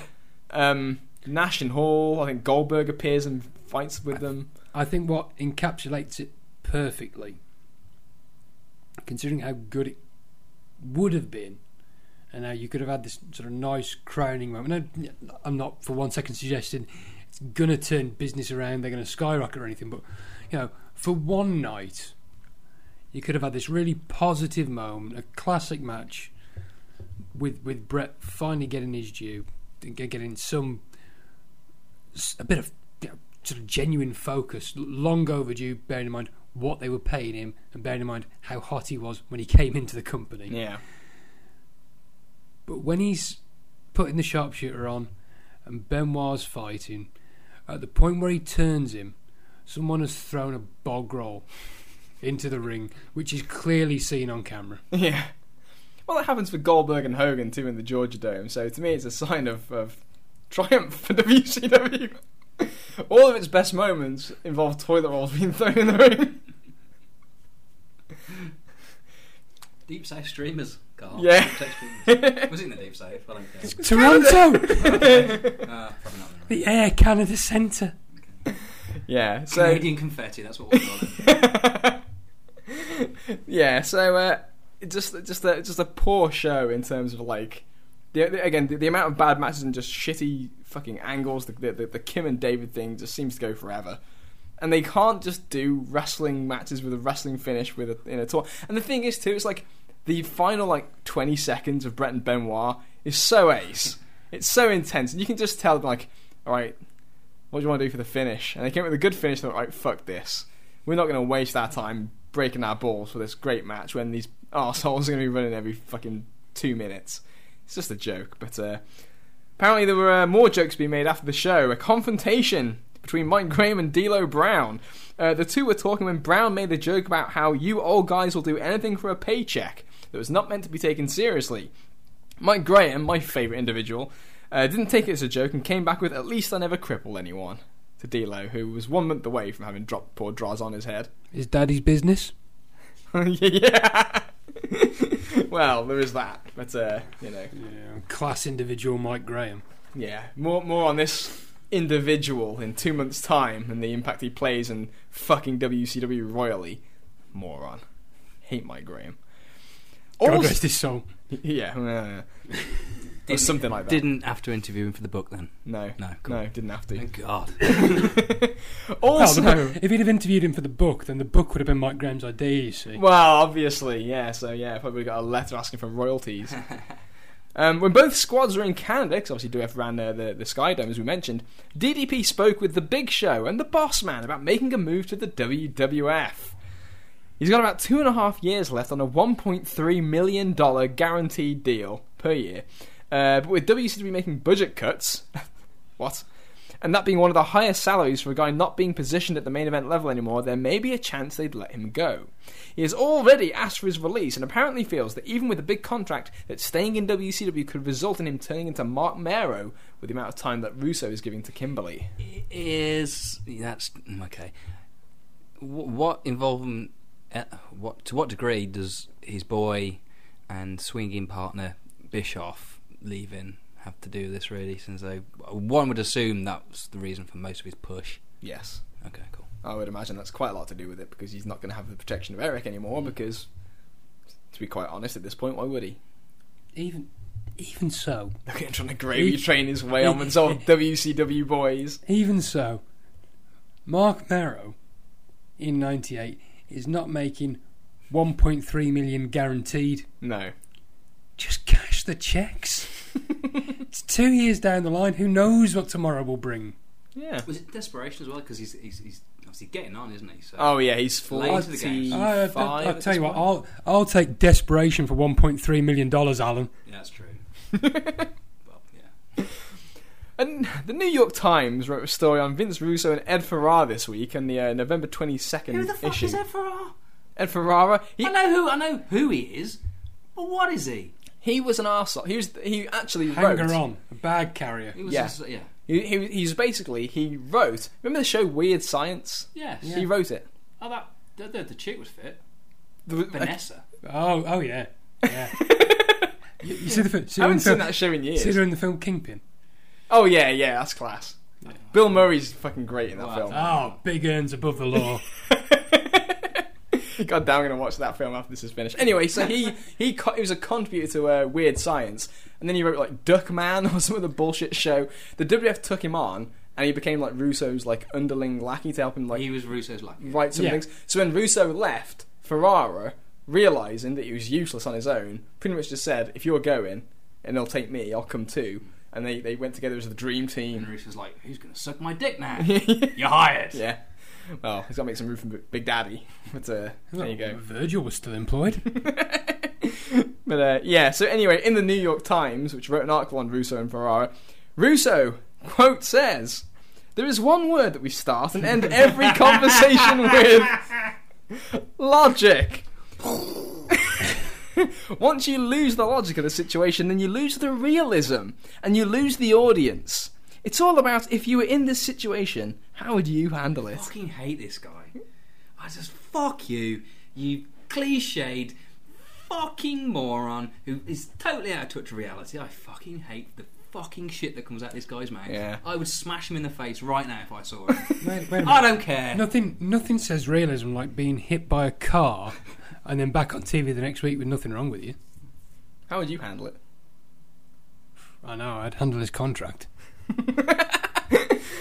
Um, Nash and Hall. I think Goldberg appears and fights with them. I think what encapsulates it perfectly, considering how good it would have been, and how you could have had this sort of nice crowning moment. No, I'm not for one second suggesting it's going to turn business around, they're going to skyrocket or anything, but you know, for one night, you could have had this really positive moment, a classic match with with Bret finally getting his due, getting some a bit of you know, sort of genuine focus, long overdue. Bearing in mind what they were paying him, and bearing in mind how hot he was when he came into the company. Yeah. But when he's putting the sharpshooter on and Benoit's fighting, at the point where he turns him, someone has thrown a bog roll into the ring, which is clearly seen on camera. [laughs] Yeah. Well, that happens for Goldberg and Hogan too in the Georgia Dome. So to me, it's a sign of, of triumph for [laughs] WCW. All of its best moments involve toilet rolls being thrown in the ring. [laughs] Deep South streamers. Carl. Yeah. Deep South streamers. Was it in the Deep South? I don't care. Toronto, [laughs] Uh, [laughs] probably not. the Air Canada Centre. Yeah. So Canadian confetti. That's what we'll call it. yeah. So uh, just just a just a poor show in terms of like. The, the- again, the, the amount of bad matches and just shitty fucking angles, the, the, the, the Kim and David thing just seems to go forever. And they can't just do wrestling matches with a wrestling finish with a, in a tour. And the thing is too, it's like the final like twenty seconds of Bret and Benoit is so ace. It's so intense, and you can just tell them like, all right, what do you want to do for the finish? And they came up with a good finish. They're like, fuck this. We're not going to waste our time breaking our balls for this great match when these arseholes are going to be running every fucking two minutes. It's just a joke, but uh, apparently there were uh, more jokes being made after the show. A confrontation between Mike Graham and D'Lo Brown. Uh, the two were talking when Brown made the joke about how you old guys will do anything for a paycheck that was not meant to be taken seriously. Mike Graham, my favourite individual, uh, didn't take it as a joke and came back with "At least I never cripple anyone." To D'Lo, who was one month away from having dropped poor Droz on his head. Is Daddy's business? [laughs] yeah. well, there is that, but uh, you know, Yeah, class individual Mike Graham. yeah. More more on this individual in two months' time and the impact he plays in fucking WCW royally. Moron. Hate Mike Graham. God Also- rest his soul. [laughs] yeah, uh, or something like that. Didn't have to interview him for the book then. no, No, cool. no, didn't have to. Thank God. [laughs] also, Well, book- if he'd have interviewed him for the book, then the book would have been Mike Graham's idea. You see. Well, obviously, yeah. So yeah, probably got a letter asking for royalties. [laughs] um, when both squads were in Canada, 'cause obviously WF ran uh, the the Sky Dome as we mentioned, DDP spoke with the Big Show and the Boss Man about making a move to the WWF. He's got about two and a half years left on a 1.3 million dollar guaranteed deal per year, uh, but with WCW making budget cuts, [laughs] what? And that being one of the highest salaries for a guy not being positioned at the main event level anymore, there may be a chance they'd let him go. He has already asked for his release and apparently feels that even with a big contract, that staying in WCW could result in him turning into Marc Mero with the amount of time that Russo is giving to Kimberly. is that's okay. What involvement? uh, What to what degree does his boy and swinging partner Bischoff leaving have to do with this? Really, since they one would assume that's the reason for most of his push. Yes. Okay. I would imagine that's quite a lot to do with it because he's not going to have the protection of Eric anymore hmm. because, to be quite honest at this point, why would he? Even, even so, Look at him trying to gravy train his way on onwards old WCW boys. even so, Marc Mero in '98 is not making 1.3 million guaranteed. No. Just cash the checks. [laughs] it's two years down the line. Who knows what tomorrow will bring? Yeah. Was it desperation as well? Because he's, he's he's obviously getting on, isn't he? So Oh yeah, he's Late to the game. forty-five. I, I, I'll tell you what. I'll I'll take desperation for 1.3 million dollars, Alan. yeah, that's true. [laughs] well, yeah. And the New York Times wrote a story on Vince Russo and Ed Ferrara this week in the uh, November twenty second issue. Who the fuck issue. is Ed Ferrara? Ed Ferrara, he I know who I know who he is, but what is he? he was an arsehole. He was he actually Hanger wrote. on, a bag carrier. He was Yeah. just- yeah. He, he he's basically he wrote. Remember the show Weird Science? Yes. He wrote it. Oh, that the, the, the chick was fit. There was- Vanessa. Oh, oh yeah, yeah. [laughs] you, you see the film? See I her in haven't the seen film, that show in years. see her in the film Kingpin. Oh yeah, yeah, that's class. Bill Murray's fucking great in that Wow. film. Oh, Big Ern's above the law. [laughs] [laughs] God damn, I'm gonna watch that film after this is finished. Anyway, so he [laughs] he, co- he was a contributor to uh, Weird Science, and then he wrote like Duckman [laughs] or some other bullshit show. The WF took him on, and he became like Russo's like underling lackey to help him like He was Russo's lucky. write some Yeah. things. So when Russo left, Ferrara, realizing that he was useless on his own, pretty much just said, "If you're going, and they'll take me, I'll come too." And they, they went together as the dream team. And team. Russo's like, "Who's gonna suck my dick now? You're hired." Yeah. Well, he's got to make some room for Big Daddy. [laughs] But uh, there you go. Virgil was still employed. [laughs] But uh, yeah, so anyway, in the New York Times, which wrote an article on Russo and Ferrara, Russo, quote, says, There is one word that we start and end every [laughs] conversation with logic. Once you lose the logic of the situation, then you lose the realism and you lose the audience. It's all about if you were in this situation, how would you handle it? I fucking hate this guy. I just fuck you, you cliched fucking moron who is totally out of touch with reality. I fucking hate the fucking shit that comes out of this guy's mouth. Yeah. I would smash him in the face right now if I saw [laughs] him. wait, wait a I minute. don't care. Nothing, nothing says realism like being hit by a car and then back on TV the next week with nothing wrong with you. How would you handle it? I know, I'd handle his contract. [laughs]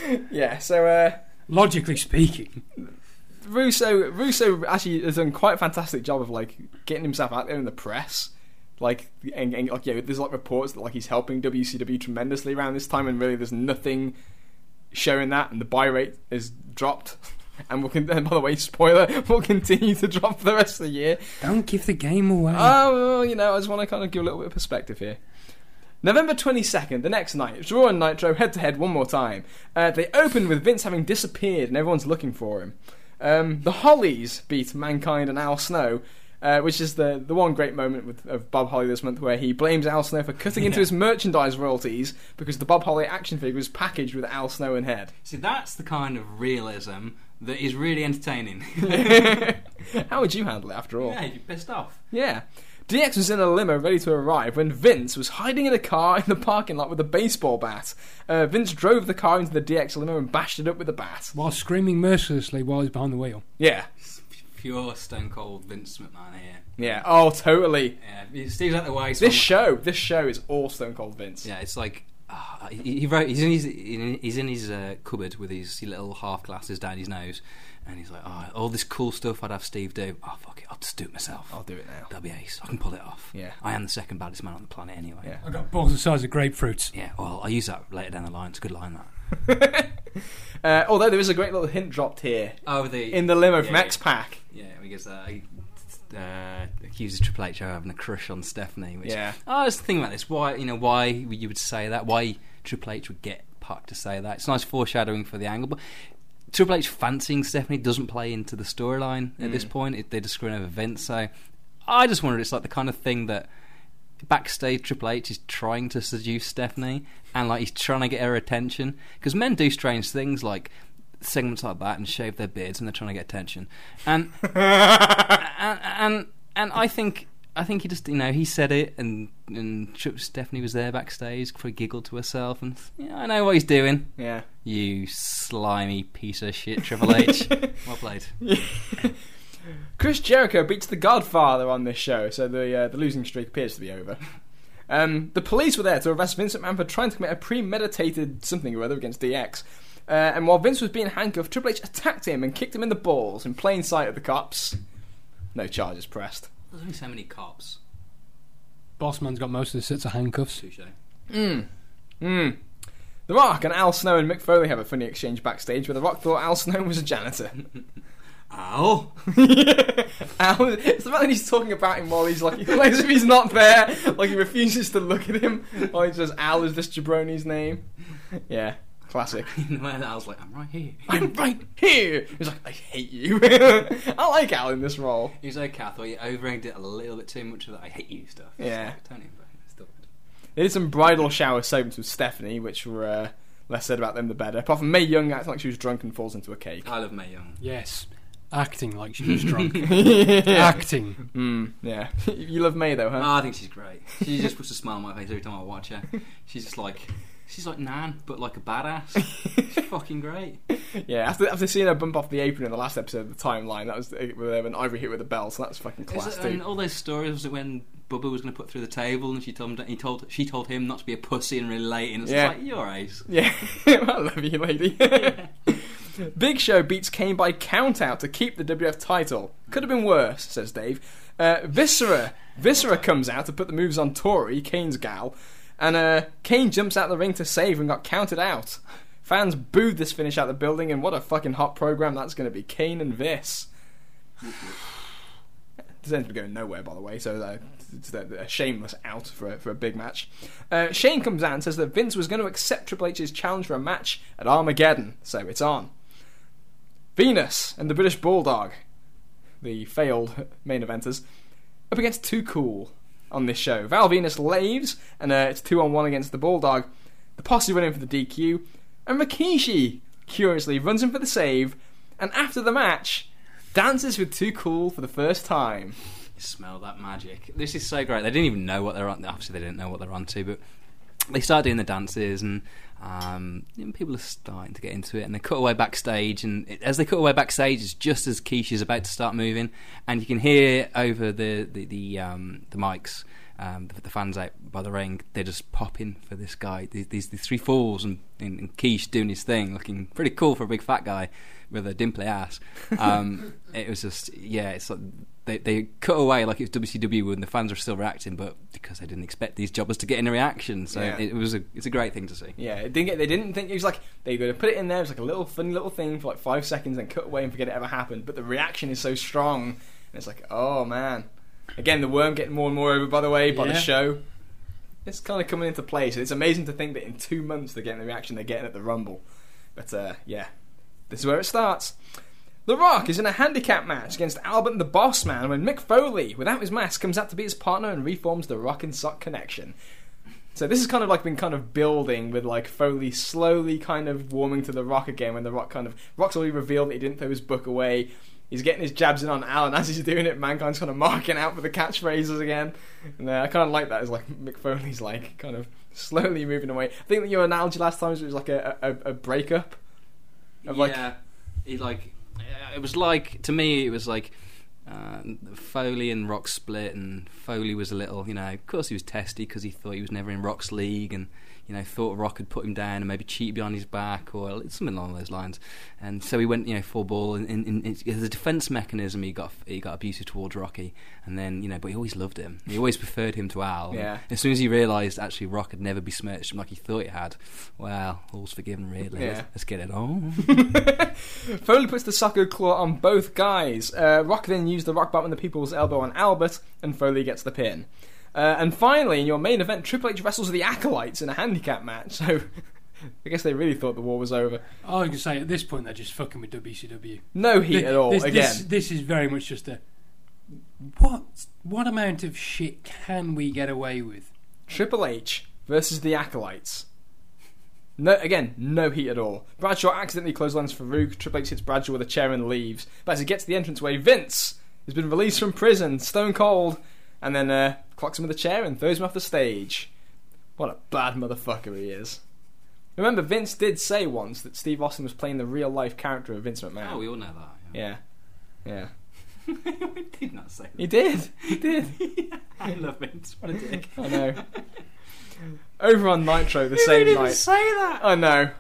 [laughs] Yeah, so uh, Logically speaking, Russo Russo actually has done quite a fantastic job of like getting himself out there in the press. Like, and, and, like yeah, there's like reports that like he's helping WCW tremendously around this time, and really there's nothing showing that, and the buy rate is dropped. [laughs] And we'll con- and by the way, spoiler, [laughs] we'll continue to drop for the rest of the year. don't give the game away. Oh, well, you know, I just want to kind of give a little bit of perspective here. November 22nd, the next night, it's Raw and Nitro head to head one more time. Uh, they opened with Vince having disappeared and everyone's looking for him. Um, the Hollys beat Mankind and Al Snow, uh, which is the, the one great moment with, of Bob Holly this month where he blames Al Snow for cutting into his merchandise royalties because the Bob Holly action figure was packaged with Al Snow and head. See, that's the kind of realism that is really entertaining. [laughs] [laughs] How would you handle it after all? yeah, you're pissed off. Yeah. DX was in a limo ready to arrive when Vince was hiding in a car in the parking lot with a baseball bat. Uh, Vince drove the car into the DX limo and bashed it up with a bat. While screaming mercilessly while he's behind the wheel. Yeah. Pure Stone Cold Vince McMahon here. Yeah. Oh, totally. Yeah, Steve's out the way. This show, this show is all Stone Cold Vince. Yeah, it's like ah, he, he wrote. He's in his in, he's in his uh, cupboard with his little half glasses down his nose, and he's like, "Oh, all this cool stuff I'd have Steve do. Oh fuck it, I'll just do it myself. I'll do it now. That'll be ace. I can pull it off. Yeah. I am the second baddest man on the planet anyway. Yeah. I've got balls the size of grapefruits. Yeah, well, I'll use that later down the line. It's a good line, that. [laughs] Uh, although there is a great little hint dropped here Oh, the in the limo yeah, from yeah. X Pac. Yeah, because uh, he uh, accuses Triple H of having a crush on Stephanie. Which, Yeah. Oh, I was thinking about this. Why, you know, why you would say that? Why Triple H would get Pac to say that? It's nice foreshadowing for the angle, but Triple H fancying Stephanie doesn't play into the storyline at this mm. point. It, they're just screwing over Vince. So I just wondered, it's like the kind of thing that backstage Triple H is trying to seduce Stephanie and like he's trying to get her attention because men do strange things like segments like that and shave their beards and they're trying to get attention and [laughs] and, and and I think I think he just you know he said it and and Stephanie was there backstage for a giggle to herself and yeah I know what he's doing Yeah. you slimy piece of shit Triple H [laughs] well played [laughs] Chris Jericho beats the Godfather on this show, so the uh, the losing streak appears to be over. Um, the police were there to arrest Vincent McMahon for trying to commit a premeditated something or other against DX. Uh, and while Vince was being handcuffed, Triple H attacked him and kicked him in the balls in plain sight of the cops. No charges pressed. There's only so many cops Bossman's got most of the sets of handcuffs. touche Mm. Mm. The Rock and Al Snow and Mick Foley have a funny exchange backstage where The Rock thought Al Snow was a janitor. [laughs] ow [laughs] Al, it's the fact that he's talking about him while he's like, like as if he's not there, like he refuses to look at him. While he says Al is this jabroni's name. Yeah, classic. [laughs] when I was like I'm right here [laughs] I'm right here. He's like, I hate you. [laughs] I like Al in this role. He's okay. I thought you overegged it a little bit too much of that I hate you stuff. Yeah. It's like, Tony, but it's still good. They did some bridal shower segments with Stephanie, which were uh, less said about them the better. Apart from Mae Young acting like she was drunk and falls into a cake. I love Mae Young. Yes. acting like she was drunk. Acting. Mm, yeah. you love Mae though, huh? Oh, I think she's great. She just puts a smile on my face every time I watch her. She's just like, she's like Nan, but like a badass. [laughs] She's fucking great. yeah. After after seeing her bump off the apron in the last episode of the timeline, that was uh, when Ivory hit with the bell, so that's fucking class it- and all those stories was it when Bubba was going to put through the table and she told him he told she told him not to be a pussy and relate, and It's Yeah. like you're ace. [laughs] Yeah, [laughs] I love you, lady. Big Show beats Kane by countout to keep the WF title. Could have been worse, says Dave. Uh, Viscera, Viscera comes out to put the moves on Tori, Kane's gal, and uh, Kane jumps out the ring to save and got counted out. Fans booed this finish out the building, and what a fucking hot program that's going to be. Kane and Vis. This ends up going nowhere, by the way, so uh, it's a, a shameless out for a, for a big match. Uh, Shane comes out and says that Vince was going to accept Triple H's challenge for a match at Armageddon, so it's on. Venis and the British Bulldog, the failed [laughs] main eventers, up against Too Cool on this show. Val Venis leaves, and uh, it's two on one against the Bulldog. The posse run in for the DQ, and Rikishi curiously runs in for the save, and after the match, dances with Too Cool for the first time. You smell that magic. This is so great. They didn't even know what they're on. Obviously, they didn't know what they're on to, but they start doing the dances, and um, people are starting to get into it. And they cut away backstage, and as they cut away backstage, it's just as Keisha's about to start moving, and you can hear over the the the, um, the mics. Um, the, the fans out by the ring, they're just popping for this guy. These, these, these three fools, and, and, and Quiche doing his thing, looking pretty cool for a big fat guy with a dimply ass. Um, [laughs] it was just, yeah, it's like they, they cut away like it was WCW and the fans were still reacting, but because they didn't expect these jobbers to get any reaction, so Yeah. it, it was a it's a great thing to see. Yeah, it didn't get, they didn't think it was like they were going to put it in there. It was like a little funny little thing for like five seconds, and cut away and forget it ever happened. But the reaction is so strong, and it's like, oh man. Again, the worm getting more and more over. By the way, by the show, it's kind of coming into place. It's amazing to think that in two months they're getting the reaction they're getting at the Rumble. But uh, yeah, this is where it starts. The Rock is in a handicap match against Albert the Boss Man when Mick Foley, without his mask, comes out to be his partner and reforms the Rock and Sock connection. So this has kind of like been kind of building with like Foley slowly kind of warming to the Rock again when the Rock kind of Rock's already revealed that he didn't throw his book away. He's getting his jabs in on Al, and as he's doing it, Mankind's kind of marking out for the catchphrases again. And uh, I kind of like that as like Mick Foley's like kind of slowly moving away. I think that your analogy last time was was like a, a, a breakup. Of like, yeah, he like it was like to me it was like uh, Foley and Rock split, and Foley was a little, you know, of course he was testy because he thought he was never in Rock's league, and you know thought Rock had put him down and maybe cheated behind his back or something along those lines, and so he went, you know, full ball, and, and, and as a defense mechanism, he got he got abusive towards Rocky, and then you know, but he always loved him, he always preferred him to Al. Yeah. As soon as he realised actually Rock had never besmirched him like he thought he had, well, all's forgiven really. Yeah. Let's, let's get it on. [laughs] Foley puts the Socko claw on both guys. Uh, Rock then used the rock bottom and the people's elbow on Albert, and Foley gets the pin. Uh, and finally, in your main event, Triple H wrestles the Acolytes in a handicap match. So [laughs] I guess they really thought the war was over. I can say, at this point, they're just fucking with WCW. No heat at all. This, again, this, this is very much just a. What what amount of shit can we get away with? Triple H versus the Acolytes. No, again, no heat at all. Bradshaw accidentally clotheslines Farouk. Triple H hits Bradshaw with a chair and leaves. But as he gets to the entranceway, Vince has been released from prison, stone cold, and then uh, clocks him with a chair and throws him off the stage. What a bad motherfucker he is. Remember, Vince did say once that Steve Austin was playing the real life character of Vince McMahon. oh, we all know that. yeah, yeah, [laughs] we did not say that. he did. He did. [laughs] I love Vince. What a [laughs] dick. I know. Over on Nitro the same even night. say that. I know.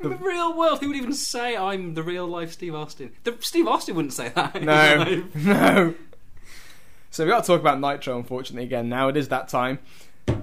In the real world, who would even say I'm the real life Steve Austin? The, Steve Austin wouldn't say that. No, no. So we got to talk about Nitro, unfortunately, again. Now it is that time.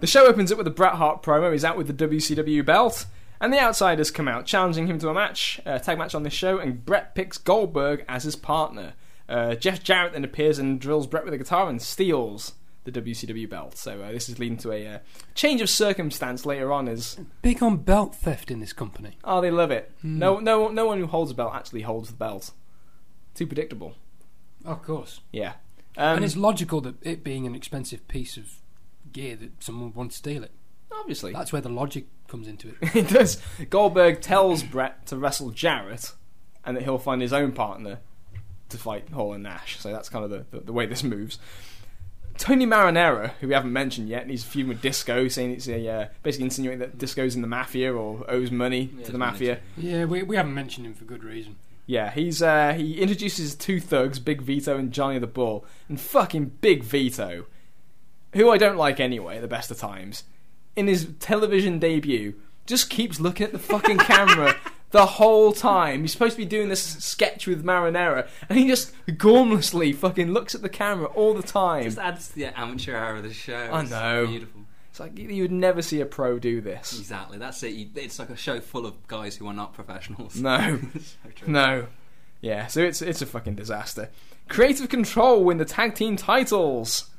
The show opens up with a Bret Hart promo. He's out with the WCW belt, and the Outsiders come out, challenging him to a match, a tag match on this show, and Bret picks Goldberg as his partner. Uh, Jeff Jarrett then appears and drills Bret with a guitar and steals the WCW belt. So uh, this is leading to a uh, change of circumstance later on. Is Big on belt theft in this company. oh, they love it. No, no, no one who holds a belt actually holds the belt. Too predictable. Of course. Yeah. Um, and it's logical that it being an expensive piece of gear that someone would want to steal it. obviously That's where the logic comes into it. [laughs] He does. Goldberg tells Bret to wrestle Jarrett, and that he'll find his own partner to fight Hall and Nash. So that's kind of the, the, the way this moves. Tony Marinara, who we haven't mentioned yet, and he's feuding with Disco, saying it's a uh, basically insinuating that Disco's in the mafia or owes money Yeah, to the mafia. Yeah, we, we haven't mentioned him for good reason. Yeah, he's uh, he introduces two thugs, Big Vito and Johnny the Bull, and fucking Big Vito, who I don't like anyway, at the best of times, in his television debut, just keeps looking at the fucking [laughs] camera the whole time. He's supposed to be doing this sketch with Marinara, and he just gormlessly fucking looks at the camera all the time. Just adds to the amateur hour of the show. I It's know. Beautiful. It's like you would never see a pro do this. Exactly. That's it. It's like a show full of guys who are not professionals. No. [laughs] So. No. Yeah, so it's it's a fucking disaster. Creative Control win the tag team titles.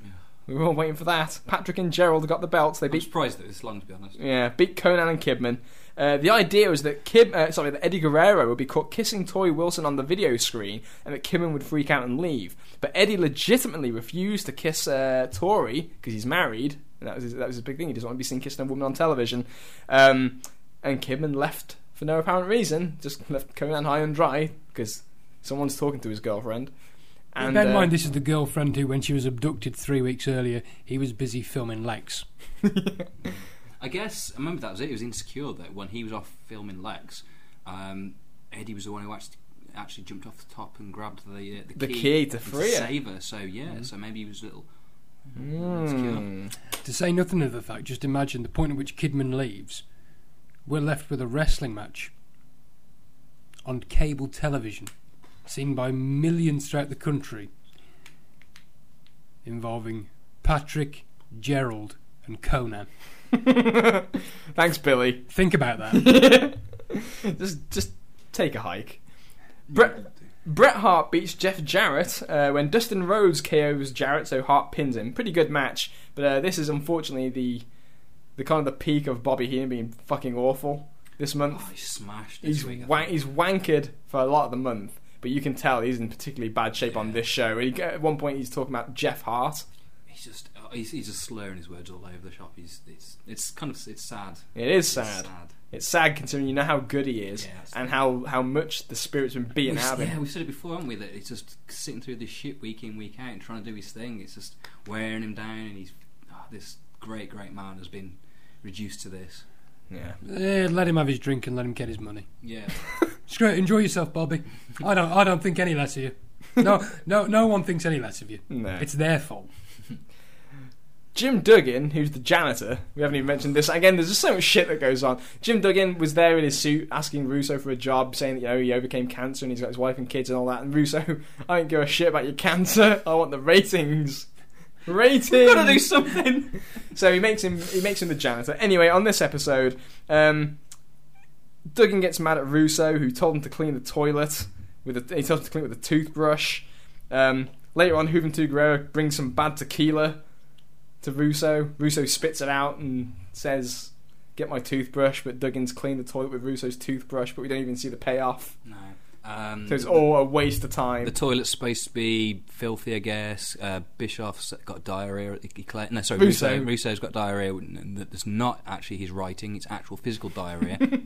We were all waiting for that. Patrick and Gerald got the belts. They I'm beat surprised that it was long, to be honest. yeah beat Konnan and Kidman. Uh, the idea was that Kib, uh, sorry, that Eddie Guerrero would be caught kissing Torrie Wilson on the video screen, and that Kidman would freak out and leave. But Eddie legitimately refused to kiss uh, Torrie because he's married. And that was his, that was his big thing. He doesn't want to be seen kissing a woman on television. Um, and Kidman left for no apparent reason. Just left Konnan high and dry because someone's talking to his girlfriend. And Bear in uh, mind, this is the girlfriend who, when she was abducted three weeks earlier, he was busy filming Lex. [laughs] I guess I remember that was it. It was insecure that when he was off filming Lex, um, Eddie was the one who actually actually jumped off the top and grabbed the uh, the, The key to free her. save her. So yeah, so maybe he was a little Hmm. To say nothing of the fact, just imagine the point at which Kidman leaves, we're left with a wrestling match on cable television, seen by millions throughout the country, involving Patrick, Gerald, and Konnan. [laughs] Thanks, Billy. Think about that. [laughs] just just take a hike. Bret, Bret Hart beats Jeff Jarrett uh, when Dustin Rhodes KOs Jarrett, so Hart pins him. Pretty good match, but uh, this is unfortunately the the kind of the peak of Bobby Heenan being fucking awful this month. Oh, he smashed he's week. Think. he's wankered for a lot of the month, but you can tell he's in particularly bad shape on this show. He, at one point, he's talking about Jeff Hart. He's just oh, he's, he's just slurring his words all over the shop. He's it's it's kind of it's sad. It is It's sad. sad. It's sad considering you know how good he is Yeah, it's- and how, how much the spirit's been beating We've- out of him. yeah, we've said it before, haven't we? That he's just sitting through this shit week in, week out, and trying to do his thing. It's just wearing him down, and he's oh, this great, great man has been reduced to this. Yeah. Eh, let him have his drink and let him get his money. Yeah, [laughs] Screw it, enjoy yourself, Bobby. I don't, I don't think any less of you. No, no, no one thinks any less of you. No. It's their fault. Jim Duggan, who's the janitor, we haven't even mentioned this. Again, there's just so much shit that goes on. Jim Duggan was there in his suit asking Russo for a job, saying that you know he overcame cancer and he's got his wife and kids and all that. And Russo, I don't give a shit about your cancer. I want the ratings. Ratings. gotta do something. [laughs] so he makes him he makes him the janitor. Anyway, on this episode, um, Duggan gets mad at Russo, who told him to clean the toilet with a, he told him to clean it with a toothbrush. Um, later on, Juventud Guerrero brings some bad tequila to Russo. Russo spits it out and says, "Get my toothbrush." But Duggan's cleaned the toilet with Russo's toothbrush, but we don't even see the payoff. no. Um, So it's all a waste of time. the toilet's supposed to be filthy, I guess. Uh, Bischoff's got diarrhea. No, sorry, Russo. Russo. Russo's got diarrhea. That's not actually his writing; it's actual physical diarrhea. [laughs]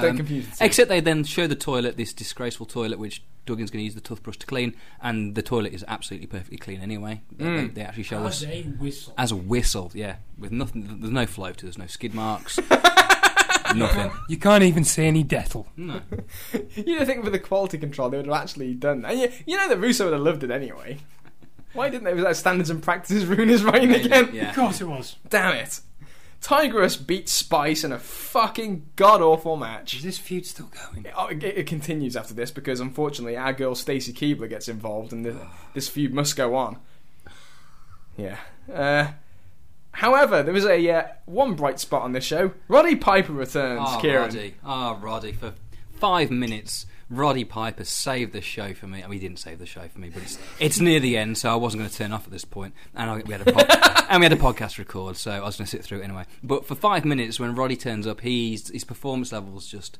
don't Um, confuse the. Except they then show the toilet, this disgraceful toilet, which Duggan's going to use the toothbrush to clean, and the toilet is absolutely perfectly clean anyway. They- Mm. They, they actually show us a whistle. as a whistle, yeah, with nothing. There's no floater, there's no skid marks, [laughs] nothing. You can't even see any Dettol. No, [laughs] You don't think with the quality control they would have actually done that? And you, you know that Russo would have loved it anyway. Why didn't they? Was that standards and practices ruin his writing again? yeah. Of course it was. Damn it! Tygress beats Spice in a fucking god awful match. Is this feud still going? Oh, It, it continues after this because unfortunately our girl Stacy Keibler gets involved and the, [sighs] this feud must go on. Yeah. Uh, however, there was a uh, one bright spot on this show. Roddy Piper returns. Oh, Kieran. Roddy. Oh, Roddy. For five minutes, Roddy Piper saved the show for me. I mean, he didn't save the show for me, but it's, it's near the end, so I wasn't going to turn off at this point. And I, we had a pod, [laughs] and we had a podcast record, so I was going to sit through it anyway. But for five minutes, when Roddy turns up, he's his performance levels just.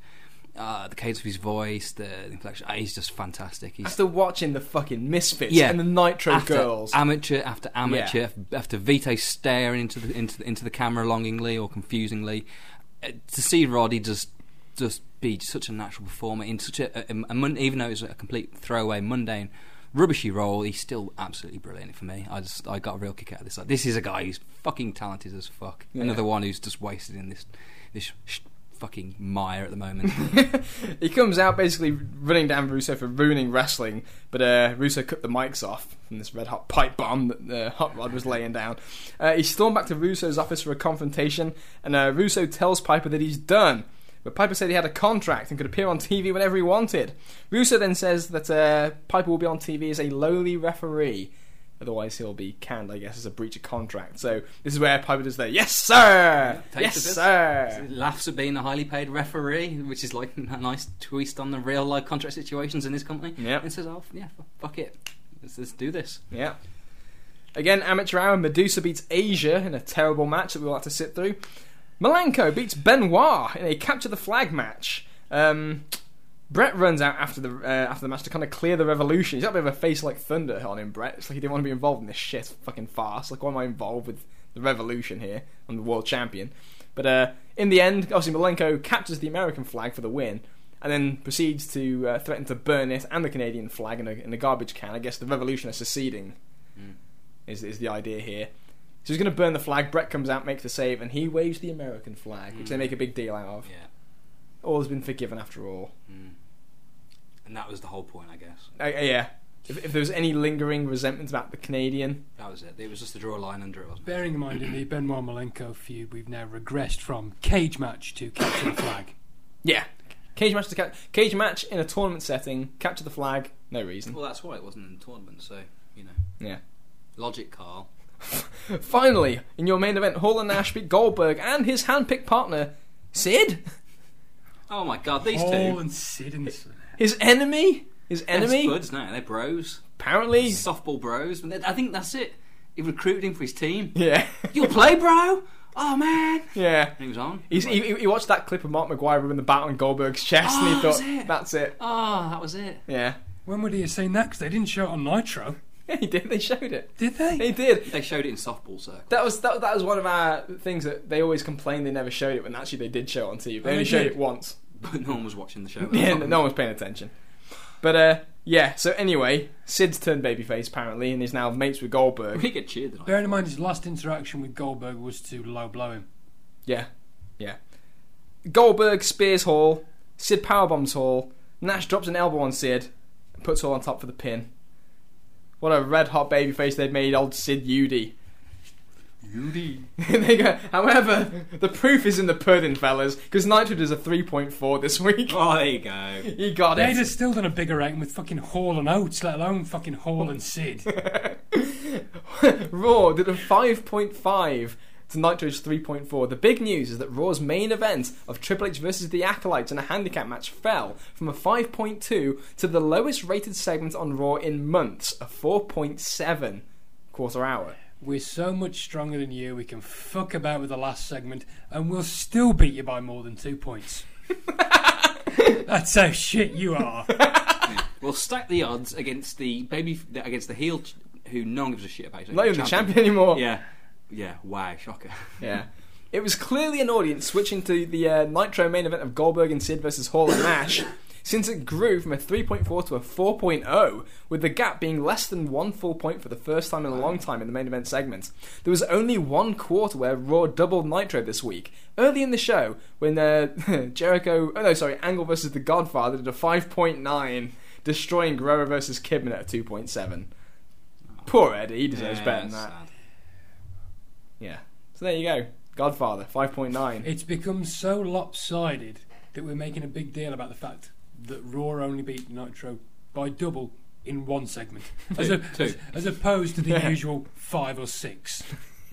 Uh, the cadence of his voice, the inflection, uh, he's just fantastic. He's After watching the fucking Misfits Yeah. and the Nitro after Girls. amateur after amateur, after Vito staring into the into the, into the camera longingly or confusingly, uh, to see Roddy just just be such a natural performer in such a, a, a mun- even though it's a complete throwaway, mundane rubbishy role, he's still absolutely brilliant for me. I just I got a real kick out of this. Like, this is a guy who's fucking talented as fuck. Yeah. Another one who's just wasted in this this sh- fucking mire at the moment. [laughs] he comes out basically running down Russo for ruining wrestling, but uh, Russo cut the mics off from this red hot pipe bomb that uh, Hot Rod was laying down. Uh, he stormed back to Russo's office for a confrontation, and uh, Russo tells Piper that he's done. But Piper said he had a contract and could appear on TV whenever he wanted. Russo then says that uh, Piper will be on TV as a lowly referee. Otherwise, he'll be canned, I guess, as a breach of contract. So this is where Piper does the yes, sir, yes, sir. Laughs at being a highly paid referee, which is like a nice twist on the real life contract situations in this company. Yep. And says, "Oh yeah, fuck it, let's, let's do this." Yeah. Again, amateur hour. Medusa beats Asia in a terrible match that we'll have to sit through. Malenko beats Benoit in a capture the flag match. Um, Bret runs out after the uh, after the match to kind of clear the revolution. He's got a bit of a face like thunder on him, Bret. It's like he didn't want to be involved in this shit fucking farce. Like, why am I involved with the revolution here? I'm the world champion. But uh, in the end, obviously Malenko captures the American flag for the win, and then proceeds to uh, threaten to burn it and the Canadian flag in a, in a garbage can. I guess the revolution is seceding is, is the idea here. So he's going to burn the flag. Bret comes out, makes the save, and he waves the American flag, which they make a big deal out of. Yeah, All has been forgiven after all. and that was the whole point, I guess. Uh, uh, yeah. If, if there was any lingering resentment about the Canadian, That was it. It was just to draw a line under it, wasn't it? Bearing in mind in the Benoit Malenko feud, we've now regressed from cage match to capture the flag. yeah, cage match to ca- cage match in a tournament setting, capture the flag, no reason. Well, that's why it wasn't in the tournament. So you know, Yeah. logic, Carl. Finally, in your main event, Hall and Nash beat Goldberg and his hand-picked partner, Sid, Oh my god, these Hall two. and Sid and his enemy, his They're enemy. buds now. They're bros. Apparently, Softball bros. I think that's it. He recruited him for his team. yeah, You'll play, bro. Oh man. yeah. And he was on. He's, he, he watched that clip of Mark McGwire rubbing the bat on Goldberg's chest, and he Oh, thought, that's it. "That's it." Oh, that was it. Yeah, When would he have seen that? Because they didn't show it on Nitro, yeah, he did. They showed it. did they? They did. They showed it in softball circle. That was that, that was one of our things that they always complained they never showed it when actually they did show it on TV. They only they showed it once. But no one was watching the show. [laughs] Yeah, no, no one was paying attention. But uh, yeah. So anyway, Sid's turned babyface apparently, and is now mates with Goldberg. We get cheered. Like. Bearing in mind his last interaction with Goldberg was to low blow him. Yeah, yeah. Goldberg spears Hall. Sid powerbombs Hall. Nash drops an elbow on Sid and puts Hall on top for the pin. What a red hot baby face they've made old Sid Eudy. Eudy. [laughs] they go, however, the proof is in the pudding, fellas, because Nitro does a 3.4 this week. Oh, there you go. [laughs] He got They'd it. have still done a bigger rating with fucking Hall and Oates, let alone fucking Hall and Sid. [laughs] Raw did a 5.5 to Nitro's 3.4. The big news is that Raw's main event of Triple H versus the Acolytes in a handicap match fell from a 5.2 to the lowest rated segment on Raw in months, a 4.7 quarter hour. We're so much stronger than you, we can fuck about with the last segment, and we'll still beat you by more than two points. [laughs] That's how shit you are. We'll stack the odds against the baby against the heel ch- who no one gives a shit about. Not even the champion anymore. Yeah, yeah. Wow, shocker. [laughs] Yeah. It was clearly an audience switching to the uh, Nitro main event of Goldberg and Sid versus Hall and Nash, [coughs] since it grew from a 3.4 to a 4.0, with the gap being less than one full point for the first time in a long time in the main event segment. There was only one quarter where Raw doubled Nitro this week. Early in the show, when uh, [laughs] Jericho, oh no, sorry, Angle versus The Godfather did a 5.9, destroying Guerrero versus Kidman at a 2.7. Poor Eddie, he deserves Yeah, better than that. sad. Yeah. So there you go. Godfather, 5.9. It's become so lopsided that we're making a big deal about the fact that Raw only beat Nitro by double in one segment, [laughs] as, a, Two. as, as opposed to the [laughs] Yeah. usual five or six. [laughs]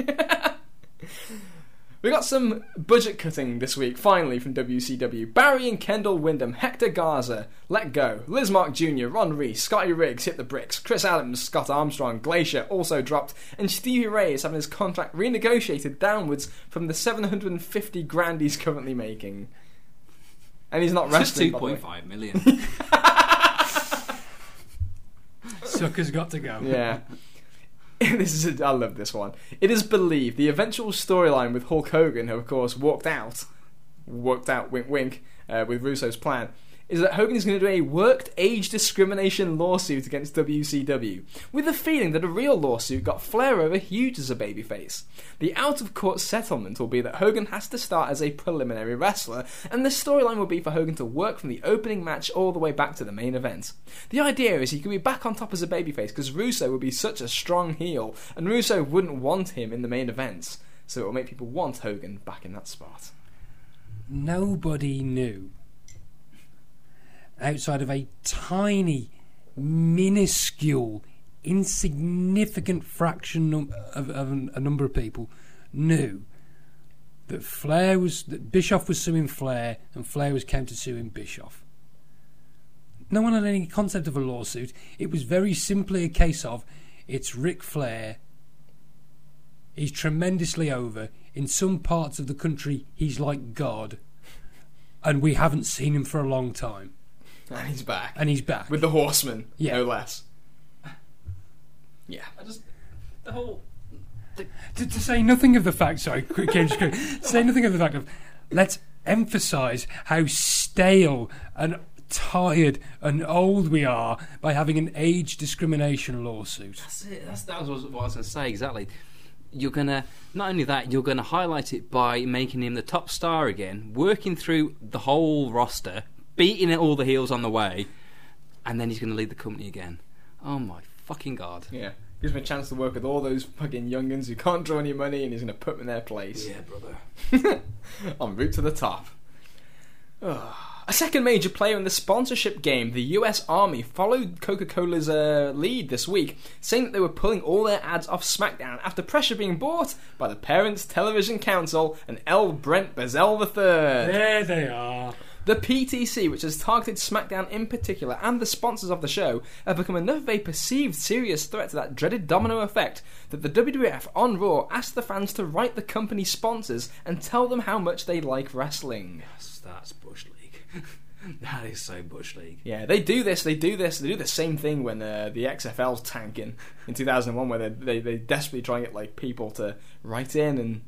We got some budget cutting this week, finally, from WCW. Barry and Kendall Windham, Hector Garza, Let Go, Lizmark Jr., Ron Reis, Scotty Riggs hit the bricks, Chris Adams, Scott Armstrong, Glacier also dropped, and Stevie Ray is having his contract renegotiated downwards from the 750 grand he's currently making. And he's not It's just wrestling. two by the way. point five million. [laughs] Suckers got to go. Yeah. [laughs] [laughs] this is a, I love this one. It is believed the eventual storyline with Hulk Hogan, who of course walked out, worked out, wink wink, uh, with Russo's plan, is that Hogan is going to do a worked age discrimination lawsuit against WCW, with the feeling that a real lawsuit got Flair over huge as a babyface. The out of court settlement will be that Hogan has to start as a preliminary wrestler, and the storyline will be for Hogan to work from the opening match all the way back to the main event. The idea is he could be back on top as a babyface because Russo would be such a strong heel, and Russo wouldn't want him in the main events, so it will make people want Hogan back in that spot. Nobody knew outside of a tiny, minuscule, insignificant fraction of, of a number of people knew that Flair was that Bischoff was suing Flair and Flair was counter suing Bischoff. No one had any concept of a lawsuit. It was very simply a case of it's Ric Flair. He's tremendously over. In some parts of the country, he's like God. And we haven't seen him for a long time. And he's back. And he's back. with the Horsemen, Yeah. no less. Yeah. I just the whole to, to say nothing of the fact, sorry, quick, James, quick, [laughs] say nothing of the fact of, let's emphasise how stale and tired and old we are by having an age discrimination lawsuit. That's it. That's, that was what I was going to say exactly. You're gonna not only that, you're gonna highlight it by making him the top star again, working through the whole roster, beating it all the heels on the way, and then he's gonna lead the company again. Oh my fucking god! Yeah. Gives him a chance to work with all those fucking youngins who can't draw any money and he's going to put them in their place. Yeah, brother. [laughs] en route to the top. Ugh. A second major player in the sponsorship game, the US Army, followed Coca Cola's uh, lead this week, saying that they were pulling all their ads off SmackDown after pressure being brought by the Parents Television Council and L. Brent Bozell III. There they are. The PTC, which has targeted SmackDown in particular and the sponsors of the show, have become enough of a perceived serious threat to that dreaded domino effect that the WWF on Raw asked the fans to write the company sponsors and tell them how much they like wrestling. That's, that's Bush League. [laughs] that is so Bush League. Yeah, they do this, they do this, they do the same thing when uh, the XFL's tanking in 2001, where they, they, they desperately try and get like people to write in and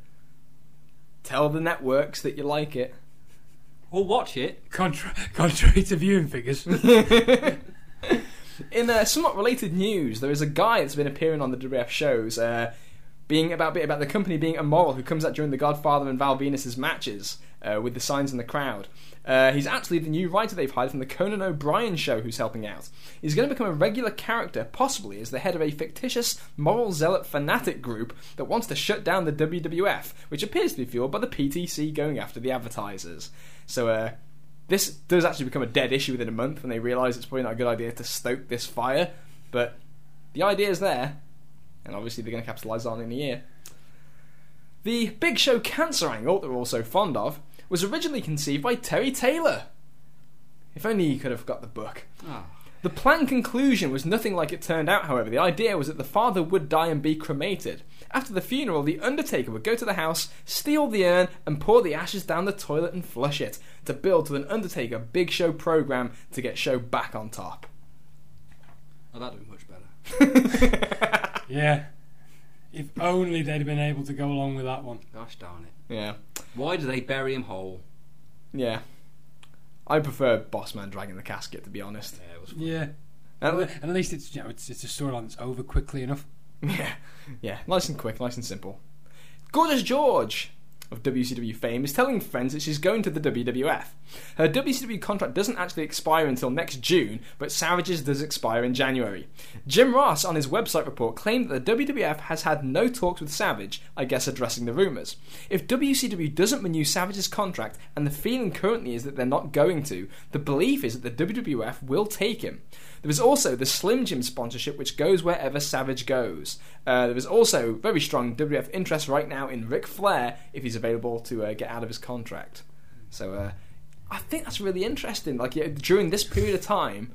tell the networks that you like it. We'll watch it. Contra- [laughs] contrary to viewing figures. [laughs] In uh, somewhat related news, there is a guy that's been appearing on the WWF shows, uh, being about bit about the company being immoral, who comes out during the Godfather and Val Venis's matches uh, with the signs in the crowd. Uh, he's actually the new writer they've hired from the Conan O'Brien show, who's helping out. He's going to become a regular character, possibly as the head of a fictitious moral zealot fanatic group that wants to shut down the WWF, which appears to be fueled by the PTC going after the advertisers. So, uh, this does actually become a dead issue within a month and they realise it's probably not a good idea to stoke this fire, but the idea is there, and obviously they're going to capitalise on it in a year. The Big Show cancer angle that we're all so fond of was originally conceived by Terry Taylor. If only he could have got the book. Oh. The planned conclusion was nothing like it turned out, however. The idea was that the father would die and be cremated. After the funeral, the Undertaker would go to the house, steal the urn, and pour the ashes down the toilet and flush it, to build to an Undertaker Big Show program to get Show back on top. Oh, that'd be much better. [laughs] yeah. If only they'd have been able to go along with that one. Gosh darn it. Yeah. Why do they bury him whole? Yeah. I prefer Bossman dragging the casket, to be honest. Yeah, it was Yeah. And- And at least it's you know it's it's a storyline that's over quickly enough. [laughs] Yeah, yeah, nice and quick, nice and simple. Gorgeous George of WCW fame is telling friends that she's going to the WWF. Her WCW contract doesn't actually expire until next June, but Savage's does expire in January. Jim Ross, on his website report, claimed that the WWF has had no talks with Savage, I guess addressing the rumours. If WCW doesn't renew Savage's contract, and the feeling currently is that they're not going to, the belief is that the WWF will take him. There is also the Slim Jim sponsorship, which goes wherever Savage goes. Uh, there is also very strong WWF interest right now in Ric Flair if he's available to uh, get out of his contract. So uh, I think that's really interesting. Like yeah, during this period of time,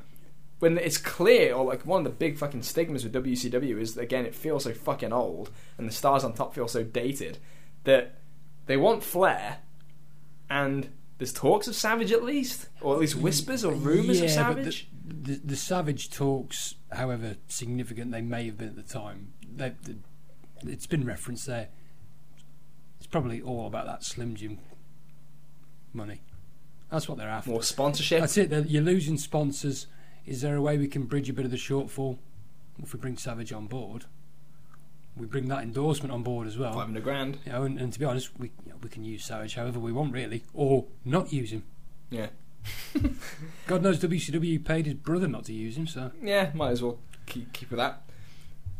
when it's clear, or like one of the big fucking stigmas with WCW is that again it feels so fucking old, and the stars on top feel so dated that they want Flair, and there's talks of Savage at least, or at least whispers or rumors of Yeah, but Savage. The, the, Savage talks, however significant they may have been at the time, they, they, it's been referenced there. It's probably all about that Slim Jim money. That's what they're after. More sponsorship. That's it. You're losing sponsors. Is there a way we can bridge a bit of the shortfall? If we bring Savage on board, we bring that endorsement on board as well. 500 grand. You know, and, and to be honest, we you know, we can use Savage however we want, really, or not use him. Yeah. [laughs] God knows WCW paid his brother not to use him, so Yeah, might as well keep, keep with that.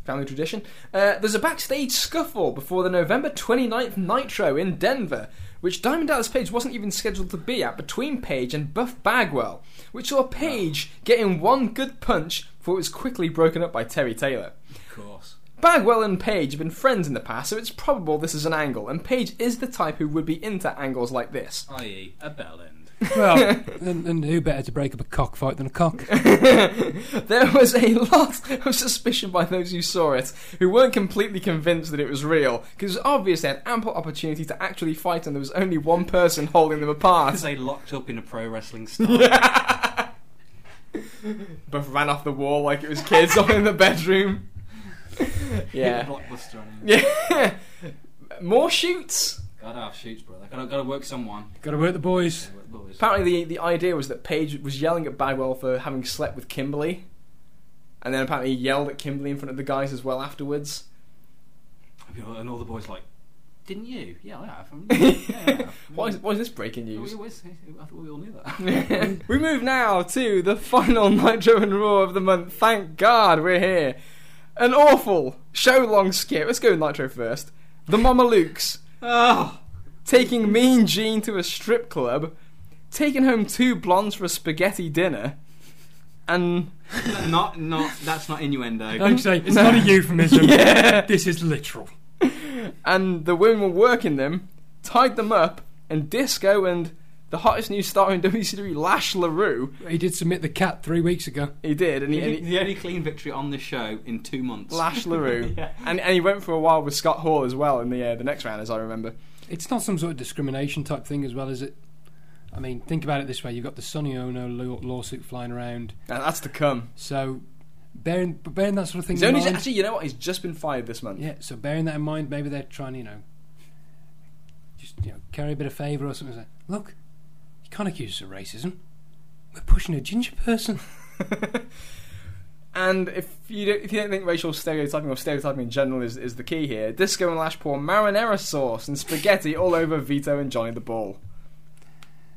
Family tradition. Uh, there's a backstage scuffle before the November 29th Nitro in Denver, which Diamond Dallas Page wasn't even scheduled to be at, between Page and Buff Bagwell, which saw Page getting one good punch before it was quickly broken up by Terry Taylor. Of course. Bagwell and Page have been friends in the past, so it's probable this is an angle, and Page is the type who would be into angles like this. I.e., a bell end. Well, [laughs] and, and who better to break up a cockfight than a cock? [laughs] There was a lot of suspicion by those who saw it, who weren't completely convinced that it was real, because obviously they had ample opportunity to actually fight, and there was only one person holding them apart. Because they locked up in a pro wrestling [laughs] style. Both ran off the wall like it was kids all in the bedroom. Yeah. Blockbuster on. Yeah. More shoots. Gotta have shoots, brother. Gotta, gotta work someone. Got to work the boys. Work boys. Apparently, the, the idea was that Page was yelling at Bagwell for having slept with Kimberly, and then apparently he yelled at Kimberly in front of the guys as well afterwards. And all the boys like, didn't you? Yeah, I have. [laughs] Yeah, I have. Why is, why is this breaking news? we always- I thought we all knew that. [laughs] we move now to the final [laughs] Nitro and Raw of the month. Thank God we're here. An awful show long skit. Let's go with Nitro first. The Mamalukes oh, taking Mean Gene to a strip club, taking home two blondes for a spaghetti dinner, and not, not. That's not innuendo. Like I um, say, it's not a euphemism. [laughs] Yeah. This is literal. and the women were working them, tied them up, and Disco and the hottest new star in [laughs] WCW, Lash LaRue, He did submit the cat three weeks ago. he did, and he, and he the only clean victory on the show in two months. Lash LaRue, [laughs] Yeah. and and he went for a while with Scott Hall as well in the uh, the next round, as I remember. It's not some sort of discrimination type thing as well, is it? I mean, think about it this way: you've got the Sonny Onoo law- lawsuit flying around, And that's to come. so bearing bearing that sort of thing He's in only mind. actually, you know what? He's just been fired this month. Yeah, so bearing that in mind, maybe they're trying, you know, just you know, carry a bit of favour or something. Say, look, you can't accuse us of racism. We're pushing a ginger person. [laughs] And if you don't, if you don't think racial stereotyping or stereotyping in general is, is the key here, Disco and Lash pour marinara sauce and spaghetti all over Vito and Johnny the Bull.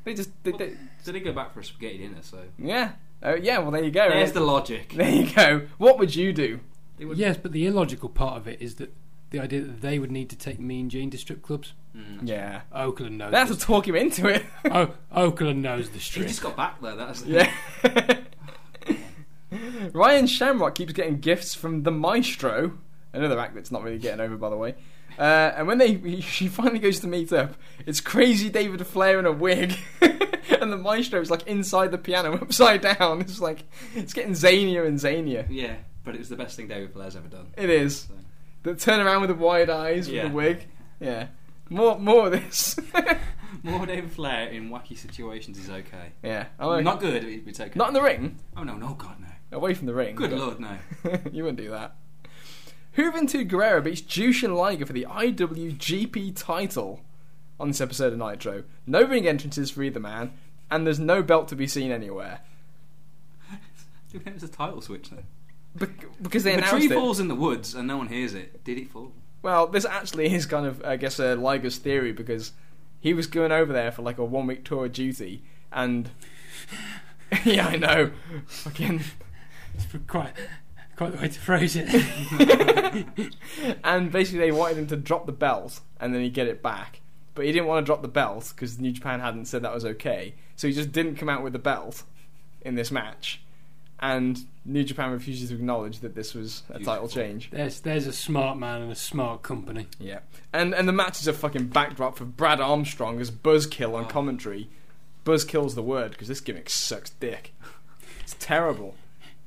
They just, they, they, Did he go back for a spaghetti dinner? So yeah, uh, yeah. Well, there you go. there's the logic. There you go. What would you do? Would- yes, but the illogical part of it is that the idea that they would need to take Mean Gene to strip clubs. Mm. Yeah, Okerlund knows. they have to talk him into it. [laughs] oh, Okerlund knows the strip. He strip. just got back there. That's yeah. [laughs] Ryan Shamrock keeps getting gifts from the Maestro, another act that's not really getting over, by the way. Uh, and when they she finally goes to meet up, it's crazy David Flair in a wig, [laughs] and the Maestro is like inside the piano, upside down. It's like it's getting zanier and zanier. Yeah, but it was the best thing David Flair's ever done. It is. So. The turn around with the wide eyes with Yeah. the wig. Yeah. More more of this. [laughs] [laughs] More David Flair in wacky situations is okay. yeah. Like- Not good, it's okay. Not in the ring. Oh no, no, God, no. Away from the ring. Good lord, no. [laughs] you wouldn't do that. Juventud Guerrera beats Jushin Liger for the IWGP title on this episode of Nitro. No ring entrances for either man, and there's no belt to be seen anywhere. It was a title switch then. Bec- because they The announced tree it. falls in the woods and no one hears it. Did it fall? Well, this actually is kind of, I guess, a Liger's theory because he was going over there for like a one week tour of duty, and [laughs] yeah, I know, fucking. It's quite, quite the way to phrase it. [laughs] and basically they wanted him to drop the belt and then he'd get it back. But he didn't want to drop the belt because New Japan hadn't said that was okay. So he just didn't come out with the belt in this match. And New Japan refuses to acknowledge that this was a title change. there's there's a smart man and a smart company. Yeah. And and the match is a fucking backdrop for Brad Armstrong as Buzzkill on Oh. commentary. Buzzkill's the word because this gimmick sucks dick. It's terrible.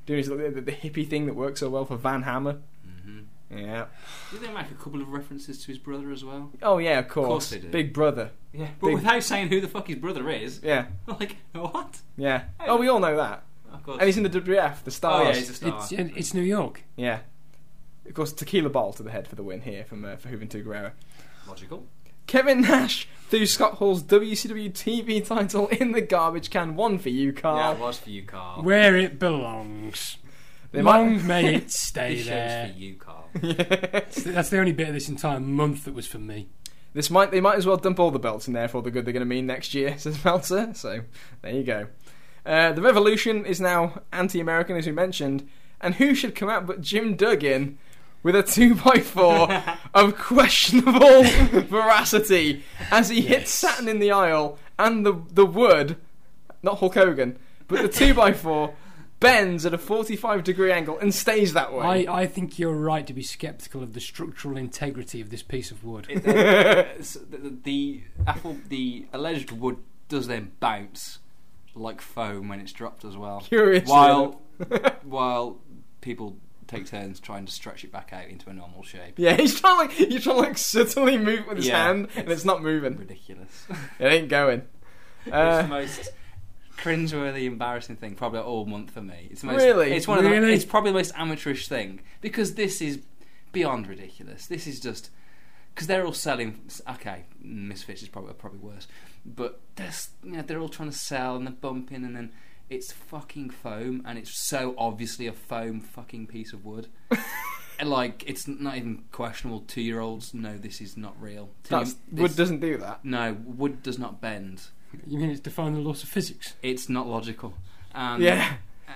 Doing his, the, the hippie thing that works so well for Van Hammer. Mm-hmm. Yeah. Did they make a couple of references to his brother as well? Oh yeah, of course. course they do. Big brother. Yeah, but Big- without saying who the fuck his brother is. Yeah. [laughs] Like what? Yeah. Oh, we all know that. Of course. And he's in the WF, the oh Stars. yeah, he's a star. It's it's New York. Yeah. Of course, Tequila Ball to the head for the win here from uh, for Juventud Guerrera. Logical. Kevin Nash threw Scott Hall's WCW TV title in the garbage can. One for you, Carl. Yeah, it was for you, Carl. Where it belongs. They Long might- may [laughs] it stay this there. show's for you, Carl. [laughs] That's the only bit of this entire month that was for me. This might they might as well dump all the belts in there for the good they're going to mean next year, says Meltzer. So there you go. Uh, the Revolution is now anti-American, as we mentioned, and who should come out but Jim Duggan with a two by four [laughs] of questionable [laughs] veracity as he hits Saturn in the aisle and the the wood, not Hulk Hogan, but the two by four [laughs] bends at a forty-five degree angle and stays that way. I, I think you're right to be sceptical of the structural integrity of this piece of wood. It- the, the, the apple, the alleged wood does then bounce like foam when it's dropped as well. [laughs] Curious, While [laughs] while people take turns trying to stretch it back out into a normal shape. Yeah, he's trying like he's trying to like subtly move with his Yeah, hand, and it's- not moving. Ridiculous. [laughs] It ain't going. it's Uh, the most cringeworthy, embarrassing thing probably all month for me. It's the most, Really? It's one of the, Really? It's probably the most amateurish thing because this is beyond ridiculous. This is just because they're all selling. Okay, Misfits is probably probably worse, but they're you know, they're all trying to sell and they're bumping and then. It's fucking foam, and it's so obviously a foam fucking piece of wood. [laughs] And, like it's not even questionable. Two year olds know this is not real. Two- that's, this- wood doesn't do that. No, wood does not bend. You mean it's defying the laws of physics? It's not logical. And, Yeah.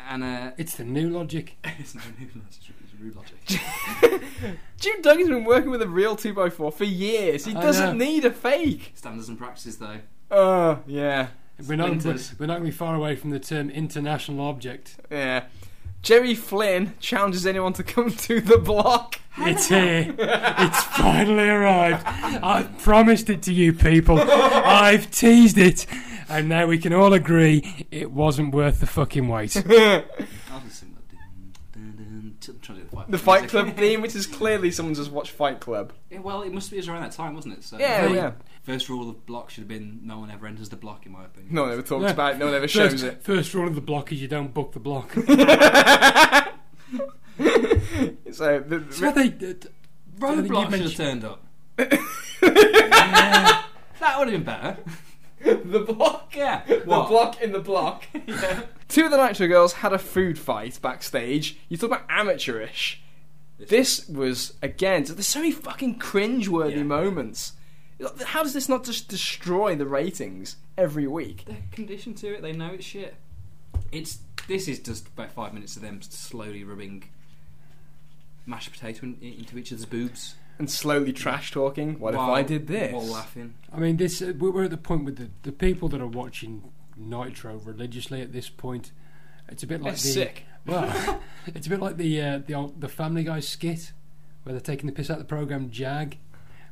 And uh, It's the new logic. [laughs] it's not rude logic. It's rude logic. [laughs] Jim Duggan's been working with a real two x four for years. He I doesn't know. need a fake. Standards and practices, though. Oh yeah, We're not, we're, Splinters. we're not going to be far away from the term international object. yeah. Jerry Flynn challenges anyone to come to the block. It's here. It's finally arrived. I've promised it to you people. I've teased it. And now we can all agree it wasn't worth the fucking wait. I'll just sing that. Dun, dun, dun, t- I'm trying to do the fight, The Fight music. Club theme, which is clearly someone just watched Fight Club. Yeah, well, it must be it was around that time, wasn't it? So, Yeah, yeah. First rule of the block should have been no one ever enters the block, in my opinion. No one ever talks Yeah. about it. No one ever shows First, it. first rule of the block is you don't book the block. [laughs] [laughs] So the, so they, uh, I think you Roadblock should have turned up. [laughs] Yeah, that would have been better. the block. Yeah. The What? block in the block. Two of the Nitro girls had a food fight backstage. You talk about amateurish. This was again. There's so many fucking cringe-worthy Yeah. moments. How does this not just destroy the ratings every week? They're conditioned to it. They know it's shit. It's this is just about five minutes of them slowly rubbing mashed potato in, into each other's boobs And slowly trash talking. What while- if I did this? while laughing. I mean, this uh, we're we're at the point with the, the people that are watching Nitro religiously at this point. It's a bit like They're the sick. well, [laughs] it's a bit like the uh, the old, the Family Guy skit where they're taking the piss out of the program Jag,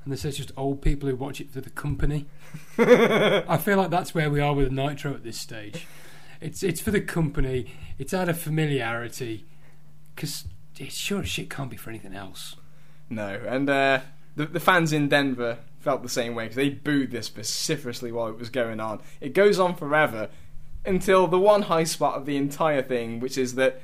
and they say it's just old people who watch it for the company. [laughs] I feel like that's where we are with Nitro at this stage. It's it's for the company. It's out of familiarity because it sure as shit can't be for anything else. No, and uh, the the fans in Denver felt the same way because they booed this vociferously while it was going on. It goes on forever until the one high spot of the entire thing, which is that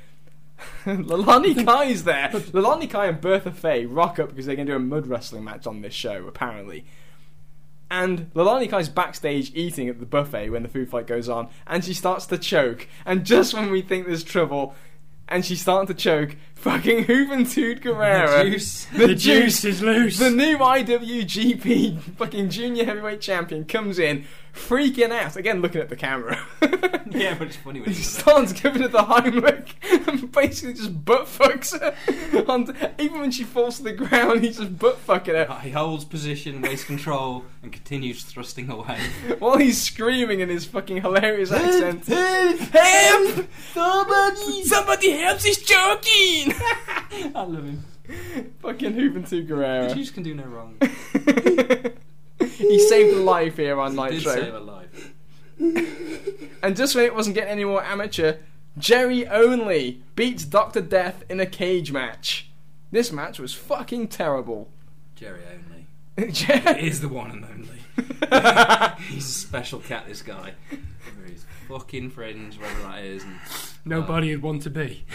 [laughs] Leilani Kai's there. Leilani Kai and Bertha Faye rock up because they're going to do a mud wrestling match on this show, apparently. And Leilani Kai's backstage eating at the buffet when the food fight goes on, and she starts to choke. And just when we think there's trouble, and she's starting to choke, fucking Juventud Guerrera, Juice. the, juice is loose. the new IWGP fucking junior heavyweight champion, comes in, freaking out. Again, looking at the camera. [laughs] yeah, but it's funny when He [laughs] he it. starts giving her the Heimlich and basically just butt fucks her. On even when she falls to the ground, he's just butt fucking her He holds position, waist control, and continues thrusting away. [laughs] while he's screaming in his fucking hilarious accent. Help! Somebody! Somebody help! He's choking! [laughs] I love him. fucking Juventud Guerrera. Juice can do no wrong. [laughs] he saved a life here on Nitro. Did Nitro. save a life. And just when it wasn't getting any more amateur, Jerry Only beats Dr. Death in a cage match. This match was fucking terrible. Jerry only. [laughs] Jer- Is the one and only. He's a special cat, this guy. With his fucking fringe, whatever that is. And, Nobody would want to be. [laughs]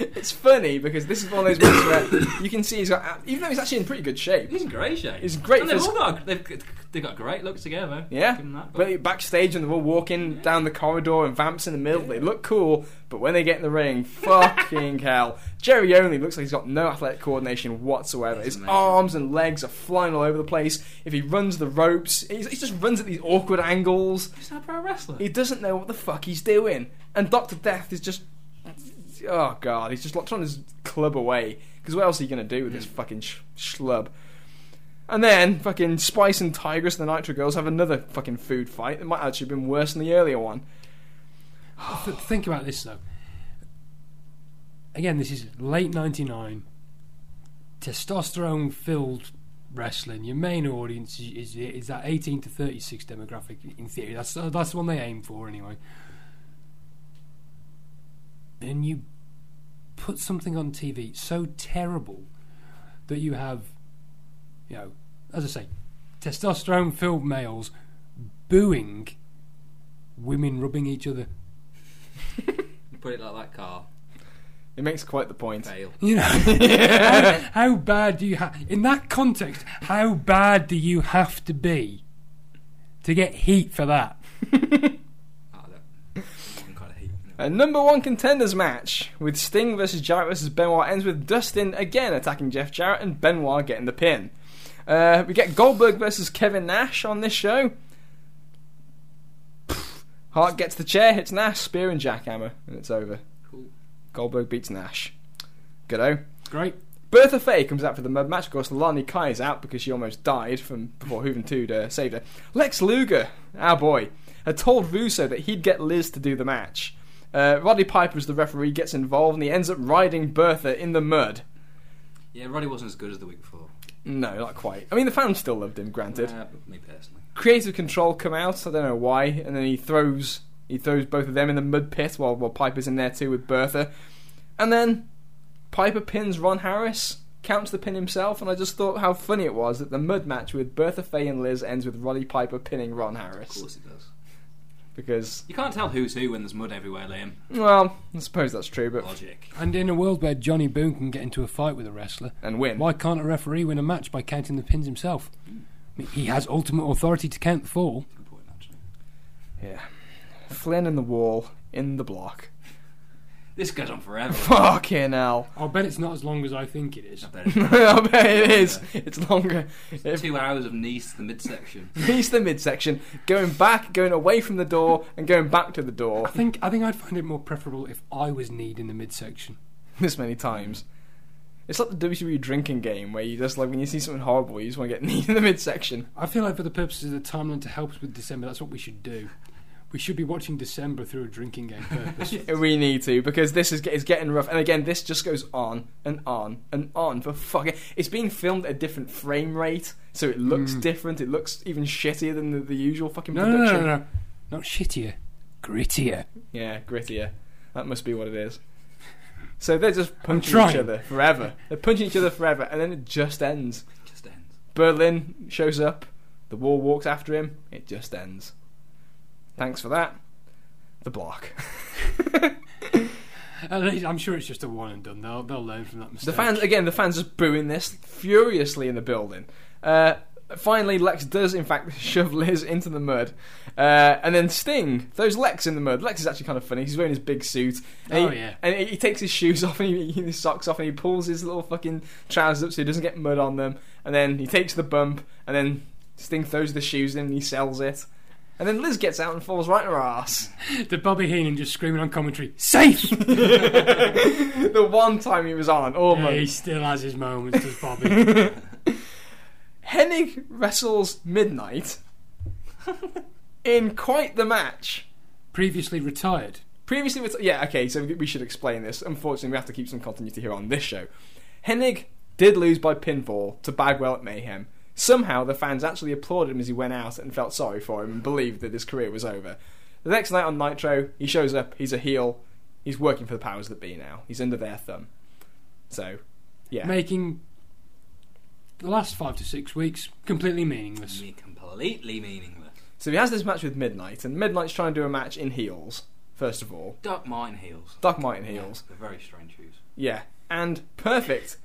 It's funny because this is one of those ones where you can see he's got, even though he's actually in pretty good shape. he's in great shape. He's great And they've all got. They've, they've got great looks together. Yeah, that, but- but backstage and they're all walking down the corridor and Vamps in the middle. They look cool, but when they get in the ring, fucking [laughs] hell. Jerry Only looks like he's got no athletic coordination whatsoever. His amazing. arms and legs are flying all over the place. If he runs the ropes, he's, he just runs at these awkward angles. He's not a pro wrestler. He doesn't know what the fuck he's doing. And Doctor Death is just, oh god, he's just like trying to club away. Because what else are you gonna do with this hmm. fucking sh- schlub? And then fucking Spice and Tygress and the Nitro Girls have another fucking food fight. It might actually have been worse than the earlier one. Think about this though. Again, this is late '99. Testosterone-filled wrestling. Your main audience is, is, is that 18 to 36 demographic. In theory, that's that's the one they aim for anyway. And you put something on TV so terrible that you have, you know, as I say, testosterone-filled males booing women rubbing each other. [laughs] Put it like that, Carl. It makes quite the point. Fail. You know, [laughs] how, how bad do you have in that context? How bad do you have to be to get heat for that? [laughs] Oh, that- I'm kind of heat. A number one contenders match with Sting versus Jarrett versus Benoit ends with Dustin again attacking Jeff Jarrett and Benoit getting the pin. Uh, we get Goldberg versus Kevin Nash on this show. Pff, Hart gets the chair, hits Nash, spear and jackhammer, and it's over. Cool. Goldberg beats Nash. Goodo. Great. Bertha Faye comes out for the mud match. Of course, Lani Kai is out because she almost died from before Juventud uh, saved her. Lex Luger, our boy, had told Russo that he'd get Liz to do the match. Uh, Roddy Piper, as the referee, gets involved and he ends up riding Bertha in the mud. Yeah, Roddy wasn't as good as the week before. No, not quite. I mean, the fans still loved him, granted. Uh, me personally. Creative Control come out. I don't know why, and then he throws he throws both of them in the mud pit while while Piper's in there too with Bertha, and then Piper pins Ron Harris, counts the pin himself, and I just thought how funny it was that the mud match with Bertha Faye and Liz ends with Roddy Piper pinning Ron Harris. Of course it does. Because You can't tell who's who when there's mud everywhere, Liam. well, I suppose that's true, but Logic. And in a world where Johnny Boone can get into a fight with a wrestler, and win. why can't a referee win a match by counting the pins himself? I mean, he has ultimate authority to count the fall. Good point, actually. Yeah, Flynn in the wall in the block. This goes on forever. [laughs] Fucking hell! I'll bet it's not as long as I think it is. [laughs] I bet [laughs] it's I bet it is. It's longer. If two hours of knees to the midsection. He's the midsection, going back, going away from the door, and going back to the door I think I think I'd find it more preferable if I was kneed in the midsection. this many times. It's like the WWE drinking game where you just like when you see something horrible, you just want to get kneed in the midsection. I feel like for the purposes of the timeline to help us with December, that's what we should do. We should be watching December through a drinking game purpose. [laughs] We need to because this is is getting rough, and again, this just goes on and on and on for fucking. It's being filmed at a different frame rate, so it looks mm. different. It looks even shittier than the, the usual fucking no, no, production. no, no, no. Not shittier, grittier. Yeah, grittier. That must be what it is. So they're just punching each other forever. They're punching each other forever, and then it just ends. Just ends. Berlyn shows up. The wall walks after him. It just ends. Thanks for that. The block. [laughs] I'm sure it's just a one and done. They'll they'll learn from that mistake. The fans again. The fans just booing this furiously in the building. Uh, finally, Lex does in fact [laughs] shove Liz into the mud, uh, and then Sting throws Lex in the mud. Lex is actually kind of funny. He's wearing his big suit. And Oh, he, yeah. And he, he takes his shoes [laughs] off and he, his socks off and he pulls his little fucking trousers up so he doesn't get mud on them. And then he takes the bump and then Sting throws the shoes in and he sells it. And then Liz gets out and falls right in her ass. [laughs] The Bobby Heenan just screaming on commentary, safe. [laughs] the one time he was on, oh yeah, almost. he still has his moments, does Bobby? [laughs] Hennig wrestles Midnight in quite the match. Previously retired. Previously, retired. yeah, okay, so we should explain this. Unfortunately, we have to keep some continuity here on this show. Hennig did lose by pinfall to Bagwell at Mayhem. Somehow, the fans actually applauded him as he went out and felt sorry for him and believed that his career was over. The next night on Nitro, he shows up, he's a heel, he's working for the powers that be now. He's under their thumb. So, yeah. Making the last five to six weeks completely meaningless. Me completely meaningless. So he has this match with Midnight, and Midnight's trying to do a match in heels. First of all, Doc Martin heels. Doc Martin heels. They're very strange shoes. Yeah, and Perfect,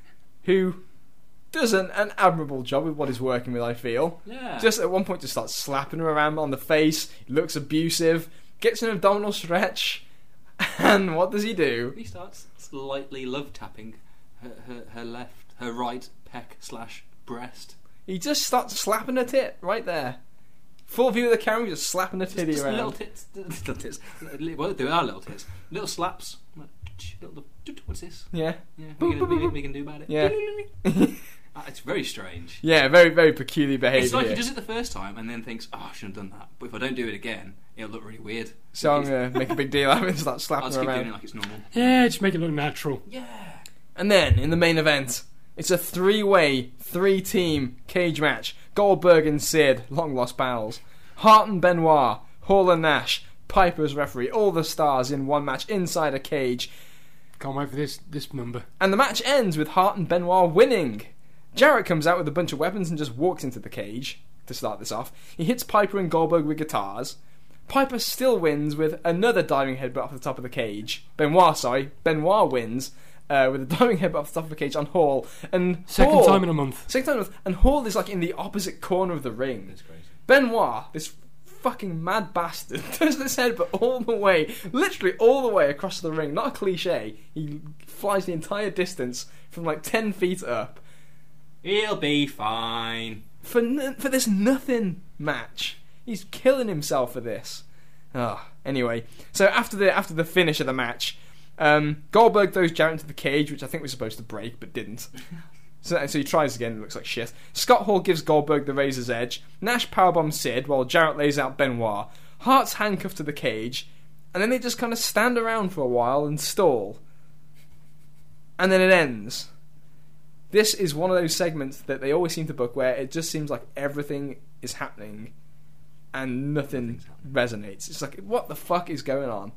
who does an, an admirable job with what he's working with. I feel. Yeah. Just at one point, just starts slapping her around on the face. Looks abusive. Gets an abdominal stretch, [laughs] and what does he do? He starts slightly love tapping her, her, her left, her right peck slash breast. He just starts slapping her tit right there. Full view of the camera, just slapping Just, titty just around. [laughs] little tits, little tits. Well, they are little tits. Little slaps. What's this? Yeah, Yeah, we can, we, can, we can do about it. yeah, [laughs] Uh, it's very strange. yeah. Very, very peculiar behaviour. It's like he here. does it the first time and then thinks, "Oh, I shouldn't have done that." But if I don't do it again, it'll look really weird. So I'm gonna make a big deal out of it and start I'll slapping just her keep around. doing it like it's normal. Yeah, just make it look natural. Yeah. And then in the main event, it's a three-way, three-team cage match. Goldberg and Sid, long lost pals. Hart and Benoit, Hall and Nash, Piper's referee, all the stars in one match inside a cage. Can't wait for this this number. And the match ends with Hart and Benoit winning. Jarrett comes out with a bunch of weapons and just walks into the cage to start this off. He hits Piper and Goldberg with guitars. Piper still wins with another diving headbutt off the top of the cage. Benoit, sorry, Benoit wins uh, with a [laughs] diving headbutt off the top of the cage on Hall. And Second Hall, time in a month. Second time in a month. And Hall is like in the opposite corner of the ring. That's crazy. Benoit, this fucking mad bastard, [laughs] does this headbutt all the way, literally all the way across the ring. Not a cliche. He flies the entire distance from like 10 feet up He'll be fine. for, n- for this nothing match. He's killing himself for this. Oh, anyway, so after the after the finish of the match, um, Goldberg throws Jarrett into the cage, which I think was supposed to break but didn't. [laughs] So, so he tries again. It looks like shit. Scott Hall gives Goldberg the razor's edge. Nash powerbombs Sid while Jarrett lays out Benoit. Hart's handcuffed to the cage, and then they just kind of stand around for a while and stall. And then it ends. This is one of those segments that they always seem to book where it just seems like everything is happening and nothing resonates. It's like, what the fuck is going on?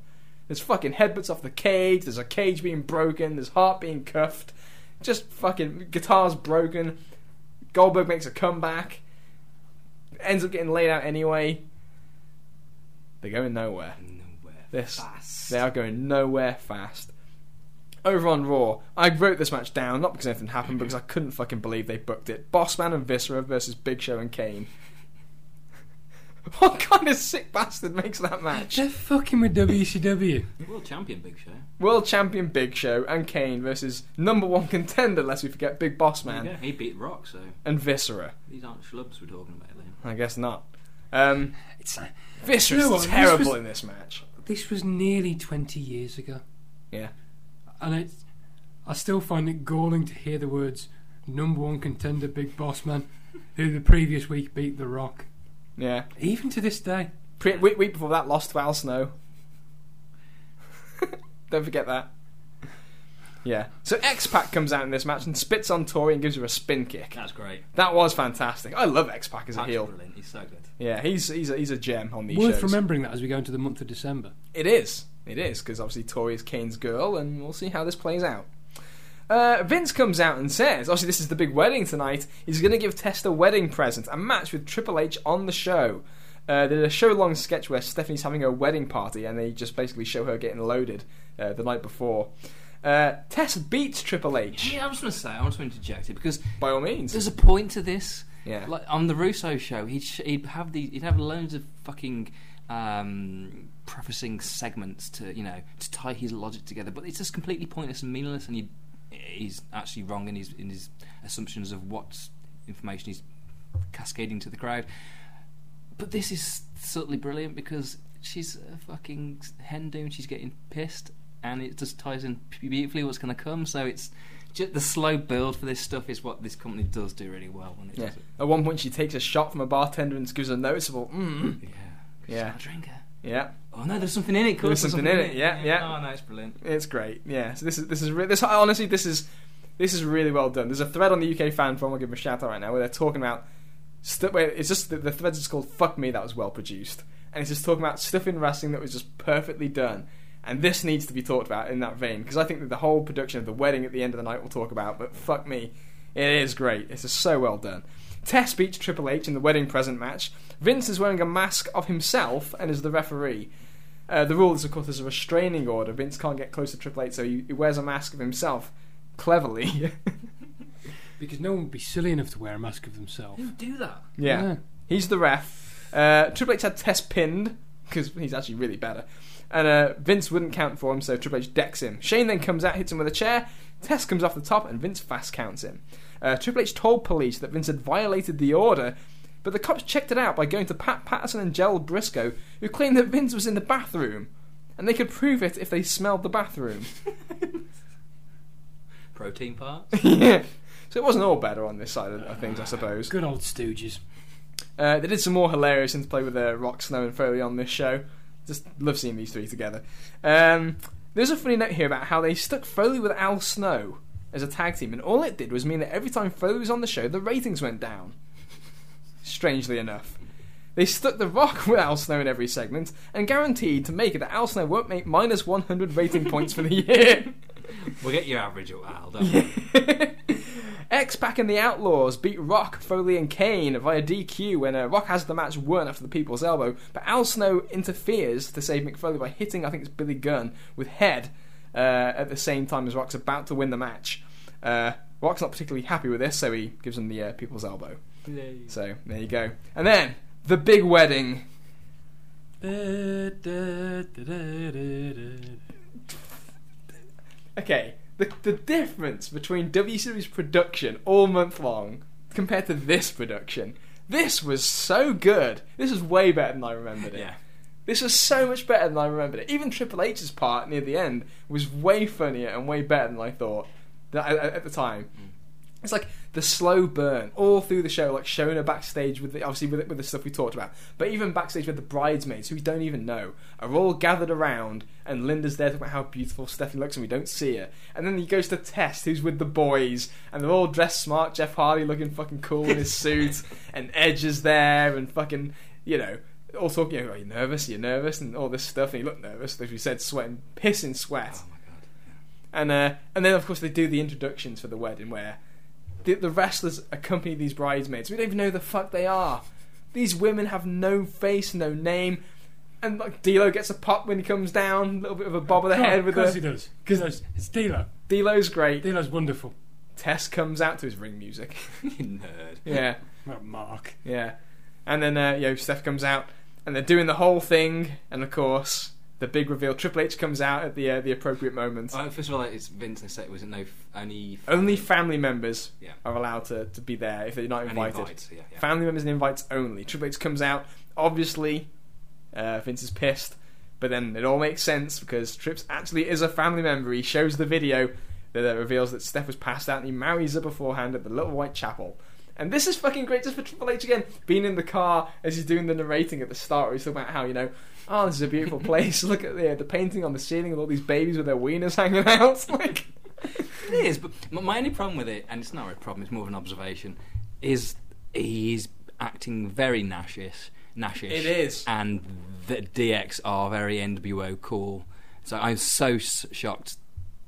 There's fucking headbutts off the cage, there's a cage being broken, there's Hart being cuffed, just fucking guitars broken. Goldberg makes a comeback, ends up getting laid out anyway. They're going nowhere. Nowhere. This fast. they are going nowhere fast. Over on Raw, I wrote this match down not because anything happened, but because I couldn't fucking believe they booked it. Bossman and Viscera versus Big Show and Kane. [laughs] what kind of sick bastard makes that match? They're fucking with WCW. World champion Big Show. World Champion Big Show and Kane versus number one contender, unless we forget Big Boss There you Man go. He beat Rock, so and Viscera. these aren't schlubs we're talking about. Then. I guess not. Um, It's, uh, Viscera's You know what, this terrible was- in this match. this was nearly 20 years ago. Yeah. And it's, I still find it galling to hear the words number one contender Big Boss Man, who the previous week beat The Rock. Yeah. Even to this day. Pre- week, week before that, lost to Al Snow. [laughs] Don't forget that. Yeah. So X Pac comes out in this match and spits on Tori and gives her a spin kick. That's great. That was fantastic. I love X Pac as a That's heel. brilliant. He's so good. Yeah, he's he's a, he's a gem on these Worth shows. remembering that as we go into the month of December. It is. It is because obviously Tori is Kane's girl, and we'll see how this plays out. Uh, Vince comes out and says, obviously this is the big wedding tonight. He's going to give Test a wedding present, a match with Triple H on the show. Uh, there's a show-long sketch where Stephanie's having a wedding party, and they just basically show her getting loaded uh, the night before. Uh, Test beats Triple H Yeah, I was going to say, I want to interject it because by all means. there's a point to this. Yeah. Like on the Russo show, he'd sh- he'd have these, he'd have loads of fucking um, prefacing segments to you know to tie his logic together, but it's just completely pointless and meaningless, and he, he's actually wrong in his in his assumptions of what information he's cascading to the crowd. But this is subtly brilliant because she's a fucking hen doon. She's getting pissed, and it just ties in beautifully what's going to come. So it's just the slow build for this stuff is what this company does do really well. When it yeah. does it. At one point, she takes a shot from a bartender and gives a noticeable, mm. Yeah. Yeah. She's not a drinker. Yeah. Oh no, there's something in it. Cool. There's something in it, yeah, yeah. Oh no, it's brilliant. It's great. Yeah. So this is this is re- this honestly this is this is really well done. There's a thread on the UK fan forum. I'll give them a shout out right now where they're talking about stuff. Where it's just the, the thread is called "Fuck Me." That was well produced, and it's just talking about stuff in wrestling that was just perfectly done. And this needs to be talked about in that vein because I think that the whole production of the wedding at the end of the night we'll talk about. But fuck me, it is great. It's just so well done. Test beats Triple H in the wedding present match. Vince is wearing a mask of himself and is the referee. Uh, the rule is, of course, there's a restraining order. Vince can't get close to Triple H, so he, he wears a mask of himself. Cleverly. [laughs] Because no one would be silly enough to wear a mask of themselves. Who do that. yeah. Yeah. He's the ref. Uh, Triple H had Test pinned, because he's actually really better. And uh, Vince wouldn't count for him, so Triple H decks him. Shane then comes out, hits him with a chair. Test comes off the top, and Vince fast counts him. Uh, Triple H told police that Vince had violated the order, but the cops checked it out by going to Pat Patterson and Gerald Brisco, who claimed that Vince was in the bathroom, and they could prove it if they smelled the bathroom. [laughs] Protein parts. [laughs] yeah. So it wasn't all better on this side of of things, I suppose. Good old Stooges. Uh, they did some more hilarious interplay with uh, Rock, Snow, and Foley on this show. Just love seeing these three together. Um, there's a funny note here about how they stuck Foley with Al Snow as a tag team, and all it did was mean that every time Foley was on the show, the ratings went down. Strangely enough. They stuck The Rock with Al Snow in every segment, and guaranteed to make it that Al Snow won't make minus 100 rating [laughs] points for the year. We'll get your average at Al, don't we? [laughs] X Pac and the Outlaws beat Rock, Foley, and Kane via DQ when uh, Rock has the match won after the people's elbow, but Al Snow interferes to save Mick Foley by hitting, I think it's Billy Gunn, with head uh, at the same time as Rock's about to win the match. Uh, Rock's not particularly happy with this, so he gives him the uh, people's elbow. So there you go. And then the big wedding. Okay, the the difference between WCW's production all month long compared to this production. This was so good. This is way better than I remembered it. Yeah. This was so much better than I remembered it. Even Triple H's part near the end was way funnier and way better than I thought at, the time. Mm. It's like the slow burn all through the show, like showing her backstage with the, obviously with, with the stuff we talked about, but even backstage with the bridesmaids who we don't even know are all gathered around, and Linda's there talking about how beautiful Stephanie looks, and we don't see her. And then he goes to Test, who's with the boys, and they're all dressed smart. Jeff Hardy looking fucking cool in his [laughs] suit, and Edge is there, and fucking you know. All talking, you know, are you nervous? Are nervous? And all this stuff. And he looked nervous, as we said, sweating, pissing sweat. Oh my god. And uh, and then of course they do the introductions for the wedding where the, the wrestlers accompany these bridesmaids. We don't even know who the fuck they are. These women have no face, no name. And like D'Lo gets a pop when he comes down, a little bit of a bob of the head Of with course the he does. Because it's D'Lo. D'Lo's great. D'Lo's wonderful. Tess comes out to his ring music. [laughs] You nerd. yeah, Mark. yeah. And then uh, you know Steph comes out, and they're doing the whole thing. And of course, the big reveal: Triple H comes out at the uh, the appropriate moment. Well, first of all, it's Vince. They said it was no f- only Only family members Yeah. are allowed to, to be there if they're not invited. invites, Yeah, yeah. Family members and invites only. Triple H comes out. Obviously, uh, Vince is pissed, but then it all makes sense because Trips actually is a family member. He shows the video that uh, reveals that Steph was passed out and he marries her beforehand at the Little White Chapel. And this is fucking great just for Triple H again, being in the car as he's doing the narrating at the start. Where he's talking about how, you know, oh, this is a beautiful [laughs] place. Look at the, the painting on the ceiling with all these babies with their wieners hanging out. [laughs] like, It is, but my only problem with it, and it's not a problem, it's more of an observation, is he's acting very nashish. Nashish. It is. And the DX are very NWO cool. So I'm so shocked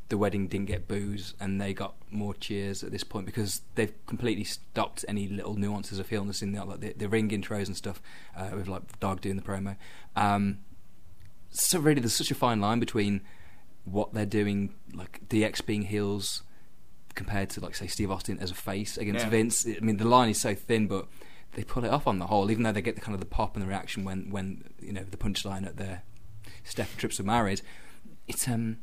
the wedding didn't get boos and they got more cheers at this point because they've completely stopped any little nuances of heelness in the, like the, the ring intros and stuff uh, with like Dog doing the promo. Um, so really, there's such a fine line between what they're doing, like DX being heels, compared to like say Steve Austin as a face against Yeah. Vince. I mean, the line is so thin, but they pull it off on the whole. Even though they get the kind of the pop and the reaction when when you know the punchline at their Steph and Trips were married. It's um.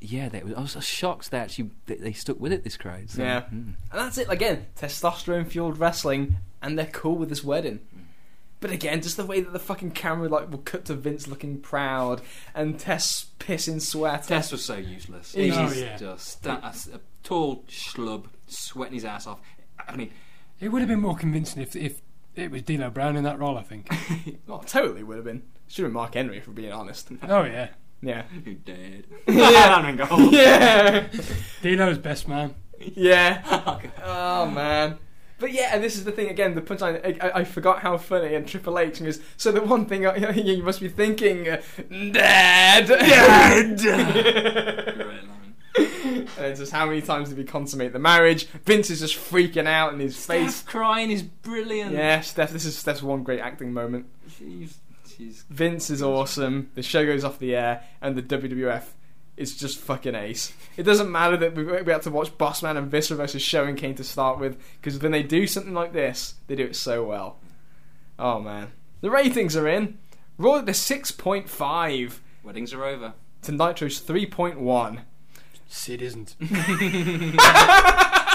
Yeah, they, I was shocked they actually they, they stuck with it. This crowd, so, Yeah. mm. And that's it. Again, testosterone fueled wrestling, and they're cool with this wedding. But again, just the way that the fucking camera like will cut to Vince looking proud and Test pissing sweat. Test was so useless. Oh, yeah. just that, that's a tall schlub sweating his ass off. I mean, It would have been more convincing if if it was D'Lo Brown in that role. I think. [laughs] Oh, totally would have been. Should have been Mark Henry, if we're being honest. oh yeah, Yeah. who dared? [laughs] [laughs] Yeah. and goal. [laughs] yeah. D'Lo's best man. Yeah. Oh man. But yeah, and this is the thing again. The punchline. I, I, I forgot how funny and Triple H goes. So the one thing I, you must be thinking, uh, Dad. Dad. Great line. And it's just how many times did we consummate the marriage? Vince is just freaking out and his face. Crying is brilliant. Yeah, Steph. This is Steph's one great acting moment. She's, she's Vince is awesome. The show goes off the air, and the WWF is just fucking ace. It doesn't matter that we, we had to watch Bossman and Viscera versus Show and Kane to start with, because when they do something like this, they do it so well. Oh man, the ratings are in. Raw at the six point five weddings are over. to Nitro's three point one. Sid isn't. [laughs] [laughs]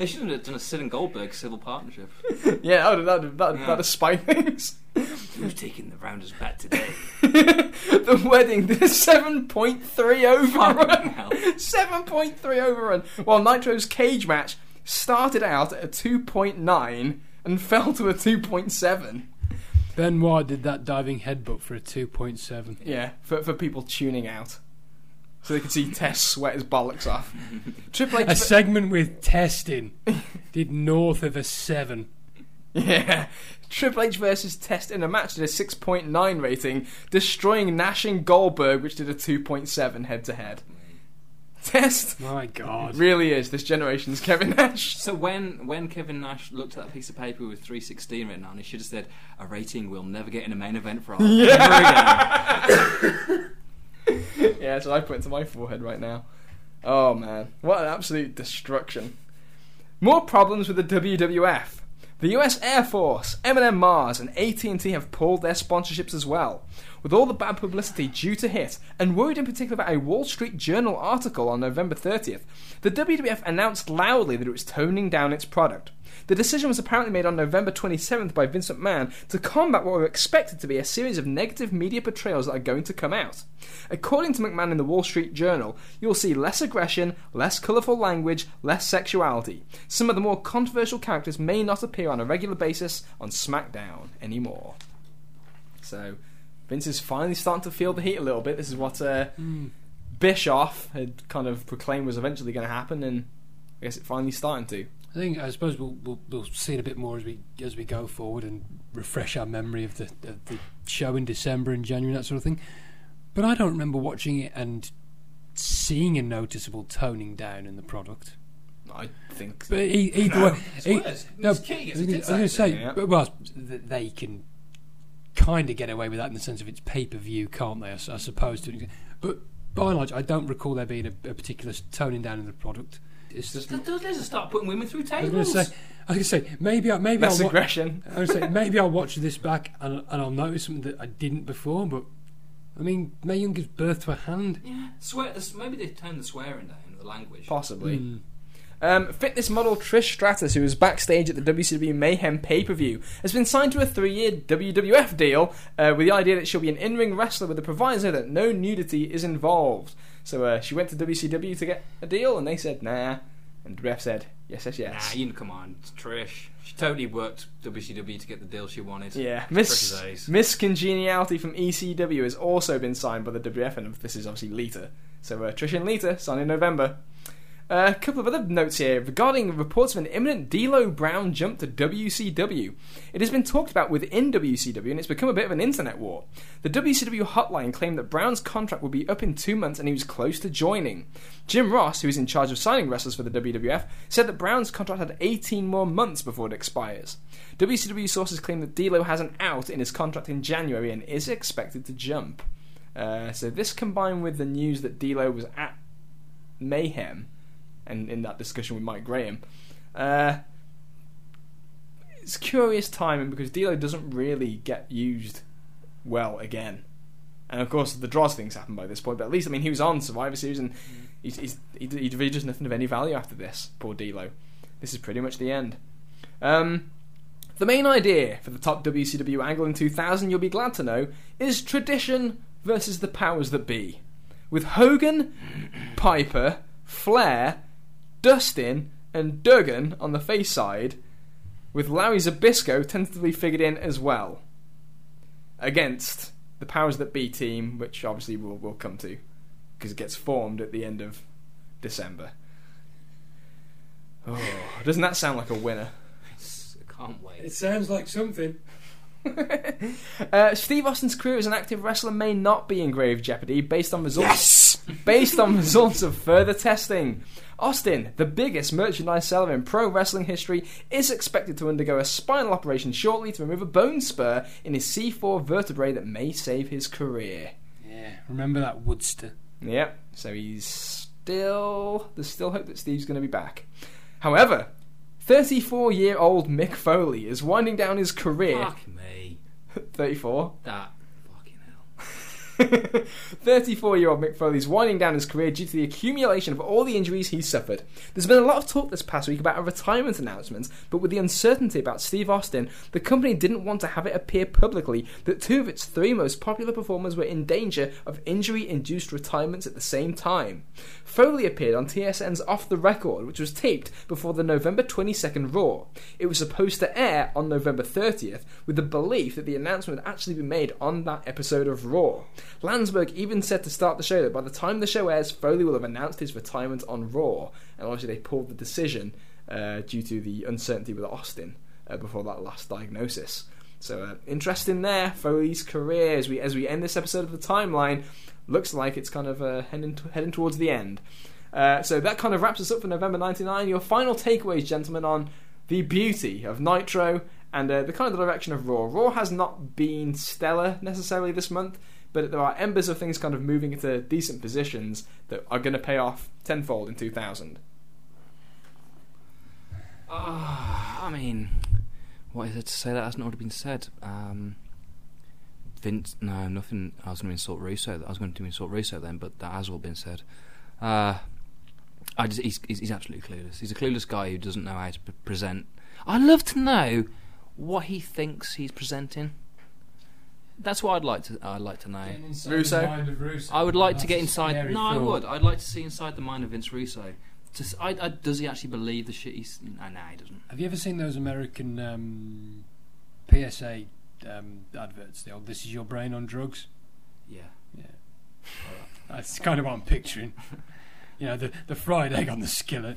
They should have done a Sid and Goldberg civil partnership. [laughs] Yeah, that would that that Yeah. that'd spike things. [laughs] Who's taking the rounders back today? [laughs] the wedding the seven point three overrun. hell. 7.3 overrun. While Nitro's cage match started out at a 2.9 and fell to a 2.7. Benoit did that diving headbutt for a 2.7. Yeah, for, for people tuning out. So they could see Test sweat his bollocks off. [laughs] Triple A H. segment with testing did north of a 7. Yeah. Triple H versus Test in a match did a 6.9 rating, destroying Nash and Goldberg, which did a 2.7 head to head. Test My God. really is this generation's Kevin Nash. So when when Kevin Nash looked at that piece of paper with 316 written on, he should have said, "A rating we'll never get in a main event for our [laughs] ever again." [laughs] [laughs] yeah, that's what I put into my forehead right now. Oh man, what an absolute destruction. More problems with the WWF. The US Air Force, M&M Mars, and AT&T have pulled their sponsorships as well. With all the bad publicity due to hit, and worried in particular about a Wall Street Journal article on November 30th, the WWF announced loudly that it was toning down its product. The decision was apparently made on November 27th by Vince McMahon to combat what were expected to be a series of negative media portrayals that are going to come out. According to McMahon in the Wall Street Journal, you'll see less aggression, less colourful language, less sexuality. Some of the more controversial characters may not appear on a regular basis on SmackDown anymore. So, Vince is finally starting to feel the heat a little bit. This is what uh, Bischoff had kind of proclaimed was eventually going to happen, and I guess it finally starting to. I think I suppose we'll, we'll we'll see it a bit more as we as we go forward and refresh our memory of the of the show in December and January and that sort of thing. But I don't remember watching it and seeing a noticeable toning down in the product. I think. But e- either way, e- Swears. no, It's key, I it's I was going to say, Yeah. but, well, they can kind of get away with that in the sense of it's pay per view, can't they? I suppose. To, but by and large, I don't recall there being a, a particular toning down in the product. It's just. Let's just start putting women through I was going tables. to say, I was going to say, maybe, I, maybe Less I'll wa- aggression. I was say maybe I'll watch this back and, and I'll notice something that I didn't before. But I mean, Mae Young gives birth to a hand. yeah, swear. Maybe they turned the swearing down, the language. Possibly. Hmm. Um, fitness model Trish Stratus, who was backstage at the WCW Mayhem pay per view, has been signed to a three year WWF deal uh, with the idea that she'll be an in ring wrestler with the proviso that no nudity is involved. So uh, she went to WCW to get a deal, and they said nah. And the ref said yes, yes, yes. Nah, you know, come on, it's Trish. She totally worked WCW to get the deal she wanted. Yeah, Miss. Miss Congeniality from ECW has also been signed by the WF, and this is obviously Lita. So uh, Trish and Lita signed in November. A couple of other notes here regarding reports of an imminent D'Lo Brown jump to WCW. It has been talked about within WCW, and it's become a bit of an internet war. The WCW hotline claimed that Brown's contract would be up in two months, and he was close to joining. Jim Ross, who is in charge of signing wrestlers for the WWF, said that Brown's contract had 18 more months before it expires. WCW sources claim that D'Lo has an out in his contract in January and is expected to jump. Uh, so this combined with the news that D'Lo was at Mayhem, and in that discussion with Mike Graham, uh, it's curious timing because D'Lo doesn't really get used well again. And of course, the Droz things happened by this point, but at least I mean he was on Survivor Series, and he's, he's, he, he really does nothing of any value after this. Poor D'Lo. This is pretty much the end. Um, the main idea for the top WCW angle in 2000, you'll be glad to know, is tradition versus the powers that be. With Hogan, Piper, Flair, Dustin, and Duggan on the face side, with Larry Zbyszko tentatively figured in as well. Against the powers that be team, which obviously we'll, we'll come to, because it gets formed at the end of December. Oh, doesn't that sound like a winner? I can't wait. It sounds like something. [laughs] uh, Steve Austin's career as an active wrestler may not be in grave jeopardy based on results yes! based on results of further testing. Austin, the biggest merchandise seller in pro wrestling history, is expected to undergo a spinal operation shortly to remove a bone spur in his C4 vertebrae that may save his career. Yeah, remember that Woodster? Yep. So he's still there's still hope that Steve's going to be back. However, 34-year-old Mick Foley is winding down his career. Fuck me. [laughs] 34. That. [laughs] 34 year old Mick is winding down his career due to the accumulation of all the injuries he's suffered. There's been a lot of talk this past week about a retirement announcement, but with the uncertainty about Steve Austin, the company didn't want to have it appear publicly that two of its three most popular performers were in danger of injury induced retirements at the same time. Foley appeared on TSN's Off the Record, which was taped before the November 22nd Raw. It was supposed to air on November 30th, with the belief that the announcement would actually be made on that episode of Raw. Landsberg even said to start the show that by the time the show airs, Foley will have announced his retirement on Raw, and obviously they pulled the decision uh, due to the uncertainty with Austin uh, before that last diagnosis. So uh, interesting there, Foley's career as we as we end this episode of the timeline looks like it's kind of uh, heading to, heading towards the end. Uh, so that kind of wraps us up for November '99. Your final takeaways, gentlemen, on the beauty of Nitro and uh, the kind of direction of Raw. Raw has not been stellar necessarily this month, but there are embers of things kind of moving into decent positions that are going to pay off tenfold in 2000. I mean, what is there to say that hasn't already been said? Um, Vince, no, nothing. I was going to insult Russo. I was going to insult Russo then, but that has all been said. Uh, I just, he's, he's, absolutely clueless. He's a clueless guy who doesn't know how to pre- present. I'd love to know what he thinks he's presenting. That's what I'd like to. I'd like to know. Russo? I would like to get inside. No, I would. I'd like to see inside the mind of Vince Russo. To, s- I, I, does he actually believe the shit he's? No, no, he doesn't. Have you ever seen those American um, PSA um, adverts? The old "This is your brain on drugs." Yeah. Yeah, that's kind of what I'm picturing. [laughs] You know, the the fried egg on the skillet.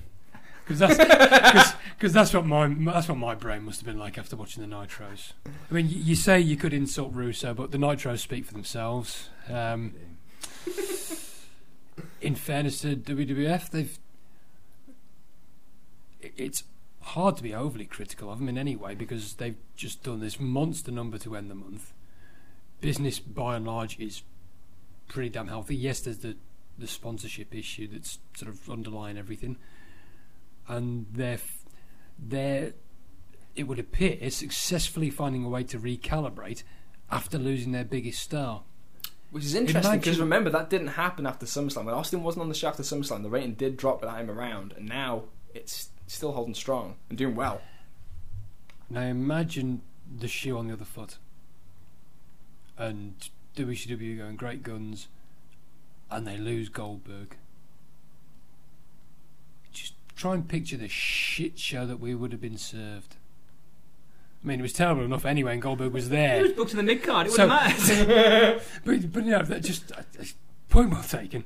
Because that's because that's what my that's what my brain must have been like after watching the Nitros. I mean, you, you say you could insult Russo, but the Nitros speak for themselves. Um, in fairness to WWF, they've it's hard to be overly critical of them in any way because they've just done this monster number to end the month. Business by and large is pretty damn healthy. Yes, there's the the sponsorship issue that's sort of underlying everything, and they're they're it would appear successfully finding a way to recalibrate after losing their biggest star. Which is interesting because remember that didn't happen after SummerSlam. When Austin wasn't on the show after SummerSlam, the rating did drop without him around, and now it's still holding strong and doing well. Now imagine the shoe on the other foot, and WCW going great guns, and they lose Goldberg. Just try and picture the shit show that we would have been served. I mean, it was terrible enough anyway, and Goldberg was there. booked in the mid card. It So- wouldn't matter. [laughs] but, but you know, just uh, uh, point well taken.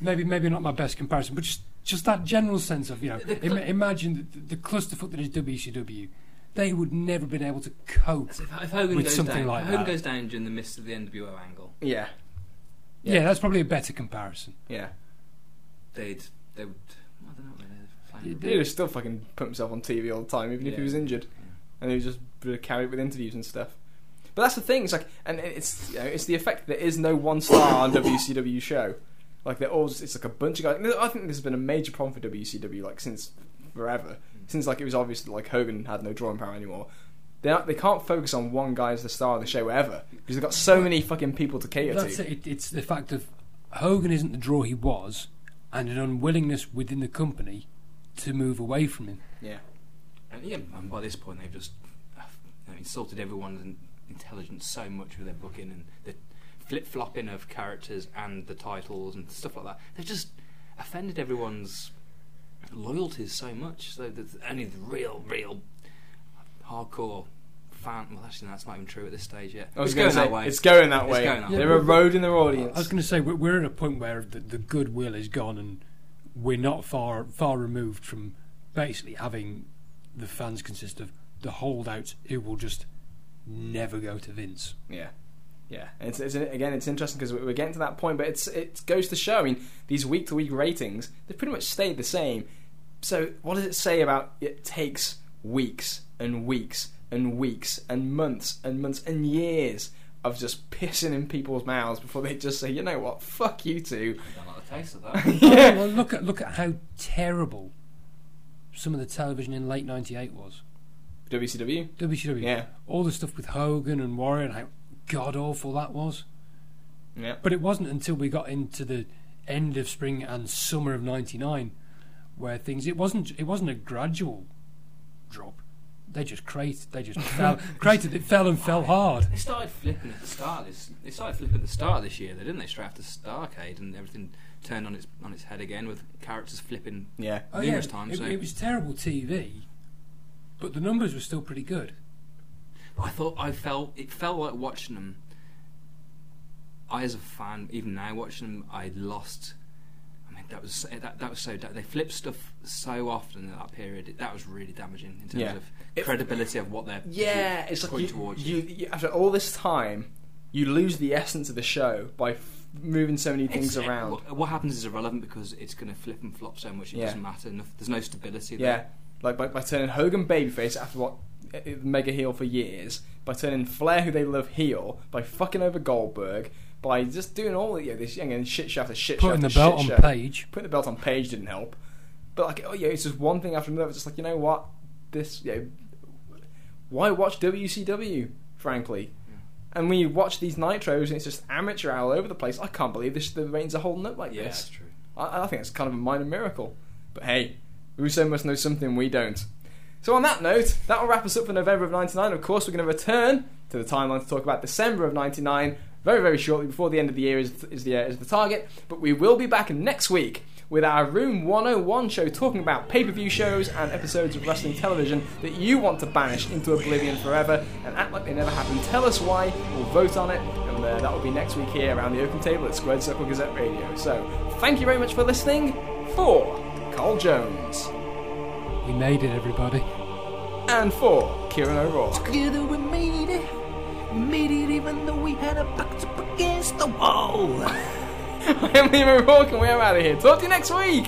Maybe maybe not my best comparison, but just just that general sense of you know, The- the Im- imagine the, the clusterfuck that is WCW. They would never have been able to cope. if, if Hogan With goes something down, like if Hogan that. goes down during the midst of the NWO angle, Yeah, Yeah, that's probably a better comparison. yeah. they'd they would. I don't know. They'd You He would still fucking put himself on TV all the time, even if he was injured, and he was just carried with interviews and stuff. But that's the thing. It's like, and it's you know, it's the effect. There is no one star on WCW show. Like they're all just, it's like a bunch of guys. I think this has been a major problem for WCW like since forever. Mm. Since like it was obvious that like Hogan had no drawing power anymore. They are, they can't focus on one guy as the star of the show ever because they've got so many fucking people to cater That's to. it. it. It's the fact of Hogan isn't the draw he was, and an unwillingness within the company to move away from him. Yeah, And yeah, and by this point they've just uh, you know, insulted everyone's intelligence so much with their booking and the flip flopping of characters and the titles and stuff like that. They've just offended everyone's loyalties so much. So that only the real, real hardcore fan. Well, actually, that's not even true at this stage yet. Oh, I was it's going going say that way. it's going that It's way. going that way. They're eroding their audience. I was going to say we're, we're at a point where the, the goodwill is gone, and we're not far far removed from basically having the fans consist of the holdouts who will just never go to Vince. Yeah, yeah. And it's, it's again, it's interesting because we're getting to that point, but it's it goes to show. I mean, these week to week ratings they've pretty much stayed the same. So what does it say about it takes weeks and weeks and weeks and months and months and years of just pissing in people's mouths before they just say, you know what, fuck you two. I don't like the taste of that. [laughs] Oh, well, look at look at how terrible some of the television in late '98 was. WCW. WCW. Yeah. All the stuff with Hogan and Warrior and how god awful that was. Yeah. But it wasn't until we got into the end of spring and summer of '99 where things. It wasn't. It wasn't a gradual drop. They just created. They just fell. [laughs] Created. It fell and fell hard. They started flipping at the start. This they started flipping at the start of this year, though, didn't they? Straight after Starcade, and everything turned on its on its head again with characters flipping Yeah. Oh, yeah, times. It, so it was terrible TV, but the numbers were still pretty good. I thought I felt it felt like watching them. I, as a fan, even now watching them, I lost. I mean, that was that, that was so. da- They flipped stuff so often in that period. That was really damaging in terms Yeah. of It- credibility of what they're Yeah, it's like going you, towards. you, you, after all this time, you lose the essence of the show by f- moving so many things It's- around. What, what happens is irrelevant because it's going to flip and flop so much. It Yeah. doesn't matter. Enough, there's no stability. Yeah, There. like by, by turning Hogan babyface after what uh, mega heel for years, by turning Flair who they love heel, by fucking over Goldberg, by just doing all you know, this again shit show after shit show Putting the belt shit on show. Page. Putting the belt on Page didn't help, but like oh yeah, it's just one thing after another. It's just like you know what, this you know, why watch WCW? Frankly. And when you watch these nitros and it's just amateur all over the place, I can't believe this, the ratings are holding up like Yeah, this. that's true. I, I think it's kind of a minor miracle. But hey, Russo must know something we don't. So on that note, that will wrap us up for November of 99. Of course, we're going to return to the timeline to talk about December of 99 very, very shortly before the end of the year is, is, the, uh, is the target. But we will be back next week with our Room 101 show talking about pay-per-view shows and episodes of wrestling television that you want to banish into oblivion forever and act like they never happened. Tell us why, we'll vote on it, and uh, that will be next week here around the open table at Squared Circle Gazette Radio. So, thank you very much for listening. For Carl Jones We made it, everybody. and for Kieran O'Rourke. Together we made it made it even though we had our backs up against the wall. I'm Liam O'Rourke and we're out of here. Talk to you next week.